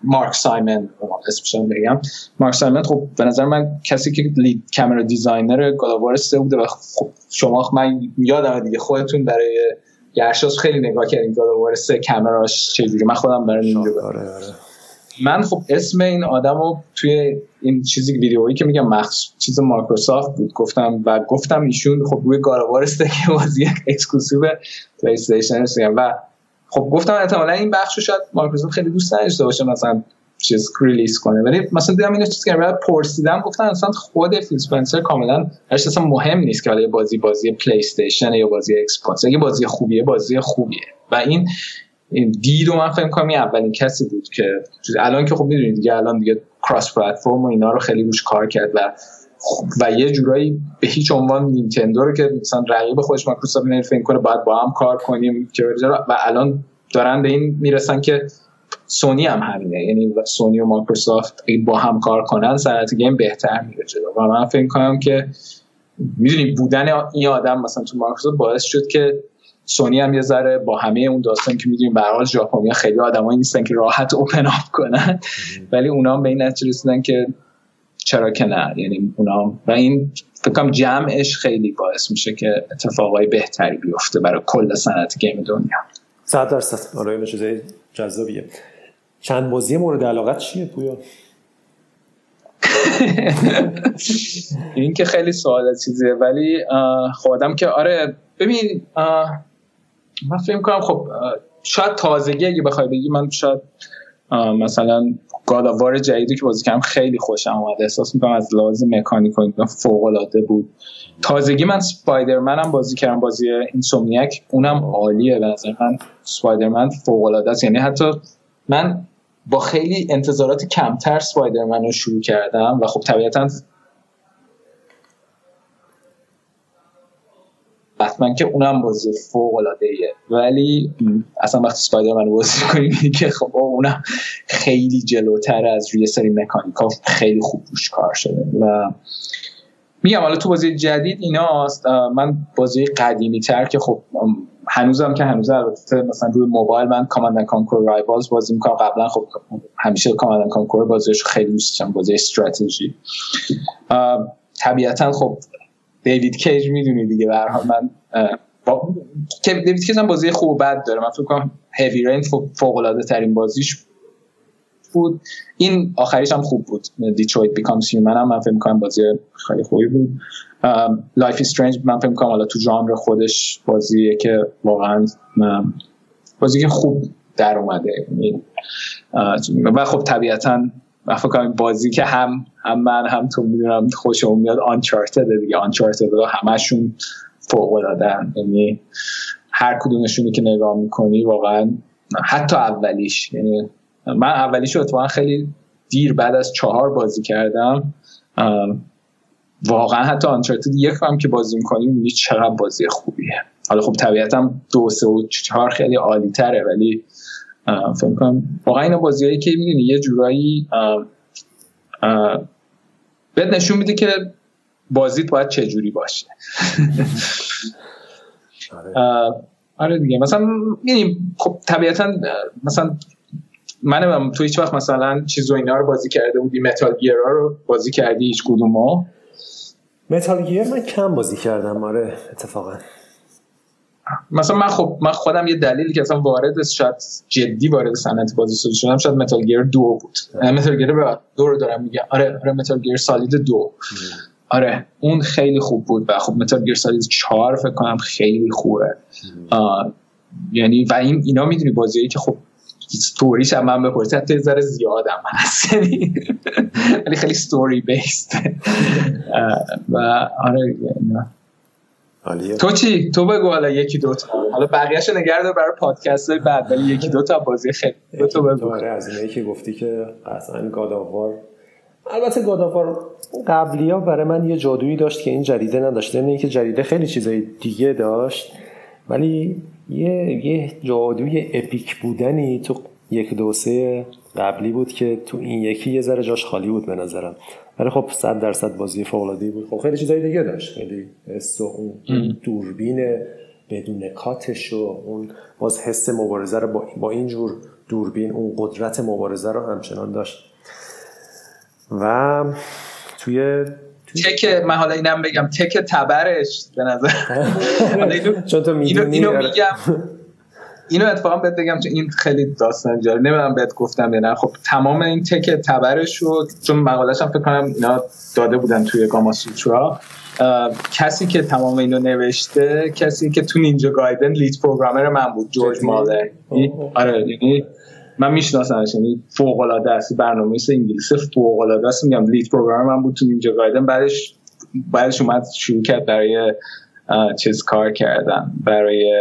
مارک سایمن اسمش بگم. مارک سایمن خب به نظر من کسی که lead camera designer God of War سه بوده و خب شما من یادم دیگه خودتون برای گرشاسپ خیلی نگاه کردیم God سه کمراش چیزی من خودم برای آره آره. من خب اسم این آدم رو توی این چیزی ویدیویی که میگم مخصوص چیز مایکروسافت بود. گفتم و گفتم ایشون خب روی God of War که بازی exclusive پلی استیشن و خب گفتم احتمالاً این بخشو شاید مایکروسافت خیلی دوست نداشته باشه. مثلا چیز release کنه. ولی مثلا دیدم اینو چیز که پرسیدم گفتن اصلا خود فیل اسپنسر کاملا اصلا مهم نیست که حالا بازی بازی پلی استیشن یا بازی ایکس باکس اگه بازی خوبیه بازی خوبیه. و این دید و من فکر کنم اولین کسی بود که الان که خب می‌دونید دیگه الان دیگه cross-platform و اینا رو خیلی روش کار کرد و و یه جورایی به هیچ عنوان نینتندو رو که مثلا رقیب خودش مایکروسافت فکر کنه باید با هم کار کنیم که و الان دارن به این می‌رسن که سونی هم همینه. یعنی سونی و مایکروسافت با هم کار کنن صنعت game بهتر میره جلو. و من فکر کنم که می‌دونی بودن این آدم مثلا تو مایکروسافت باعث شد که سونی هم یه ذره با همه اون داستان که می‌دونیم به حال ژاپنیا خیلی آدمایی نیستن که راحت اوپن اپ کنن. ولی اونا هم به این نتیجه رسیدن که چرا که نه؟ یعنی اونا و این فکر جمعش خیلی باعث میشه که اتفاقای بهتری بیفته برای کل صنعت گیم دنیا. 100 درصد. آره چیزای جذابیه. چند بازی مورد علاقت چیه پویا [LAUGHS] این که خیلی سوال چیزیه ولی خودم که آره ببین من فکر کنم خب شاید تازگی اگه بخوای بگی من شاید مثلا گاداوار جدیدی که بازی کردم خیلی خوشم اومد. احساس می‌کنم از لحاظ مکانیک و فوق العاده بود. تازگی من سپایدرمن هم بازی کردم بازی اینسومنیاک اونم عالیه به نظر من. سپایدرمن فوق العاده است یعنی حتی من با خیلی انتظارات کمتر سپایدرمن رو شروع کردم و خب طبیعتا حتما که اونم بازی فوق العاده ولی اصلا وقتی سپایدر من بازی کنیم که خب اونم خیلی جلوتر از روی سری مکانیکا خیلی خوب روش کار شده. و میگم حالا تو بازی جدید ایناست. من بازی قدیمی تر که خب هنوزم که هنوز البته مثلا روی موبایل من Command & Conquer Rivals بازی می‌کنم. قبلا خب همیشه Command & Conquer بازیش خیلی دوست داشتم بازی استراتژی. طبیعتا خب دیوید کیج می‌دونی دیگه به من با... دیوید کیج هم بازی خوب و بد داره. من فکر کنم Heavy Rain فوق العاده ترین بازیش بود. این آخریش هم خوب بود. Detroit Become Human هم من فکر می‌کنم بازی خیلی خوبی بود. Life is Strange من فکر می‌کنم حالا تو ژانر خودش بازیه که واقعا بازی که خوب در اومده. و خب طبیعتا من فکر کنم بازی که هم هم من هم تو می‌دونم خوشم میاد Uncharted دیگه. Uncharted همشون فوق العاده یعنی هر کدومشونی که نگاه می‌کنی واقعا حتی اولیش. یعنی من اولیش رو خیلی دیر بعد از چهار بازی کردم. واقعا حتی آنچارتد یک هم که بازی می‌کنی می‌بینی چقدر بازی خوبیه. حالا خب طبیعتا دو سه و چهار خیلی عالی تره ولی فکر کنم واقعا این بازیایی که می‌دونی یه جورایی بهت نشون میده که بازیت باید چه جوری باشه. آره. دیگه. مثلا می‌دونیم خب طبیعتا مثلا من تو هیچ وقت مثلا چیز و اینا رو بازی کرده بودی متال گیرا رو بازی کردی هیچ کدومو. Metal Gear من کم بازی کردم آره اتفاقا. مثلا من خب من خودم یه دلیلی که اصلا وارد شاید جدی وارد صنعت بازی سازی شدم شاید Metal Gear دو بود. Metal Gear دو رو دارم میگم. آره آره Metal Gear Solid دو. آره اون خیلی خوب بود و خب Metal Gear Solid چهار فکر کنم خیلی خوبه. یعنی و این اینا می‌دونی بازیایی که خب ستوریش هم من بپرسی حتی ذره زیادم هست. یعنی ولی خیلی ستوری بیست و آره تو چی؟ تو بگو حالا یکی دو تا. حالا بقیه‌شو نگرد برای پادکست های بعد ولی یکی دو تا بازی خیلی. تو بگو. آره از اینایی که گفتی که قطعا گاداوار البته گاداوار قبلی ها برای من یه جادویی داشت که این جریده نداشت. اینه که جریده خیلی چیزای دیگه داشت. ولی یه یه جادوی اپیک بودنی تو یک دو سه قبلی بود که تو این یکی یه ذره جاش خالی بود به نظرم. ولی خب 100 درصد بازی فوق بود. خب خیلی چیزای دیگه داشت. خیلی حس اون دوربین بدون کاتش و اون باز حس مبارزه رو با, با این جور دوربین اون قدرت مبارزه رو همچنان داشت. و توی تک من حالا اینم بگم تک تبرش به نظر. [LAUGHS] چون تو می‌دونی اینو, اینو میگم. اینو اتفاقا بهت بگم چون این خیلی داستان جالب. نمی‌دونم بهت گفتم یا نه. خب تمام این تک تبرش رو چون مقالش هم فکر کنم اینا داده بودن توی گاما سوترا. کسی که تمام اینو نوشته کسی که تو نینجا گایدن لیت پروگرامر من بود جورج مالر. آره یعنی من میشناسمش یعنی فوق العاده است برنامه انگلیسی فوق العاده است میگم لیت پروگرامر من بود تو نینجا گایدن بعدش بعدش اومد شروع کرد برای چیز کار کردن برای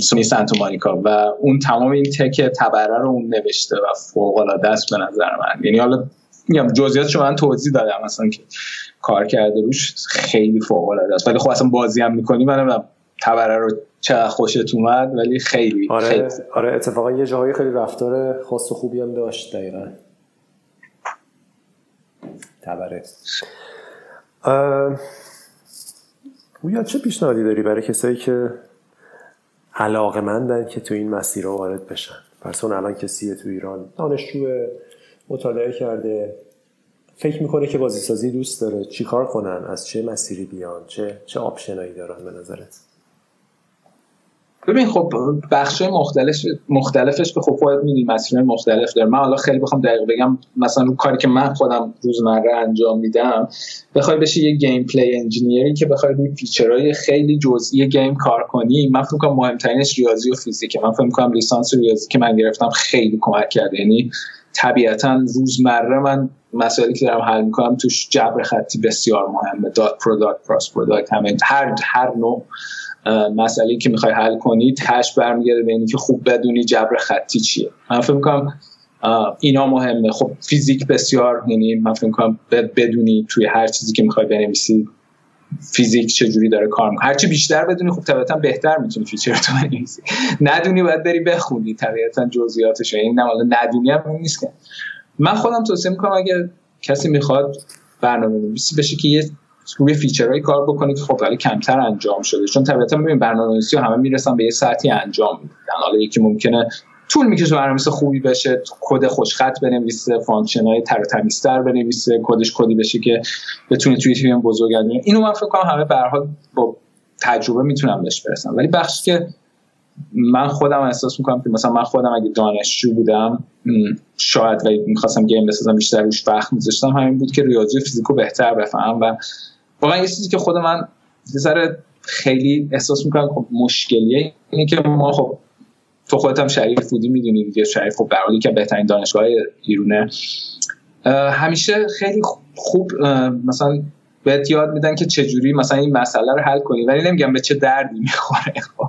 سونی سانتو مانیکا و اون تمام این تک تبره رو اون نوشته و فوق العاده است به نظر من. یعنی حالا میگم جزئیاتش من توضیح دادم مثلا که کار کرده روش خیلی فوق العاده است. ولی خب اصلا بازی هم می‌کنی من تبره رو چه خوشت اومد ولی خیلی آره خیلی. آره اتفاقا یه جاهایی خیلی رفتار خاص و خوبی هم داشت دقیقا. تبره یا چه پیشنهادی داری برای کسایی که علاقه مندن که تو این مسیر رو وارد بشن؟ فرسون الان کسیه تو ایران دانشجو مطالعه کرده فکر می‌کنه که بازیسازی دوست داره چیکار کنن؟ از چه مسیری بیان؟ چه چه آپشنایی دارن به نظرت؟ ببین خب بخش مختلف مختلفش که خب خودت می‌دونی مسئله مختلف داره. من حالا خیلی بخوام دقیق بگم مثلا رو کاری که من خودم روزمره انجام میدم بخوای بشی یه gameplay engineer ی که بخوای روی feature های خیلی جزئی game کار کنی من فکر کنم مهمترینش ریاضی و فیزیکه. من فکر کنم لیسانس ریاضی که من گرفتم خیلی کمک کرده. یعنی طبیعتا روزمره من مسائلی که دارم حل می‌کنم توش جبر خطی بسیار مهمه. dot product cross product هر هر نوع مسئله که می‌خوای حل کنی تش برمیگرده به اینکه خوب بدونی جبر خطی چیه. من فکر می‌کنم اینا مهمه. خب فیزیک بسیار یعنی من فکر می‌کنم بدونی توی هر چیزی که می‌خوای بنویسی فیزیک چجوری داره کار می‌کنه. هرچی بیشتر بدونی خب طبیعتا بهتر می‌تونی feature تو بنویسی. ندونی باید بری بخونی طبیعتا جزئیاتش. این حالا ندونی هم نیست که. من خودم توصیه می‌کنم اگه کسی می‌خواد برنامه نویسی بشه که یه روی feature هایی کار بکنه که خب ولی کمتر انجام شده. چون طبیعتا ببین برنامه‌نویسی همه می‌رسن به یه سطحی انجام میدن. حالا یکی ممکنه طول می‌کشه برنامه‌نویس خوبی بشه کد خوشخط بنویسه function های تر تمیزتر بنویسه کدش کدی بشه که بتونه توی تیم بزرگ اینو من فکر کنم همه به با تجربه می‌تونم بهش برسم ولی بخشی که من خودم احساس می‌کنم که مثلا من خودم اگه دانشجو بودم شاید و می‌خواستم game بسازم بیشتر روش وقت میذاشتم همین بود که ریاضی و فیزیکو بهتر بفهم و واقعا یه چیزی که خود من یه خیلی احساس می‌کنم خب مشکلیه اینه که ما خب تو خودت هم شریف بودی می‌دونی دیگه شریف خب برحالی که بهترین دانشگاه ایرونه. همیشه خیلی خوب مثلا بهت یاد میدن که چجوری مثلا این مسئله رو حل کنی ولی نمیگم به چه دردی می‌خوره. خب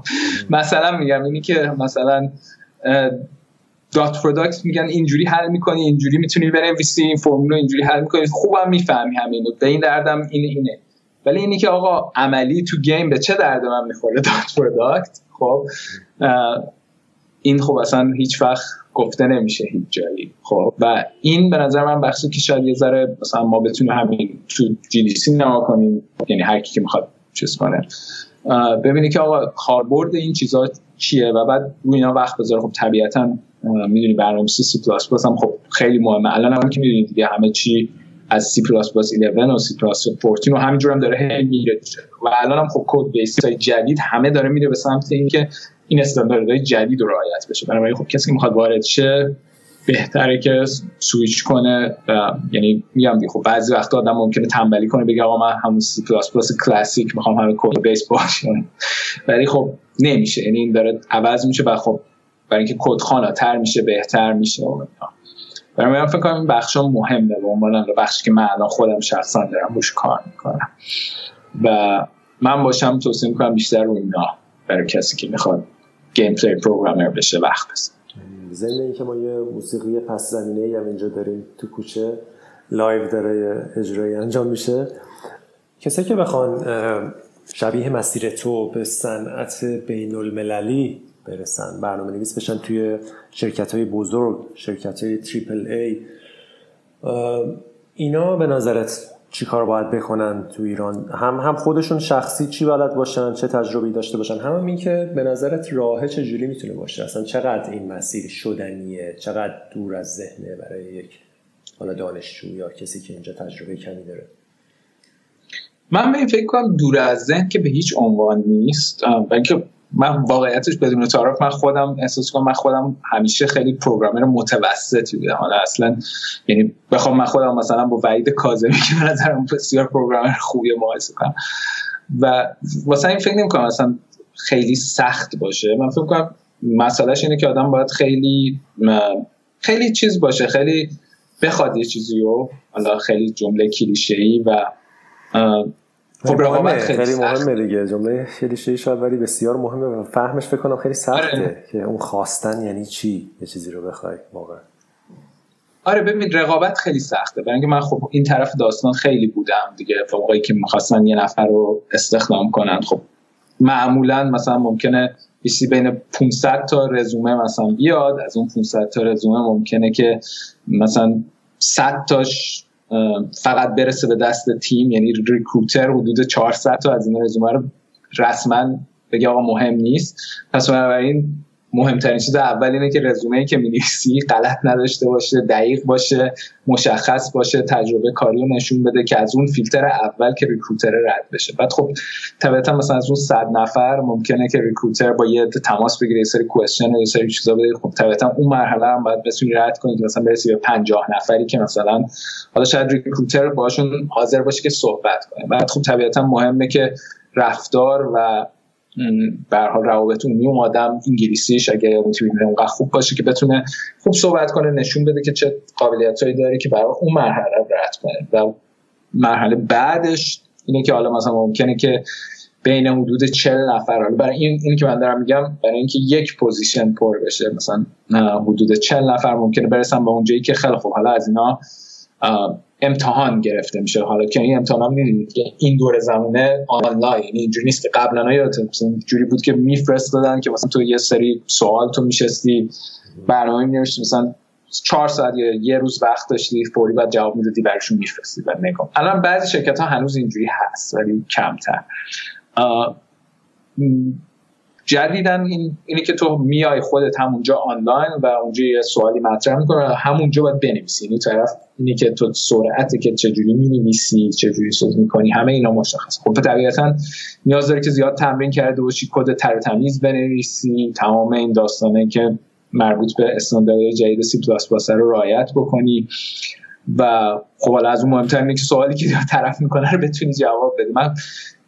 مثلا میگم اینی که مثلا dot product میگن اینجوری حل می‌کنی اینجوری می‌تونی بنویسی این فرمول اینجوری حل می‌کنی. خوبم می‌فهمی همینو به این دردم اینه اینه. ولی اینی که آقا عملی تو game به چه درد من می‌خوره؟ dot product خب این خب اصلا هیچ وقت گفته نمیشه هیچ جایی. خب و این به نظر من بخشی که شاید یه ذره مثلا ما بتونیم همین تو جی دی کنیم یعنی هر کی که می‌خواد چیز کنه. ببینی که آقا کاربرد این چیزا چیه و بعد روی اینا وقت بذاره. خب طبیعتا می‌دونی برنامه‌نویسی سی پلاس پلاس هم خب خیلی مهمه. الان هم که می‌دونید دیگه همه چی از سی پلاس پلاس 11 و سی پلاس 14 و همینجور هم داره هی میره و الان هم خب code base جدید همه داره میره به سمت اینکه این استانداردهای جدید رو رعایت بشه. بنابراین خب کسی که می‌خواد وارد شه بهتره که سویچ کنه و یعنی میگم خب بعضی وقت آدم ممکنه تنبلی کنه بگه آقا من همون سی پلاس پلاس کلاسیک می‌خوام همون code base باشه ولی خب نمیشه. یعنی این داره عوض میشه و خب برای اینکه کد خواناتر میشه بهتر میشه برای من فکر کنم این بخش مهمه به عنوان بخشی که من الان خودم شخصا دارم روش کار می‌کنم. و من باشم توصیه می‌کنم بیشتر رو اینا برای کسی که می‌خواد gameplay programmer بشه وقت بس ضمن اینکه ما یه موسیقی پس زمینه هم اینجا داریم تو کوچه live داره اجرایی انجام میشه. کسی که بخوان شبیه مسیر تو به صنعت بین المللی برسن. برنامه نویس بشن توی شرکت های بزرگ شرکت های تریپل ای. اینا به نظرت چی کار باید بکنن تو ایران؟ هم هم خودشون شخصی چی بلد باشن چه تجربی داشته باشن؟ هم این که به نظرت راه چجوری می‌تونه باشه؟ اصلا چقدر این مسیر شدنیه؟ چقدر دور از ذهنه برای یک حالا دانشجو یا کسی که اینجا تجربه کمی داره؟ من به فکر کنم دور از ذهن که به هیچ عنوان نیست. بلکه من واقعیتش بدون تعارف من خودم احساس کنم من خودم همیشه خیلی پروگرامر متوسطی بودم. حالا اصلا یعنی بخوام من خودم مثلا با وحید کاظمی که به نظرم بسیار پروگرامر خوبی مقایسه کنم. و واسه این فکر نمی‌کنم مثلا خیلی سخت باشه. من فکر کنم مسئلهش اینه که آدم باید خیلی خیلی چیز باشه خیلی بخواد یه چیزی رو حالا خیلی جمله کلیشه‌ای و خب رقابت خیلی, خیلی مهمه دیگه. جمله خیلی شاید ولی بسیار مهمه و فهمش فکر کنم خیلی سخته آره. که اون خواستن یعنی چی؟ یه چیزی رو بخوای واقعا. آره ببین رقابت خیلی سخته. برای اینکه من خب این طرف داستان خیلی بودم دیگه. موقعی که می‌خواستن یه نفر رو استخدام کنن. خب معمولا مثلا ممکنه بیسی بین 500 تا رزومه مثلا بیاد. از اون 500 تا رزومه ممکنه که مثلا 100 تاش فقط برسه به دست تیم یعنی ریکروتر حدود 400 تا از این رزومه رو رسما بگه آقا مهم نیست. پس بنابراین مهمترین چیز اول اینه که رزومه ای که می‌نویسی غلط نداشته باشه دقیق باشه مشخص باشه تجربه کاری نشون بده که از اون فیلتر اول که ریکروتر رد بشه. بعد خب طبیعتا مثلا از اون صد نفر ممکنه که ریکروتر با یه تماس بگیره یه سری کوئسچن یه سری چیزا بده. خب طبیعتا اون مرحله هم باید بتونی رد کنی که مثلا برسی به 50 نفری که مثلا حالا شاید recruiter باشون حاضر باشه که صحبت کنه. بعد خب طبیعتا مهمه که رفتار و به حال روابط عمومی اون آدم انگلیسیش اگه می‌تونه اونقدر خوب باشه که بتونه خوب صحبت کنه نشون بده که چه قابلیتایی داره که برای اون مرحله رد کنه. و مرحله بعدش اینه که حالا مثلا ممکنه که بین حدود 40 نفر حالا برای این اینی که من دارم میگم برای اینکه یک position پر بشه مثلا حدود 40 نفر ممکنه برسن به اونجایی که خیلی خوب. حالا از اینا امتحان گرفته میشه. حالا که این امتحان می‌دونید که این دور زمانه آنلاین یعنی اینجوری نیست که قبلا جوری بود که میفرستادن که مثلا تو یه سری سوال تو میشستی برنامه مینوشتی مثلا چهار ساعت یا یه روز وقت داشتی فوری بعد جواب می‌دادی برشون میفرستی و نگاه. الان بعضی شرکت ها هنوز اینجوری هست ولی کمتر. جدیدن این اینی که تو میای خودت همونجا آنلاین و اونجا یه سوالی مطرح می‌کنه همونجا باید بنویسی. این طرف اینی که تو سرعتی که چجوری می‌نویسی چجوری صحبت می‌کنی همه اینا مشخص. خب طبیعتا نیاز داره که زیاد تمرین کرده باشی کد تر تمیز بنویسی تمام این داستانه که مربوط به استانداردهای جدید سی پلاس پلاس رو رعایت بکنی. و خب حالا از اون مهمتر اینه که سوالی که [LAUGHS] طرف می‌کنه رو بتونی جواب بدی. من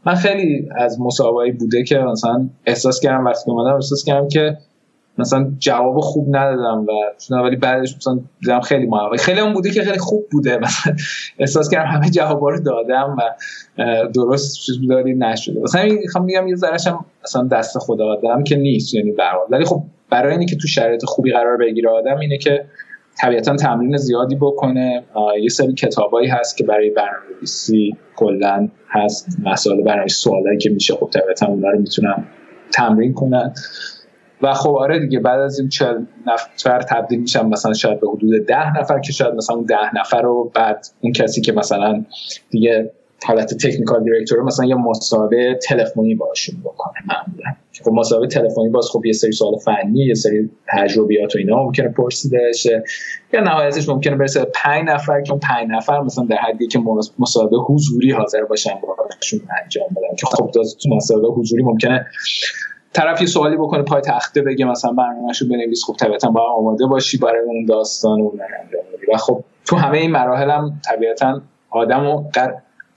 من خیلی از مسابقه بوده که مثلا احساس کردم وقتی اومدم احساس کردم که مثلا جواب خوب ندادم و ولی بعدش مثلا دیدم خیلی موفق خیلی هم بوده که خیلی خوب بوده. [LAUGHS] مثلا احساس کردم همه جوابا رو دادم و درست چیز داری نشده. مثلا می‌خوام میگم یه ذرهش هم مثلا دست خدا آدم که نیست یعنی به ولی خب برای اینکه تو شرایط خوبی قرار بگیره آدم اینه که طبیعتا تمرین زیادی بکنه. یه سری کتابایی هست که برای برنامه‌نویسی کلا هست. مسائل برای سوالایی که میشه. خب طبیعتا اونا رو می‌تونم تمرین کنن و خب آره دیگه بعد از این چل نفر تبدیل میشم مثلا شاید به حدود ده نفر که شاید مثلا اون ده نفر رو بعد اون کسی که مثلا دیگه حالت تکنیکال دیرکتور مثلا یه مسابقه تلفنی باشون بکنه معمولا. خب مسابقه تلفنی باز خب یه سری سوال فنی یه سری تجربیات و اینا ممکنه پرسیده بشه. یا نهایتش ممکنه برسه 5 نفر که 5 نفر مثلا در حدی که مسابقه حضوری حاضر باشن باشون انجام بدن. که خب تو مسابقه حضوری ممکنه طرف یه سوالی بکنه پای تخته بگه مثلا برنامه‌شو بنویس خب طبیعتا باید آماده باشی برای اون داستان و و خب تو همه این مراحل هم طبیعتا آدمو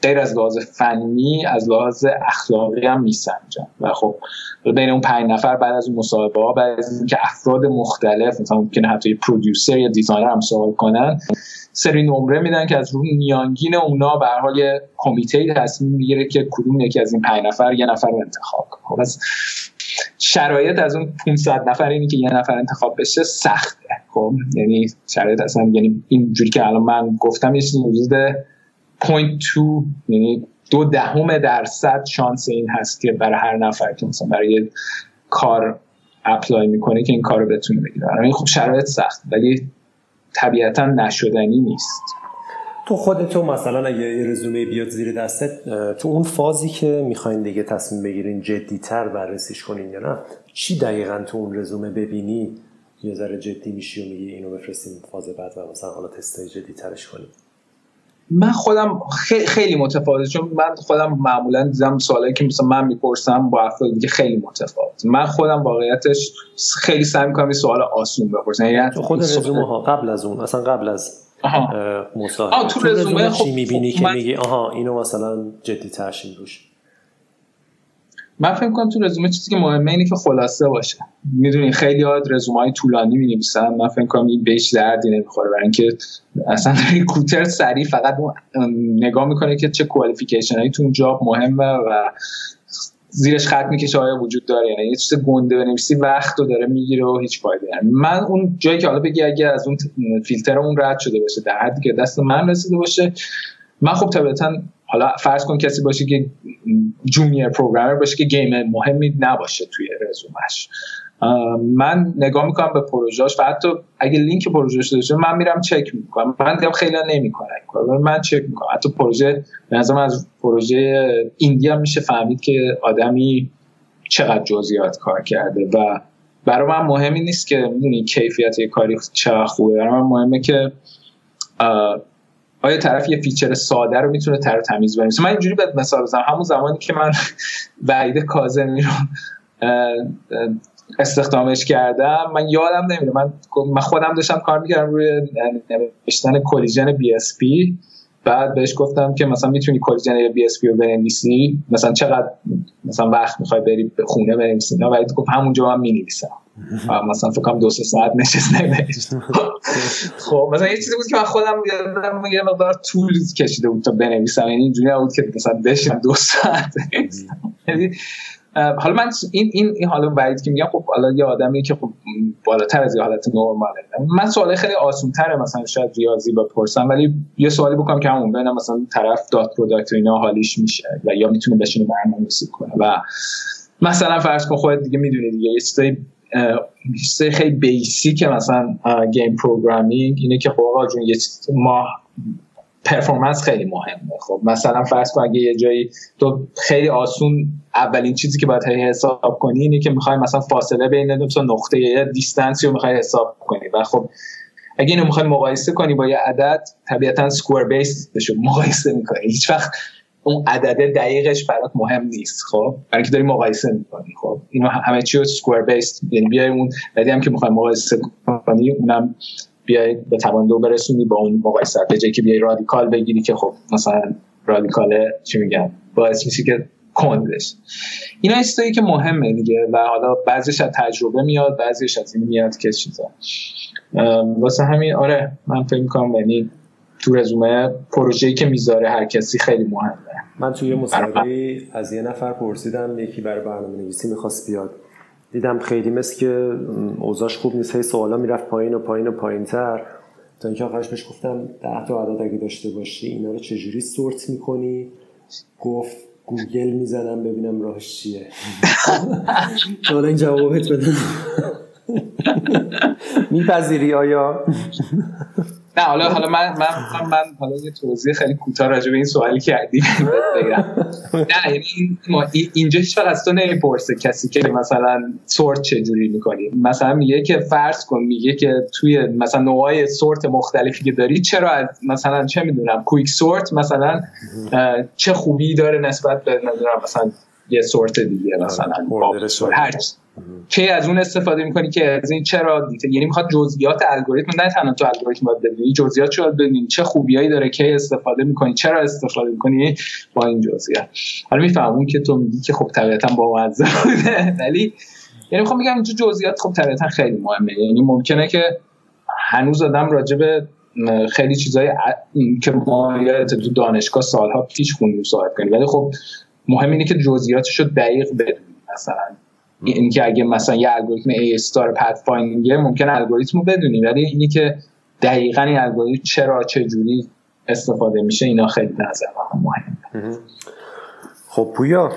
غیر از لحاظ فنی از لحاظ اخلاقی هم میسنجن و خب بین اون پنج نفر بعد از اون مصاحبه ها بعد از اینکه افراد مختلف مثلا ممکنه حتی پرودیوسر یا دیزاینر هم سوال کنن سری نمره میدن که از رو میانگین اونا به حال یه کمیته تصمیم می‌گیره که کدوم یکی از این پنج نفر یه نفر رو انتخاب کنه. خب شرایط از اون 500 نفر اینی که یه نفر انتخاب بشه سخته. خب یعنی شرایط اصلا یعنی اینجوری که الان من گفتم یه چیزی 0.2 یعنی دو دهم درصد شانس این هست که برای هر نفر که مثلا برای کار اپلای می‌کنه که این کار رو بتونه بگیره. این خب شرایط سخت ولی طبیعتا نشدنی نیست. تو خودتو مثلا اگه یه رزومه بیاد زیر دستت تو اون فازی که می‌خواین دیگه تصمیم بگیرین جدیتر بررسیش کنین یا نه چی دقیقا تو اون رزومه ببینی؟ یه ذره جدی میشی و میگی اینو بفرستیم فاز بعد و مثلا حالا تستای جدیترش کنیم. من خودم خیلی متفاوته چون من خودم معمولا دیدم سوالایی که مثلا من می‌پرسم با افراد دیگه خیلی متفاوت. من خودم واقعیتش خیلی سعی می‌کنم این سوال آسون بپرسم. یعنی تو خود رزومه ها قبل از اون اصلا قبل از مصاحبه. تو رزومه خب چی می‌بینی خب که میگی؟ آها اینو مثلا جدی ترشیم روش من فکر کنم تو رزومه چیزی که مهمه اینه که خلاصه باشه. می‌دونی خیلی ها رزومه های طولانی می نویسن من فکر کنم این بهش دردی نمی‌خوره. برای اینکه اصلا [LAUGHS] ریکروتر سریع فقط نگاه می‌کنه که چه کوالیفیکیشن هایی تو اون جاب مهمه و زیرش خط می‌کشه آیا وجود داره یعنی یه چیز گنده بنویسی وقت رو داره می‌گیره و هیچ فایده نداره. من اون جایی که حالا بگی اگه از اون فیلتر اون رد شده باشه در حدی که دست من رسیده باشه من خب طبیعتا حالا فرض کن کسی باشه که junior programmer باشه که game مهمی نباشه توی رزومش من نگاه می‌کنم به پروژهش و حتی اگه لینک پروژهش داشته من میرم چک می‌کنم. من دیدم خیلی نمی‌کنن من چک می‌کنم. حتی پروژه نظرم از پروژه indie ها میشه فهمید که آدمی چقدر جزئیات کار کرده و برای من مهمی نیست که کیفیت کاری چقدر خوبه. برای من مهمه که آیا طرف یه feature ساده رو می‌تونه تر تمیز بنویسه؟ من اینجوری به مثال بزنم. همون زمانی که من [LAUGHS] وعید کاظمی رو استخدامش کردم من یادم نمیره. من خودم داشتم کار می‌کردم روی نوشتن collision BSP بعد بهش گفتم که مثلا می‌تونی collision BSP رو بنویسی؟ مثلا چقدر مثلا وقت می‌خوای بری خونه بنویسی؟ نه ولی گفت همونجا من می‌نویسم. مثلا فکر کنم دو سه ساعت [LAUGHS] نشست نوشت خب مثلا یه چیزی بود که من خودم یادم یه مقدار طول کشیده بود تا بنویسم. یعنی اینجوری نبود که مثلا بشم دو ساعت [LAUGHS] یعنی حالا من این این این حالا بعید که میگم خب حالا یه آدمی که خب بالاتر از حالت نرماله. من سوال خیلی آسون تره مثلا شاید ریاضی بپرسم ولی یه سوالی بکنم که همون ببینم مثلا طرف dot product و اینا حالیش میشه و یا می‌تونه بشینه برنامه‌نویسی کنه. و مثلا فرض کن خودت دیگه می‌دونی دیگه یه خیلی basic ه مثلا game programming اینه که خب چون یه ما performance خیلی مهمه. خب مثلا فرض کن اگه یه جایی تو خیلی آسون اولین چیزی که باید حساب کنی اینه که می‌خوای مثلا فاصله بین دو تا نقطه یا distance ی رو می‌خوای حساب کنی. و خب اگه اینو می‌خوای مقایسه کنی با یه عدد طبیعتا square base شو مقایسه می‌کنی. هیچ وقت اون عدد دقیقش برات مهم نیست خب؟ برای اینکه داری مقایسه می‌کنی خب؟ اینو همه چی رو square base یعنی بیای اون بدی هم که می‌خوای مقایسه کنی اونم بیای به توان دو برسونی با اون مقایسه به جایی که بیای رادیکال بگیری که خب مثلا رادیکال چی میگن باعث میشه که کند بشه اینا استایی که مهمه دیگه و حالا بعضیش از تجربه میاد بعضیش از این میاد که چیزا. واسه همین آره من فکر می‌کنم یعنی تو رزومه پروژه‌ای که می‌ذاره هر کسی خیلی مهمه. من توی مسابقه از یه نفر پرسیدم یکی برای برنامه نویسی می‌خواست بیاد. دیدم خیلی مثل که اوضاش خوب نیست هی سوالا می‌رفت پایین و پایین و پایین تر تا اینکه آخرش بهش گفتم ده تا عدد اگه داشته باشی اینا رو چجوری سورت می‌کنی؟ گفت گوگل می‌زنم ببینم راهش چیه. [LAUGHS] حالا این جوابت بدم. [LAUGHS] میپذیری آیا؟ [LAUGHS] نه حالا حالا من من من حالا یه توضیح خیلی کوتاه راجع به این سوالی کردی بگم. نه یعنی اینجا هیچ از تو نمی‌پرسه کسی که مثلا سورت چجوری می‌کنی. مثلا میگه که فرض کن میگه که توی مثلا نوعای سورت مختلفی که داری چرا مثلا چه می‌دونم کویک سورت مثلا چه خوبی داره نسبت به مثلا یه سورت دیگه مثلا. هر کی از اون استفاده می‌کنی که از این چرا یعنی می‌خواد جزئیات الگوریتم نه تنها تو الگوریتم باید بدونی جزئیات شو ببینی چه خوبیایی داره کی استفاده می‌کنی چرا استفاده می‌کنی با این جزئیات. حالا میفهمون که تو میگی که خب طبیعتا با مزه بوده ولی یعنی می‌خوام بگم اینجا جزئیات خب طبیعتا خیلی مهمه. یعنی ممکنه که هنوز آدم راجع به خیلی چیزای که ما تو دانشگاه سالها پیش خوندیم صحبت کنیم. ولی خب مهم اینه که جزئیاتش رو دقیق بدونیم مثلا. این که اگه مثلا یه الگوریتم A star pathfinding ممکن الگوریتم رو بدونی ولی اینی که دقیقا این الگوریتم چرا چه جوری استفاده میشه اینا خیلی نظر مهمه. خب پویا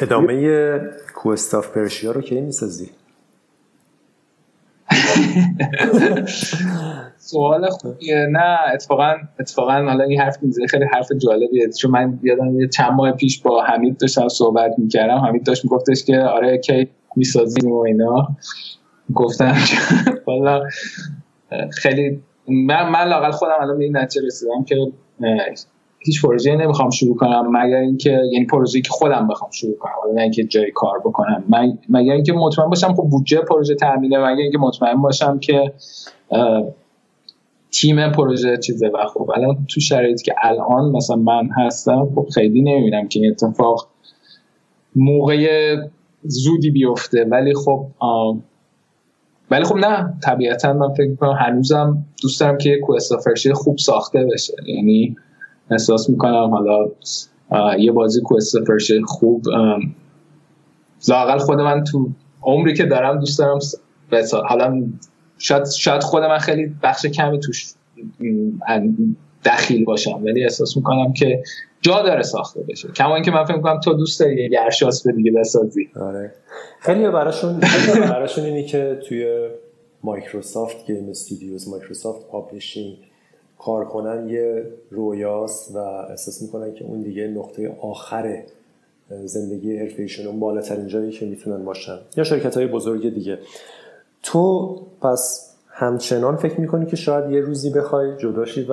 ادامه کوستاف پرشیا رو کی می‌سازی؟ [LAUGHS] سوال خوبیه. نه اتفاقا اتفاقا حالا این حرف میزه خیلی حرف جالبیه. چون من یادم یه چند ماه پیش با حمید داشتم صحبت می‌کردم. حمید داشت میگفتش که آره کی می‌سازیم و اینا. گفتم [LAUGHS] والا خیلی من من لاقل خودم الان به این نتیجه رسیدم که هیچ پروژه نمی‌خوام شروع کنم. مگر اینکه یعنی پروژه که خودم بخوام شروع کنم. ولی نه اینکه جای کار بکنم. مگر اینکه مطمئن باشم که بودجه پروژه تامینه مگر اینکه مطمئن باشم که تیم پروژه چیزه و خب الان تو شرایطی که الان مثلا من هستم خب خیلی نمی‌بینم که این اتفاق موقع زودی بیفته. ولی خب ولی خب نه طبیعتا من فکر کنم هنوزم دوست دارم که کوستافرشی خوب ساخته بشه. یعنی احساس می‌کنم حالا یه بازی کوستافرشی خوب لاقل خود من تو عمری که دارم دوست دارم حالا شاید شاید خود من خیلی بخش کمی توش دخیل باشم ولی احساس می‌کنم که جا داره ساخته بشه. کما اینکه من فکر می‌کنم تو دوست داری یه به دیگه بسازی. آره. خیلی براشون براشون اینی که توی مایکروسافت گیم استودیوز مایکروسافت پابلیشینگ کار کنن یه رویاست و احساس می‌کنن که اون دیگه نقطه آخر زندگی حرفیشون اون بالاترین جایی که می‌تونن باشن. یا شرکت های بزرگ دیگه. تو پس همچنان فکر می‌کنی که شاید یه روزی بخوای جداشی و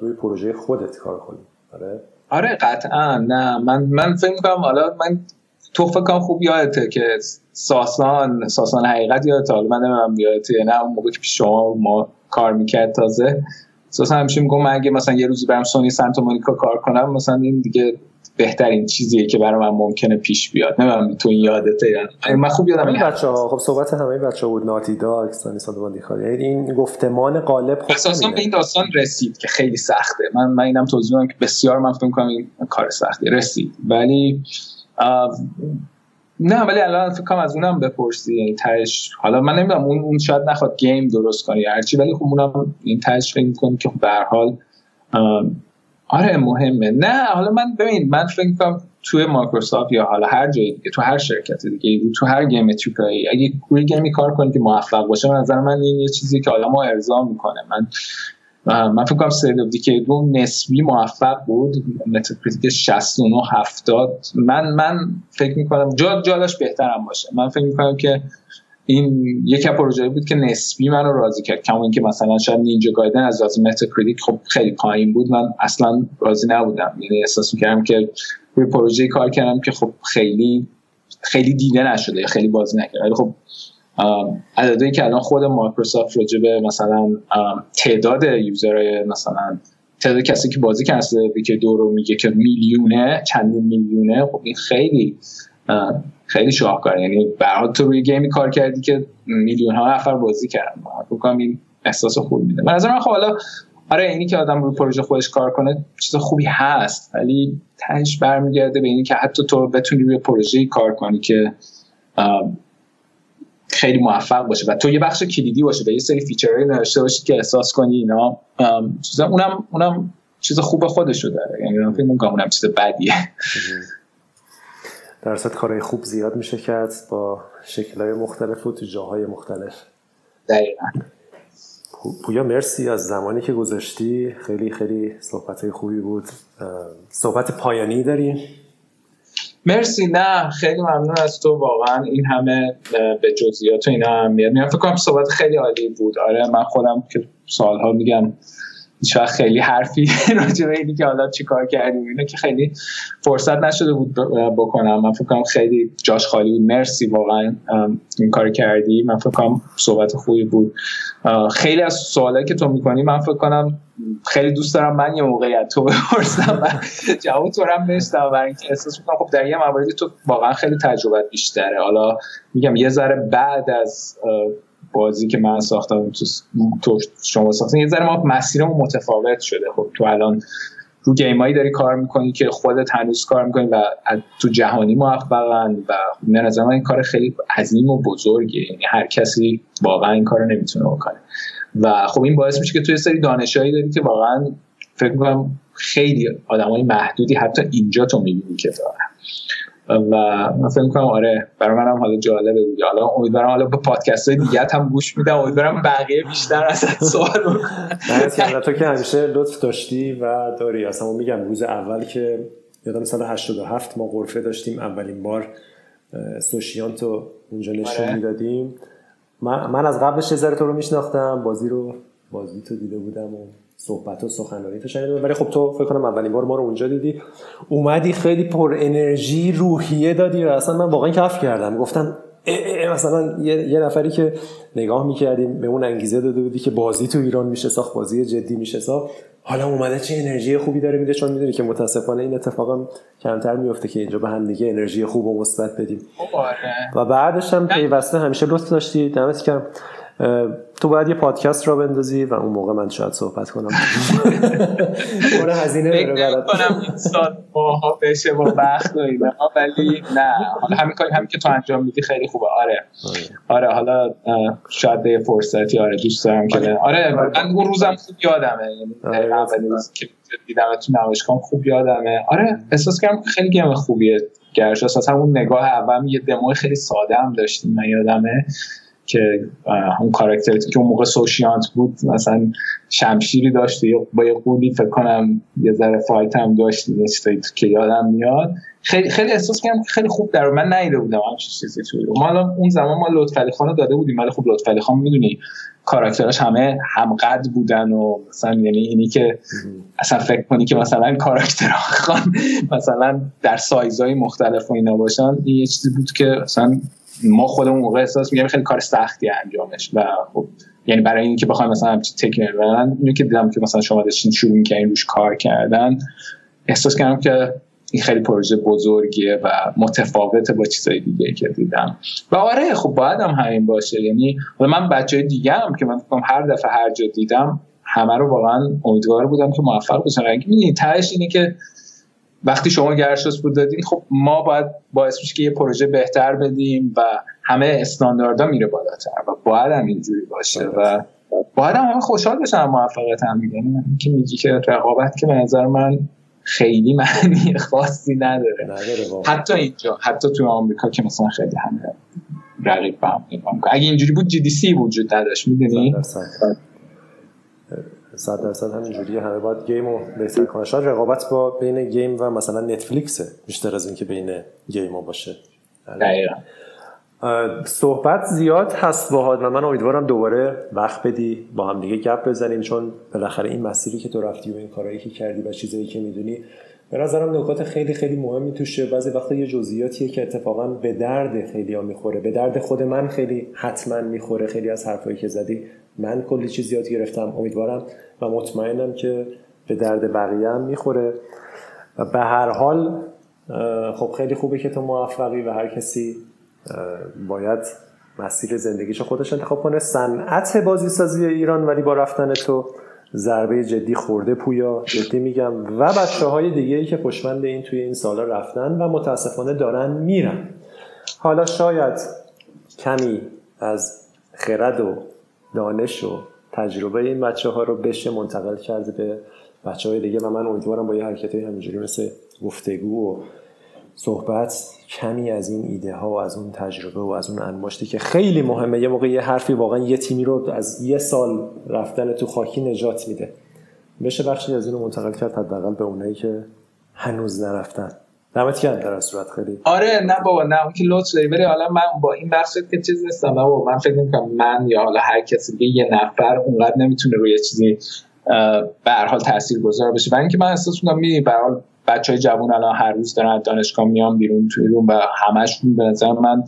روی پروژه خودت کار کنی؟ آره. آره قطعا. نه من من فکر می‌کنم حالا من تو فکرم خوب یادته که ساسان ساسان حقیقت یادته. حالا من نمی‌دونم یادته نه اون موقع که شما ما کار می‌کرد تازه. ساسان همیشه میگم من اگه مثلا یه روزی برم سونی سانتا مونیکا کار کنم مثلا این دیگه بهترین چیزیه که برای من ممکنه پیش بیاد. نمی‌دونم تو این یادته یعنی من خوب یادم این بچه ها خب صحبت همه بچه ها بود. ناتی داگ سانی سانتا یعنی این گفتمان غالب خب اساسا به این داستان رسید که خیلی سخته. من من اینم توضیح که بسیار من فکر کنم این کار سختی رسید. ولی نه ولی الان فکر کنم از اونم بپرسی. این تهش حالا من نمی‌دونم اون اون شاید نخواد گیم درست کنه هرچی ولی خب اونم این تهش فکر می‌کنم که خب به حال آره مهمه. نه حالا من ببین من فکر کنم توی مایکروسافت یا حالا هر جایی تو هر شرکت دیگه تو هر game triple A اگه روی game ی کار کنی که موفق باشه من نظر من این یه چیزی که حالا ما ارضا می‌کنه. من من فکر کنم State of Decay نسبی موفق بود. Metacritic 69 70 من من فکر می‌کنم جا جالش بهترم باشه. من فکر می‌کنم که این یک پروژه بود که نسبی منو راضی کرد. کما اینکه مثلا شاید Ninja Gaiden از لحاظ Metacritic خب خیلی پایین بود. من اصلا راضی نبودم. یعنی احساس می‌کردم که روی پروژه کار کردم که خب خیلی خیلی دیده نشده خیلی بازی نکرد ولی خب عددی که الان خود مایکروسافت راجع به مثلا تعداد یوزرهای مثلا تعداد کسی که بازی کرده که دو رو میگه که میلیونه چندین میلیونه خب این خیلی خیلی شاهکار یعنی برات تو روی گیمی کار کردی که میلیون ها نفر بازی کردن. فکر این احساس خوب میده. من نظر من خب حالا آره اینی که آدم روی پروژه خودش کار کنه چیز خوبی هست ولی تهش برمیگرده به اینی که حتی تو بتونی روی پروژه کار کنی که خیلی موفق باشه و تو یه بخش کلیدی باشه و یه سری فیچرهایی داشته باشی که احساس کنی اینا اونم اونم چیز خوب خودش رو داره. یعنی من فکر اونم چیز بدیه. در کارهای خوب زیاد میشه کرد با شکلهای مختلف و تو جاهای مختلف. دقیقا. پویا مرسی از زمانی که گذاشتی. خیلی خیلی صحبت خوبی بود. صحبت پایانی داریم مرسی. نه خیلی ممنون از تو. واقعا این همه به جزئیات و اینا هم میاد. فکر کنم صحبت خیلی عالی بود. آره من خودم که سالها میگم هیچ خیلی حرفی [LAUGHS] راجع به اینی که حالا چیکار کردیم اینو که خیلی فرصت نشده بود بکنم. من فکر کنم خیلی جاش خالی بود. مرسی واقعا این کار کردی. من فکر کنم صحبت خوبی بود. خیلی از سوالایی که تو می‌کنی من فکر کنم خیلی دوست دارم من یه موقعیت تو بپرسم. و [LAUGHS] جواب تو هم بشتم برای اینکه احساس می‌کنم خب در یه مواردی تو واقعا خیلی تجربه بیشتره. حالا میگم یه ذره بعد از بازی که من ساختم تو, شما ساختن یه ذره ما مسیرمون متفاوت شده. خب تو الان رو گیمایی داری کار می‌کنی که خودت هنوز کار می‌کنی و تو جهانی موفقن و من نظر این کار خیلی عظیم و بزرگیه. یعنی هر کسی واقعا این کار نمی‌تونه بکنه. و خب این باعث میشه که توی سری دانشایی داری که واقعا فکر می‌کنم خیلی آدمای محدودی حتی اینجا تو می‌بینی که دارن. و من فکر کنم آره برای منم حالا جالبه دیگه. حالا امیدوارم حالا به پادکست های دیگه هم گوش میدم. امیدوارم بقیه بیشتر از سوال نه تو که همیشه لطف داشتی و داری. اصلا میگم روز اول که یادم سال 87 ما غرفه داشتیم اولین بار سوشیانتو اونجا نشون آره. می‌دادیم. من, من از قبلش یه تو رو میشناختم. بازی رو بازی تو دیده بودم و صحبت و سخنرانی تو شنیدم ولی خب تو فکر کنم اولین بار ما رو اونجا دیدی. اومدی خیلی پر انرژی روحیه دادی و اصلا من واقعا کف کردم. گفتم مثلا یه،, نفری که نگاه می‌کردیم به اون انگیزه داده بودی که بازی تو ایران میشه ساخت بازی جدی میشه ساخت. حالا اومده چه انرژی خوبی داره میده چون می‌دونی که متاسفانه این اتفاقا کمتر میفته که اینجا به هم دیگه انرژی خوب و مثبت بدیم. خب، آره. و بعدش هم پیوسته همیشه لطف داشتی. دمت کردم تو باید یه پادکست را بندازی و اون موقع من شاید صحبت کنم. [LAUGHS] اون هزینه برات. کنم این سال ماها بشه با وقت و ولی نه. حالا همین کاری همین که تو انجام میدی خیلی خوبه. آره. آره. حالا شاید یه فرصتی آره دوست دارم که آره. من اون روزم خوب یادمه. یعنی آره، اولین روز که دیدم تو نمایشگاه خوب یادمه. آره احساس کردم خیلی گیم خوبیه. گرش اصلا اون نگاه اول یه دمو خیلی ساده هم داشتیم من یادمه. که اون کاراکتری که اون موقع سوشیانت بود مثلا شمشیری داشت با یه قولی فکر کنم یه ذره فایت هم داشت که یادم میاد. خیلی خیلی احساس کردم که خیلی خوب در من نیده بودم همچین چیزی توی ما اون زمان ما لطفعلی خان داده بودیم. ولی خب لطفعلی خان می‌دونی کاراکتراش همه همقد بودن و مثلا یعنی اینی که اصلا فکر کنی که مثلا کاراکتر خان مثلا در سایزهای مختلف و اینا باشن. این یه چیزی بود که مثلا ما خودمون موقع احساس میگم خیلی کار سختی انجامش و خب یعنی برای اینکه بخوایم مثلا همچین تکنیک اینو که دیدم که مثلا شما داشتین شروع می‌کنین روش کار کردن احساس کردم که این خیلی پروژه بزرگیه و متفاوته با چیزای دیگه که دیدم. و آره خب باید هم همین باشه. یعنی من بچه دیگه هم که من هر دفعه هر جا دیدم همه رو واقعا امیدوار بودم که موفق بشن. می‌دونی تهش اینه که وقتی شما گرشاس بود دادین خب ما باید باعث میشه که یه پروژه بهتر بدیم و همه استانداردها میره بالاتر و باید هم اینجوری باشه و باید هم همه خوشحال بشن موفقیت هم میگن. که میگی که رقابت که به نظر من خیلی معنی خاصی نداره, حتی اینجا حتی تو آمریکا که مثلا خیلی همه رقیب با هم اگه اینجوری بود GDC وجود نداشت می‌دونی؟ صد درصد همینجوری همه باید game رو بهتر کنن. شاید رقابت با بین game و مثلا Netflix ه بیشتر از اینکه بین game ها باشه. دقیقا. صحبت زیاد هست باهات. و من امیدوارم دوباره وقت بدی با هم دیگه گپ بزنیم چون بالاخره این مسیری که تو رفتی و این کارهایی که کردی و چیزایی که می‌دونی به نظرم نکات خیلی خیلی مهمی توشه. بعضی وقتا یه جزئیاتیه که اتفاقا به درد خیلی ها می‌خوره. به درد خود من خیلی حتما می‌خوره. خیلی از حرفایی که زدی. من کلی چیز یاد گرفتم. امیدوارم و مطمئنم که به درد بقیه هم می‌خوره. و به هر حال خب خیلی خوبه که تو موفقی و هر کسی باید مسیر زندگیشو خودش انتخاب کنه. صنعت بازی سازی ایران ولی با رفتن تو ضربه جدی خورده پویا. جدی میگم. و بچه های دیگه ای که پشمند این توی این سالا رفتن و متاسفانه دارن میرن. حالا شاید کمی از خرد و دانش و تجربه این بچه ها رو بشه منتقل کرده به بچه های دیگه و من امیدوارم با یه حرکت همینجوری مثل گفتگو و صحبت کمی از این ایده ها و از اون تجربه و از اون انباشتی که خیلی مهمه. یه موقع یه حرفی واقعا یه تیمی رو از یه سال رفتن تو خاکی نجات میده. بشه بخشی از اینو منتقل کرد حداقل به اونایی که هنوز نرفتن. دمت گرم در صورت خیلی. آره نه بابا نه. اون که لطف داری. ولی حالا من با این بحث که چیز نیستم. بابا من فکر می‌کنم من یا حالا هر کسی یه نفر اونقدر نمی‌تونه روی چیزی به حال تاثیرگذار بشه. برای اینکه من احساس می‌کنم می به بچه های جوان الان هر روز دارن دانشگاه میان بیرون توی روم و همشون به نظر من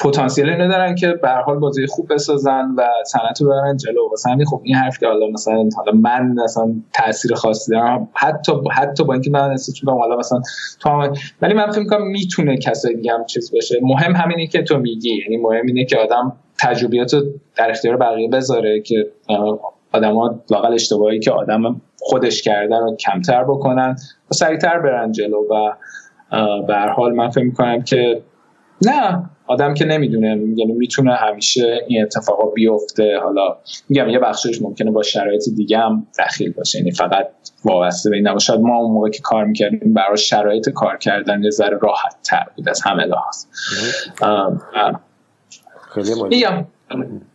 پتانسیل اینو دارن که به حال بازی خوب بسازن و صنعت رو ببرن جلو. واسه همین خب این حرف که حالا مثلا حالا من مثلا تاثیر خاصی دارم حتی حتی با اینکه من احساس می‌کنم حالا مثلا تو هم ولی من فکر می‌کنم می‌تونه کسای دیگه هم چیز بشه مهم همینه که تو میگی. یعنی مهم اینه که آدم تجربیات در اختیار بقیه بذاره که آدما لاقل اشتباهی که آدم خودش کردن رو کمتر بکنن و سریعتر برن جلو و به هر حال من فکر می‌کنم که نه آدم که نمی‌دونه یعنی می‌تونه همیشه این اتفاقا بیفته. حالا میگم یه بخشش ممکنه با شرایط دیگه هم دخیل باشه یعنی فقط وابسته به این نباشه. ما اون موقع که کار می‌کردیم برای شرایط کار کردن یه ذره راحت تر بود از همه لحاظ. خیلی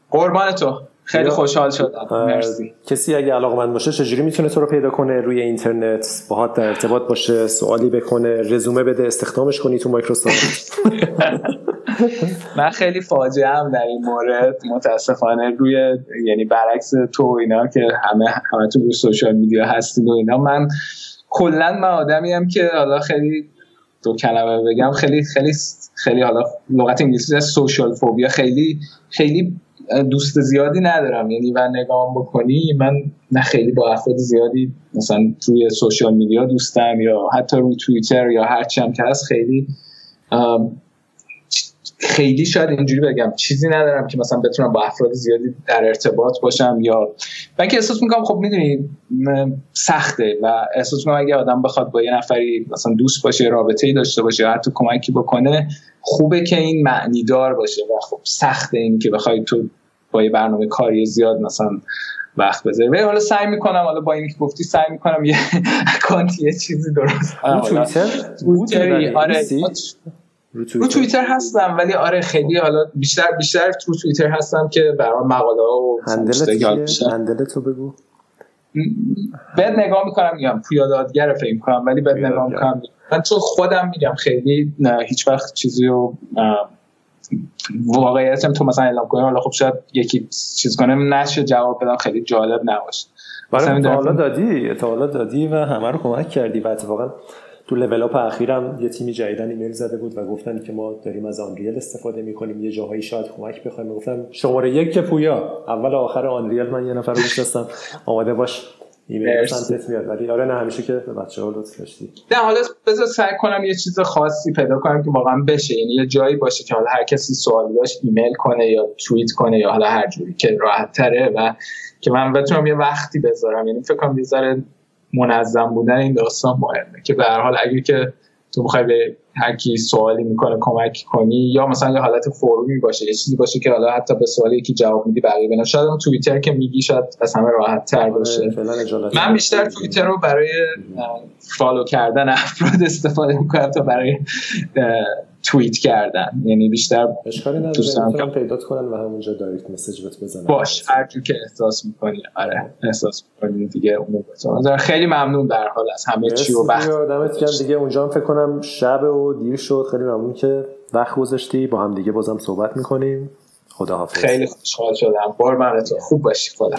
قربان تو. خیلی خوشحال شدم. مرسی. کسی اگه علاقه من باشه چجوری می‌تونه تو رو پیدا کنه روی اینترنت؟ باهات در ارتباط باشه سوالی بکنه رزومه بده استخدامش کنی تو مایکروسافت. [LAUGHS] من خیلی فاجعه هم در این مورد. متاسفانه روی یعنی برعکس تو اینا که همه همه تو روی سوشال میدیا هستید و اینا من کلا من آدمی هم که حالا خیلی دو کلمه بگم خیلی خیلی خیلی حالا لغت انگلیسی سوشال فوبیا خیلی خیلی دوست زیادی ندارم. یعنی و نگاه بکنی من نه خیلی با افراد زیادی مثلا توی سوشال میدیا دوستم یا حتی روی توییتر یا هر هم که هست خیلی خیلی شاید اینجوری بگم چیزی ندارم که مثلا بتونم با افراد زیادی در ارتباط باشم یا من که احساس می‌کنم خب می‌دونی سخته و احساس می‌کنم اگه آدم بخواد با یه نفری مثلا دوست باشه رابطه ای داشته باشه یا حتی کمکی بکنه خوبه که این معنی دار باشه و خب سخته این که بخوای تو با یه برنامه کاری زیاد مثلا وقت بذاری. ولی حالا سعی می‌کنم حالا با این که گفتی سعی می‌کنم یه [LAUGHS] اکانت یه چیزی درست کنم. آره. رو توییتر, رو توییتر هستم ولی آره خیلی حالا بیشتر بیشتر تو توییتر هستم که برای مقاله ها و هندل تو بگو. بعد نگاه می‌کنم میگم پویا دادگر فکر کنم ولی بعد نگاه می‌کنم. من تو خودم میگم خیلی هیچ وقت چیزی رو واقعیت تو مثلا اعلام کنی حالا خب شاید یکی چیز کنه نشه جواب بدم خیلی جالب نباشه. برای حالا دادی حالا دادی و همه رو کمک کردی و اتفاقا تو Level Up اخیرم یه تیمی جدیدن ایمیل زده بود و گفتن که ما داریم از Unreal استفاده می‌کنیم. یه جاهایی شاید کمک بخوایم. گفتم شماره یک که پویا. اول آخر Unreal من یه نفر رو می‌شناسم. آماده باش. ایمیل سمتت میاد. ولی آره نه همیشه که به بچه‌ها لطف داشتی. نه حالا بذار سعی کنم یه چیز خاصی پیدا کنم که واقعا بشه. یعنی یه جایی باشه که حالا هر کسی سوالی داشت ایمیل کنه یا توییت کنه یا حالا هر جوری که راحت تره و که من بتونم یه وقتی بذارم. یعنی فکر کنم یه ذره منظم بودن این داستان مهمه. که به هر حال اگه که تو بخوای به هر کی سوالی می‌کنه کمک کنی یا مثلا یه حالت forum ی باشه یه چیزی باشه که حالا حتی به سوالی که جواب میدی بقیه ببینن شاید اون توییتر که میگی شاید از همه راحت تر آره، باشه. من بیشتر توییتر رو برای follow کردن افراد استفاده می‌کنم تا برای توییت کردن. یعنی بیشتر اشکالی نداره پیدا کنن و همونجا direct message بهت بزنن. باش هر جو که احساس می‌کنی. آره احساس می‌کنی دیگه اون خیلی ممنون در حال از همه چی و وقت. دمت گرم دیگه. اونجا هم فکر کنم شب و دیر شد. خیلی ممنون که وقت گذاشتی. با هم دیگه بازم صحبت می‌کنیم. خدا حافظ خیلی خوشحال شدم. بار من خوب باشی. خدا